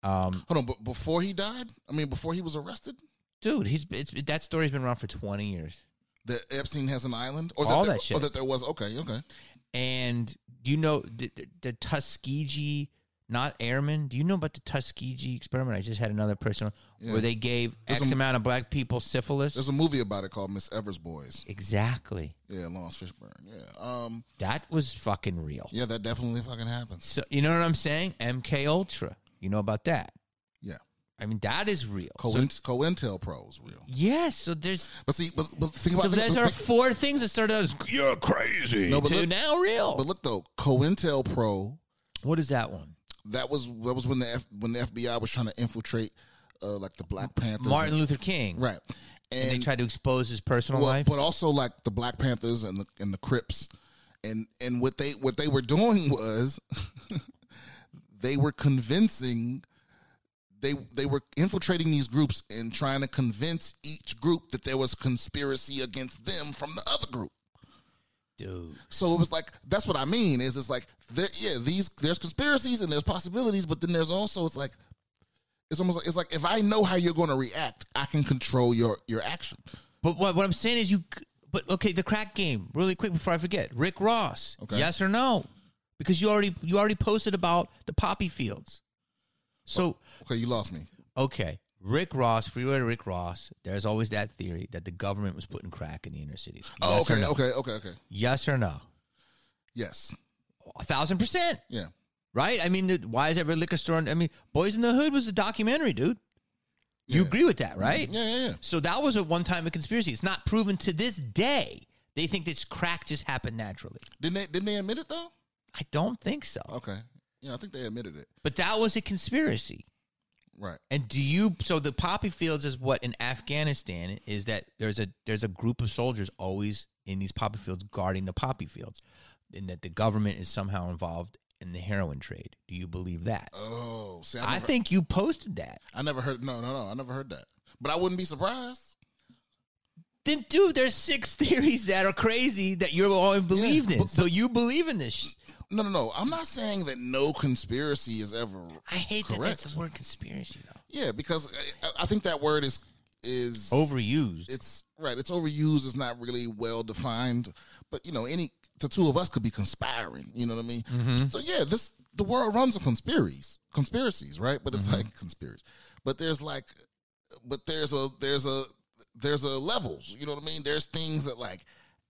um, Hold on, but before he died, I mean, before he was arrested, dude, he's it's, that story's been around for twenty years. that Epstein has an island, or All that, there, that shit. or that there was. Okay, okay. And do you know the, the, the Tuskegee, not airmen? Do you know about the Tuskegee experiment? I just had another person on, where they gave There's X a- amount of black people syphilis. There's a movie about it called Miss Evers Boys. Exactly. Yeah, Laurence Fishburne. Yeah. Um. That was fucking real. Yeah, that definitely fucking happens. So you know what I'm saying? MK Ultra. You know about that? Yeah. I mean, that is real. So- Co COINTEL Pro is real. yes. So there's But see, but, but think so about those think- are think- four things that started as you're crazy No, but look- now real. But look though, COINTEL Pro. what is that one? That was that was when the F, when the FBI was trying to infiltrate, uh, like the Black Panthers. Martin and- Luther King. right? And, they tried to expose his personal well, life. but also like the Black Panthers and the and the Crips, and and what they what they were doing was they were convincing they they were infiltrating these groups and trying to convince each group that there was conspiracy against them from the other group. Dude. So it was like that's what I mean is it's like there, yeah these there's conspiracies and there's possibilities, but then there's also it's like it's almost like it's like if I know how you're going to react, I can control your your action. But what, what I'm saying is you. But okay, the crack game. Really quick before I forget, Rick Ross. Okay. Yes or no? Because you already you already posted about the poppy fields. So oh, Okay, you lost me. okay, Rick Ross, freeway Rick Ross. There's always that theory that the government was putting crack in the inner cities. Oh, Yes okay, no? okay, okay, okay. Yes or no? Yes, A thousand percent. yeah. Right? I mean, why is every liquor store? I mean, Boys in the Hood was a documentary, dude. You Yeah. agree with that, right? Yeah, yeah, yeah. So that was a one time a conspiracy. It's not proven to this day. They think this crack just happened naturally. Didn't they? Didn't they admit it though? I don't think so. Okay. Yeah, I think they admitted it. But that was a conspiracy. Right. And do you so the poppy fields is what in Afghanistan is that there's a there's a group of soldiers always in these poppy fields guarding the poppy fields and that the government is somehow involved in the heroin trade. Do you believe that? Oh, see, I, I think you posted that. I never heard. No, no, no. I never heard that. But I wouldn't be surprised. Then dude, there's six theories that are crazy that you're all believed in. but- so you believe in this. Sh- No, no, no. I'm not saying that no conspiracy is ever. I hate that correct. that's the word conspiracy though. Yeah, because I, I think that word is is Overused. It's right. It's overused. It's not really well defined. But you know, any the two of us could be conspiring. You know what I mean? Mm-hmm. So yeah, this the world runs on conspiracies, conspiracies, right? But it's Mm-hmm. like conspiracy. But there's like, but there's a there's a there's a levels. You know what I mean? There's things that like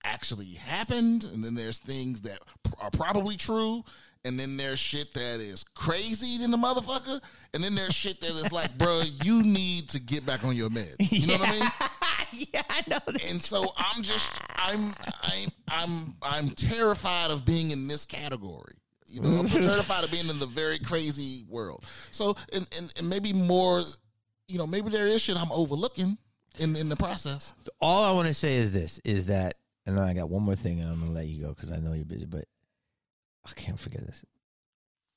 actually happened, and then there's things that p- are probably true. And then there's shit that is crazy than the motherfucker. And then there's shit that is like, bro, you need to get back on your meds. You know what I mean? yeah, I know. This. and so I'm just I'm I'm I'm I'm terrified of being in this category. You know, I'm terrified of being in the very crazy world. So and, and, and maybe more, you know, maybe there is shit I'm overlooking in in the process. all I want to say is this: is that, and then I got one more thing, and I'm gonna let you go because I know you're busy. But I can't forget this.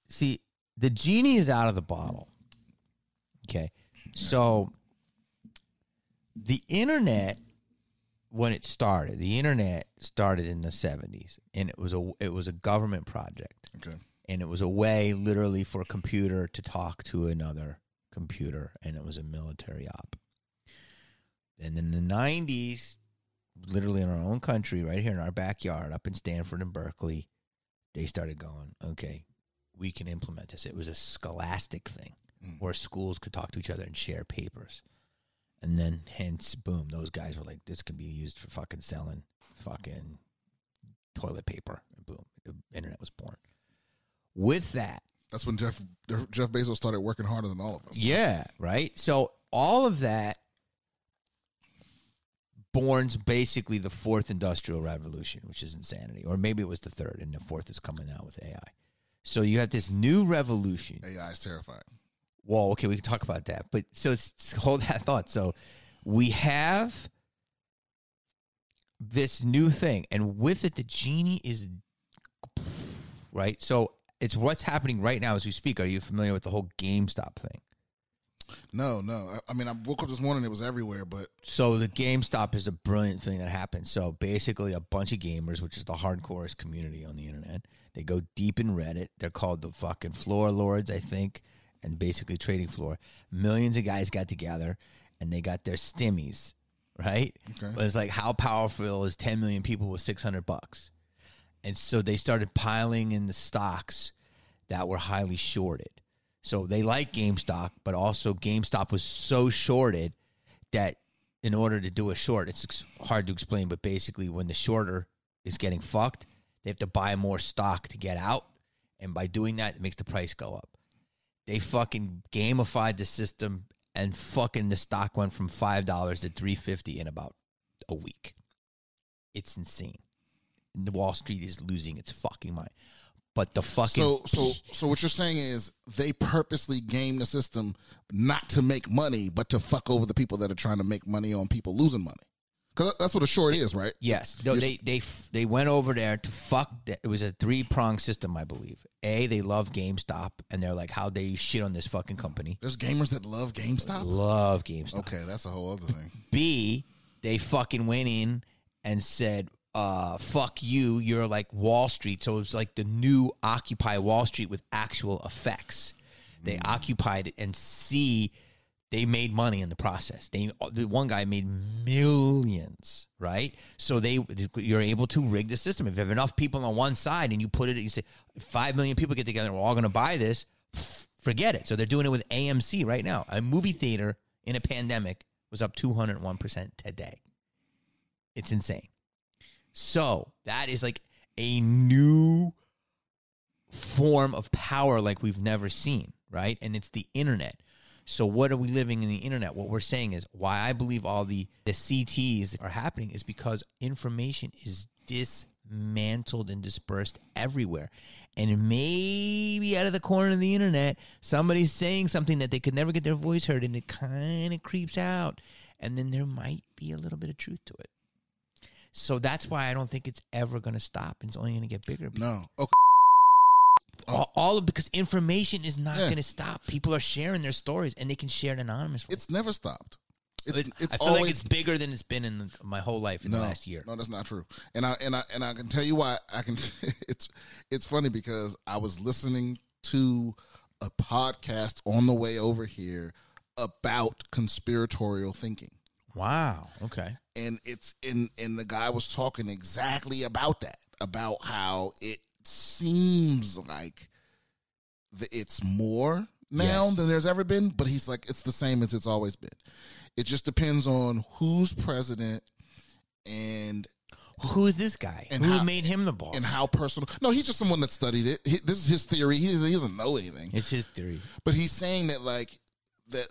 See, the genie is out of the bottle. Okay, so the internet, when it started, the internet started in the '70s, and it was a it was a government project. Okay. and it was a way, literally, for a computer to talk to another computer, and it was a military op. And in the '90s, literally in our own country, right here in our backyard, up in Stanford and Berkeley, they started going, okay, we can implement this. It was a scholastic thing hmm. where schools could talk to each other and share papers. And then, hence, boom, those guys were like, this can be used for fucking selling fucking toilet paper. And boom, the internet was born. With that, That's when Jeff Jeff Bezos started working harder than all of us. yeah, right. So all of that borns basically the fourth industrial revolution, which is insanity, or maybe it was the third, and the fourth is coming out with AI. So you have this new revolution. AI is terrifying. Well, okay, we can talk about that, but so hold that thought. So we have this new thing, and with it, the genie is right. So it's what's happening right now as we speak. Are you familiar with the whole GameStop thing? No, no. I, I mean, I woke up this morning; it was everywhere. But So the GameStop is a brilliant thing that happened. So basically, a bunch of gamers, which is the hardcorest community on the internet, they go deep in Reddit. They're called the fucking floor lords, I think, and basically trading floor. Millions of guys got together and they got their stimmies, right? Okay. But it's like how powerful is 10 million people with 600 bucks? And so they started piling in the stocks that were highly shorted. So they like GameStop, but also GameStop was so shorted that in order to do a short, it's hard to explain, but basically when the shorter is getting fucked, they have to buy more stock to get out. And by doing that, it makes the price go up. They fucking gamified the system and fucking the stock went from five dollars to three fifty in about a week. It's insane. And the Wall Street is losing its fucking mind. But the fucking so, so, so, what you're saying is they purposely game the system not to make money, but to fuck over the people that are trying to make money on people losing money. Because that's what a short is, right? Yes, no, they they they went over there to fuck. The, it was a three prong system, I believe. A, they love GameStop, and they're like, how they shit on this fucking company. There's gamers that love GameStop. Love GameStop. Okay, that's a whole other thing. B, they fucking went in and said, uh, fuck you, you're like Wall Street. So it was like the new Occupy Wall Street with actual effects. They occupied it and see they made money in the process. They the one guy made millions, right? So they you're able to rig the system. If you have enough people on one side and you put it, you say five million people get together, we're all going to buy this. Forget it. So they're doing it with AMC right now. A movie theater in a pandemic was up 201% today. It's insane. So that is like a new form of power like we've never seen, right? And it's the internet. So what are we living in the internet? What we're saying is why I believe all the the CTs are happening is because information is dismantled and dispersed everywhere. And maybe out of the corner of the internet, somebody's saying something that they could never get their voice heard and it kind of creeps out. And then there might be a little bit of truth to it. So that's why I don't think it's ever going to stop. It's only going to get bigger. No. Okay. All, all of because information is not Yeah. going to stop. People are sharing their stories, and they can share it anonymously. It's never stopped. It's, It- it's I feel always like it's bigger than it's been in the, my whole life in no, the last year. No, that's not true. And I and I and I can tell you why. I can. It's it's funny because I was listening to a podcast on the way over here about conspiratorial thinking, Wow. Okay. and it's in and the guy was talking exactly about that, about how it seems like the, it's more now Yes. than there's ever been, but he's like it's the same as it's always been. It just depends on who's president and Who is this guy? And Who how- made him the boss? and how personal. No, he's just someone that studied it. He, this is his theory. He, he doesn't know anything, It's his theory. but he's saying that like that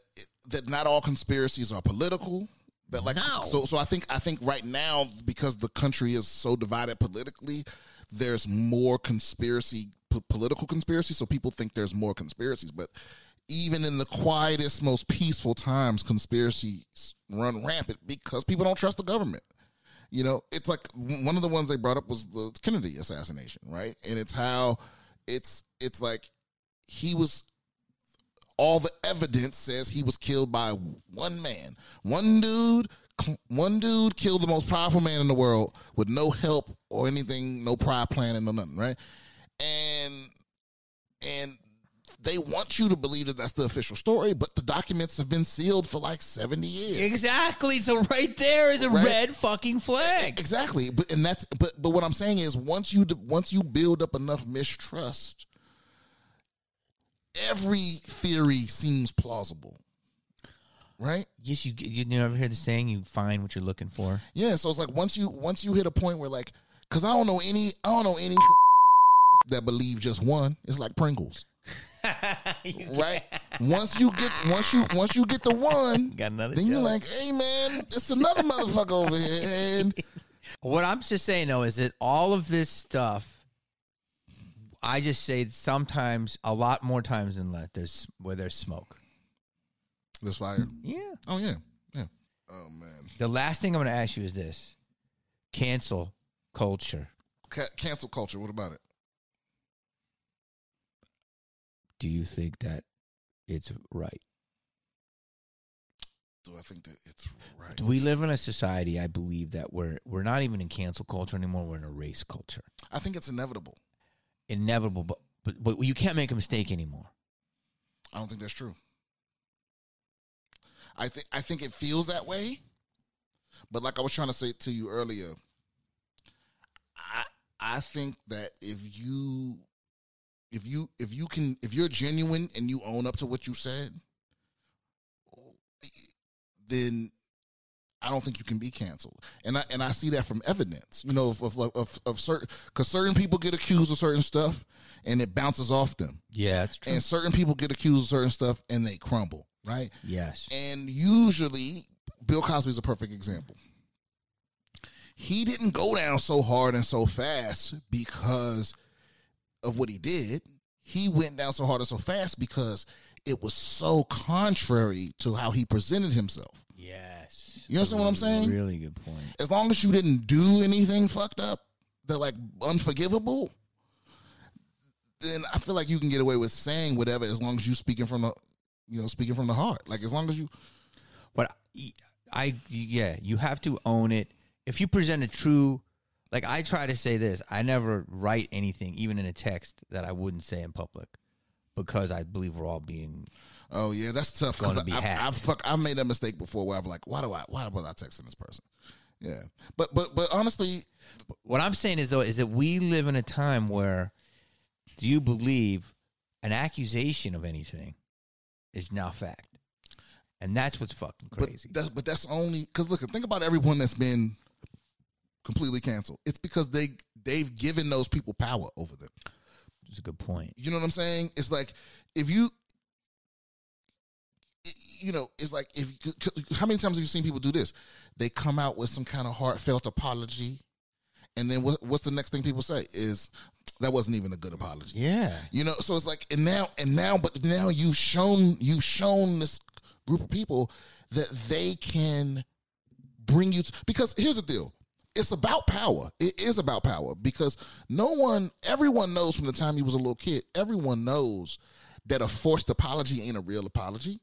that not all conspiracies are political. That like No. so so I think I think right now because the country is so divided politically, there's more conspiracy p- political conspiracy. So people think there's more conspiracies, but even in the quietest, most peaceful times, conspiracies run rampant because people don't trust the government. You know, it's like one of the ones they brought up was the Kennedy assassination, right? And it's how it's it's like he was all the evidence says he was killed by one man. One dude one dude killed the most powerful man in the world with no help or anything, no prior planning, no nothing, right? And and they want you to believe that that's the official story, but the documents have been sealed for like seventy years. Exactly. So right there is a Right. red fucking flag. Exactly, but and that's but but what I'm saying is once you once you build up enough mistrust, every theory seems plausible, right? Yes, you you never hear the saying you find what you're looking for. Yeah, so it's like once you once you hit a point where like, because I don't know any I don't know any that believe just one. It's like Pringles, right? once you get once you once you get the one, Got another then you're like, hey man, it's another motherfucker over here, and What I'm just saying though is that all of this stuff, I just say sometimes, a lot more times than not, there's where there's smoke. there's fire. Yeah. Oh yeah, yeah. Oh man, The last thing I'm going to ask you is this: cancel culture. Ca- cancel culture. What about it? Do you think that it's right? Do I think that it's right? Do we live in a society? I believe that we're we're not even in cancel culture anymore. We're in a race culture. I think it's inevitable. Inevitable, but but, but you can't make a mistake anymore. I don't think that's true. I think I think it feels that way, but like I was trying to say to you earlier, I I think that if you if you if you can if you're genuine and you own up to what you said, then I don't think you can be canceled. And I and I see that from evidence, you know, of of of, of certain because certain people get accused of certain stuff and it bounces off them Yeah, that's true. and certain people get accused of certain stuff and they crumble, right? yes. And usually, Bill Cosby is a perfect example. He didn't go down so hard and so fast because of what he did. He went down so hard and so fast because it was so contrary to how he presented himself. You understand what I'm saying? Really good point. As long as you didn't do anything fucked up, that like unforgivable, then I feel like you can get away with saying whatever as long as you speaking from the, you know, speaking from the heart. Like as long as you, But I yeah, you have to own it. If you present a true, like I try to say this, I never write anything, even in a text, that I wouldn't say in public, because I believe we're all being. Oh yeah, that's tough. Because be I've. I've fuck, I've made that mistake before where I'm like, why do I, why was I texting this person? Yeah, but but but honestly, What I'm saying is though is that we live in a time where, do you believe, an accusation of anything, is now fact, and that's what's fucking but crazy. that's but that's only because look, think about everyone that's been completely canceled. It's because they they've given those people power over them. It's a good point. You know what I'm saying? It's like if you, you know, it's like if how many times have you seen people do this? They come out with some kind of heartfelt apology, and then what, what's the next thing people say is that wasn't even a good apology. Yeah. You know, so it's like and now and now, but now you've shown you've shown this group of people that they can bring you to, because here's the deal. It's about power. It is about power because no one, everyone knows from the time he was a little kid, everyone knows that a forced apology ain't a real apology.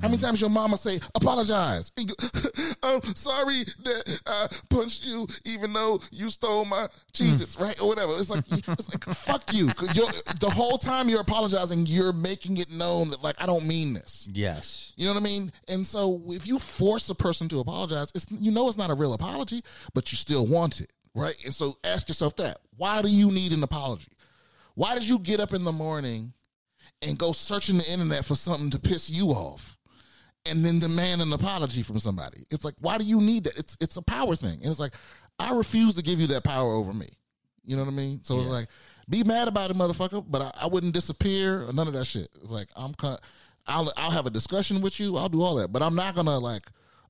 How many times your mama say apologize? I'm sorry that I punched you, even though you stole my Cheez-Its, mm. right or whatever. It's like it's like fuck you. the whole time you're apologizing, you're making it known that like I don't mean this. Yes. You know what I mean? And so if you force a person to apologize, it's you know it's not a real apology, but you still want it, right? And so ask yourself that. Why do you need an apology? Why did you get up in the morning and go searching the internet for something to piss you off and then demand an apology from somebody? It's like, why do you need that? It's it's a power thing. And it's like, I refuse to give you that power over me. You know what I mean? So it's like, be mad about it, motherfucker, but I, I wouldn't disappear or none of that shit. It's like I'm con- I'll I'll have a discussion with you. I'll do all that, but I'm not gonna like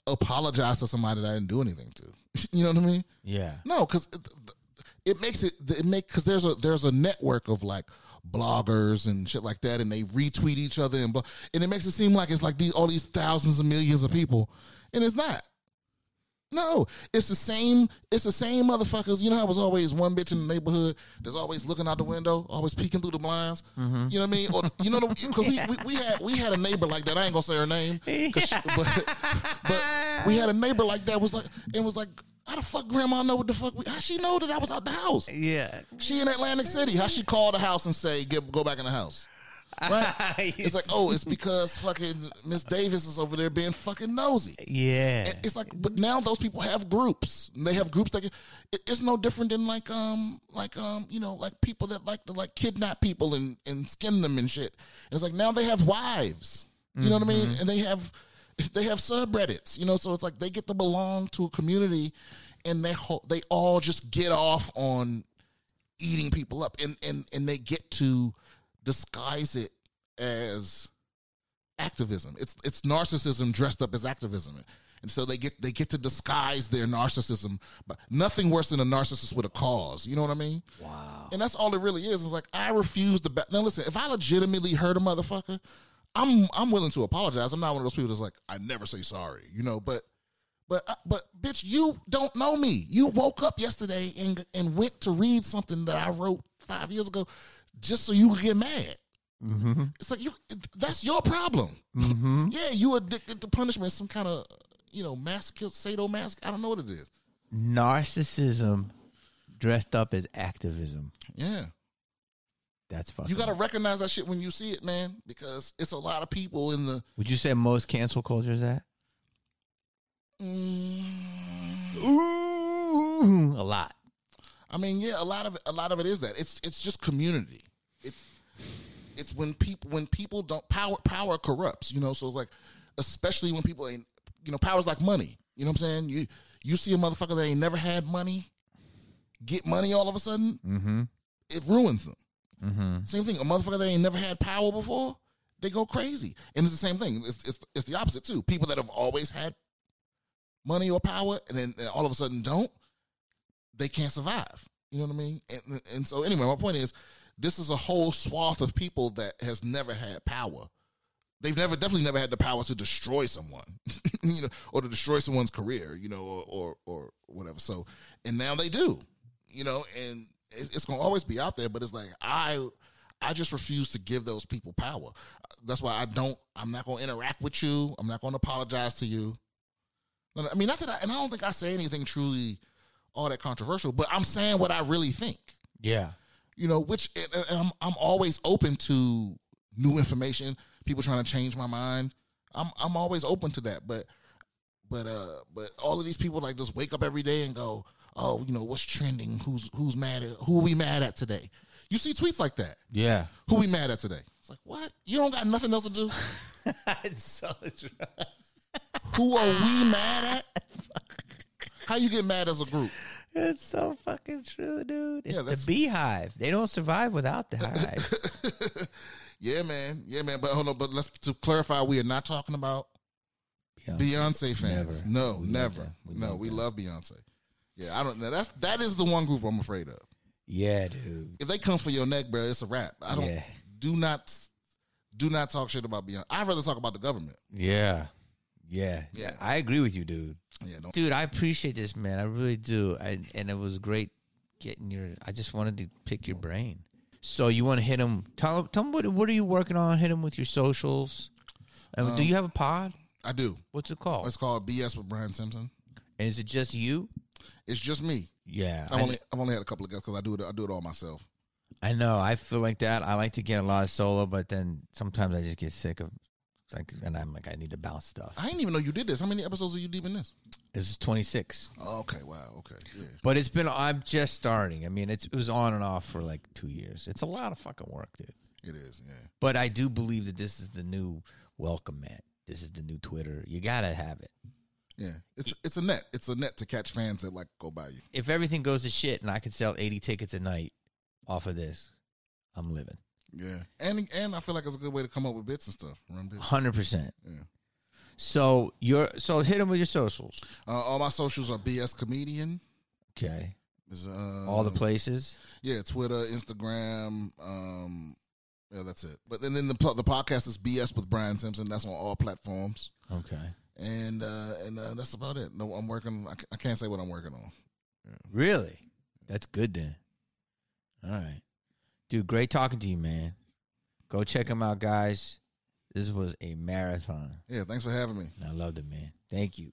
apologize to somebody that I didn't do anything to. you know what I mean? Yeah. No, because it, it makes it it make because there's a there's a network of like bloggers and shit like that, and they retweet each other and blah, and it makes it seem like it's like these all these thousands of millions of people, and it's not. No, it's the same. It's the same motherfuckers. You know, I was always one bitch in the neighborhood that's always looking out the window, always peeking through the blinds. Mm-hmm. You know what I mean? Or you know, because we, we we had we had a neighbor like that. I ain't gonna say her name, 'cause she- but but we had a neighbor like that. Was like it was like How the fuck grandma know what the fuck? We, how she know that I was out the house? Yeah. She in Atlantic City. How she call the house and say, Get, "Go back in the house"? Right? it's like, oh, it's because fucking Miss Davis is over there being fucking nosy. Yeah. And It's like, but now those people have groups. They have groups that can- it, it's no different than like um like um you know like people that like to like kidnap people and and skin them and shit. It's like now they have wives. You know what I mean? And they have they have subreddits. You know, so it's like they get to belong to a community, and they ho- they all just get off on eating people up, and and and they get to disguise it as activism. It's it's narcissism dressed up as activism. And so they get they get to disguise their narcissism, but nothing worse than a narcissist with a cause. You know what I mean? wow. And that's all it really is. It's like I refuse to. Ba- now listen, if I legitimately hurt a motherfucker, I'm I'm willing to apologize. I'm not one of those people that's like I never say sorry. You know, but but uh, but bitch, you don't know me. You woke up yesterday and and went to read something that I wrote five years ago, just so you could get mad. Mm-hmm. It's like you. That's your problem. Mm-hmm. Yeah, you addicted to punishment. Some kind of you know masochist, sadomasoch. I don't know what it is. Narcissism dressed up as activism. Yeah. That's fucking. You got to recognize that shit when you see it, man, because it's a lot of people in the. Would you say most cancel culture is that? Mm, Ooh, a lot. I mean, yeah, a lot of a lot of it is that. It's it's just community. It's it's when people when people don't power power corrupts, you know. So it's like, especially when people ain't, you know, power's like money. You know what I'm saying? You you see a motherfucker that ain't never had money get money all of a sudden, Mm-hmm. it ruins them. Mm-hmm. Same thing. A motherfucker that ain't never had power before, they go crazy. And it's the same thing. It's it's, it's the opposite too. People that have always had money or power and then and all of a sudden don't, they can't survive. You know what I mean? And, and so anyway, my point is, this is a whole swath of people that has never had power. They've never, definitely never had the power to destroy someone, you know, or to destroy someone's career, you know, or or, or whatever. So, and now they do, you know, and it's going to always be out there. But it's like I, I just refuse to give those people power. That's why I don't. I'm not going to interact with you. I'm not going to apologize to you. I mean, not that I, and I don't think I say anything truly all that controversial, but I'm saying what I really think. Yeah. You know, which and I'm I'm always open to new information, people trying to change my mind. I'm I'm always open to that, but but uh but all of these people like just wake up every day and go, "Oh, you know, what's trending? Who's who's mad at who are we mad at today?" You see tweets like that. Yeah. Who we mad at today? It's like, "What? You don't got nothing else to do? it's so true. Who are we mad at?" How you get mad as a group? It's so fucking true, dude. It's Yeah, the beehive. They don't survive without the hive. yeah, man. Yeah, man. But hold on. But let's to clarify, we are not talking about Beyonce. Beyonce fans. Never. No, We love never. We no, we them. love Beyonce. Yeah, I don't know. That's that is the one group I'm afraid of. Yeah, dude. If they come for your neck, bro, it's a wrap. I don't. Yeah. Do not. Do not talk shit about Beyonce. I'd rather talk about the government. Yeah. Yeah. Yeah. I agree with you, dude. Yeah, don't. Dude, I appreciate this, man. I really do. I, and it was great getting your. I just wanted to pick your brain. So you want to hit him? Tell him. Tell him what. What are you working on? Hit him with your socials. And Um, do you have a pod? I do. What's it called? It's called BS with Brian Simpson. And is it just you? It's just me. Yeah. I've I, only I've only had a couple of guests because I do it. I do it all myself. I know. I feel like that. I like to get a lot of solo, but then sometimes I just get sick of. Like, and I'm like, I need to bounce stuff. I didn't even know you did this. How many episodes are you deep in this? This is 26. Oh, okay. Wow. Okay. Yeah. But it's been. I'm just starting. I mean, it's, it was on and off for like two years. It's a lot of fucking work, dude. It is. Yeah. But I do believe that this is the new welcome mat. This is the new Twitter. You gotta have it. Yeah. It's it's a net. It's a net to catch fans that like go by you. If everything goes to shit and I can sell 80 tickets a night off of this, I'm living. Yeah. And and I feel like it's a good way to come up with bits and stuff. Hundred percent. Yeah. So you're so hit them with your socials. Uh, all my socials are BS Comedian. Okay. Is, uh, All the places. Yeah, Twitter, Instagram. Um, yeah, that's it. But then, then the the podcast is BS with Brian Simpson. That's on all platforms. Okay. And uh, and uh, that's about it. No, I'm working. I, I can't say what I'm working on. Really? That's good then. All right. Dude, great talking to you, man. Go check him out, guys. This was a marathon. Yeah, thanks for having me. I loved it, man. Thank you.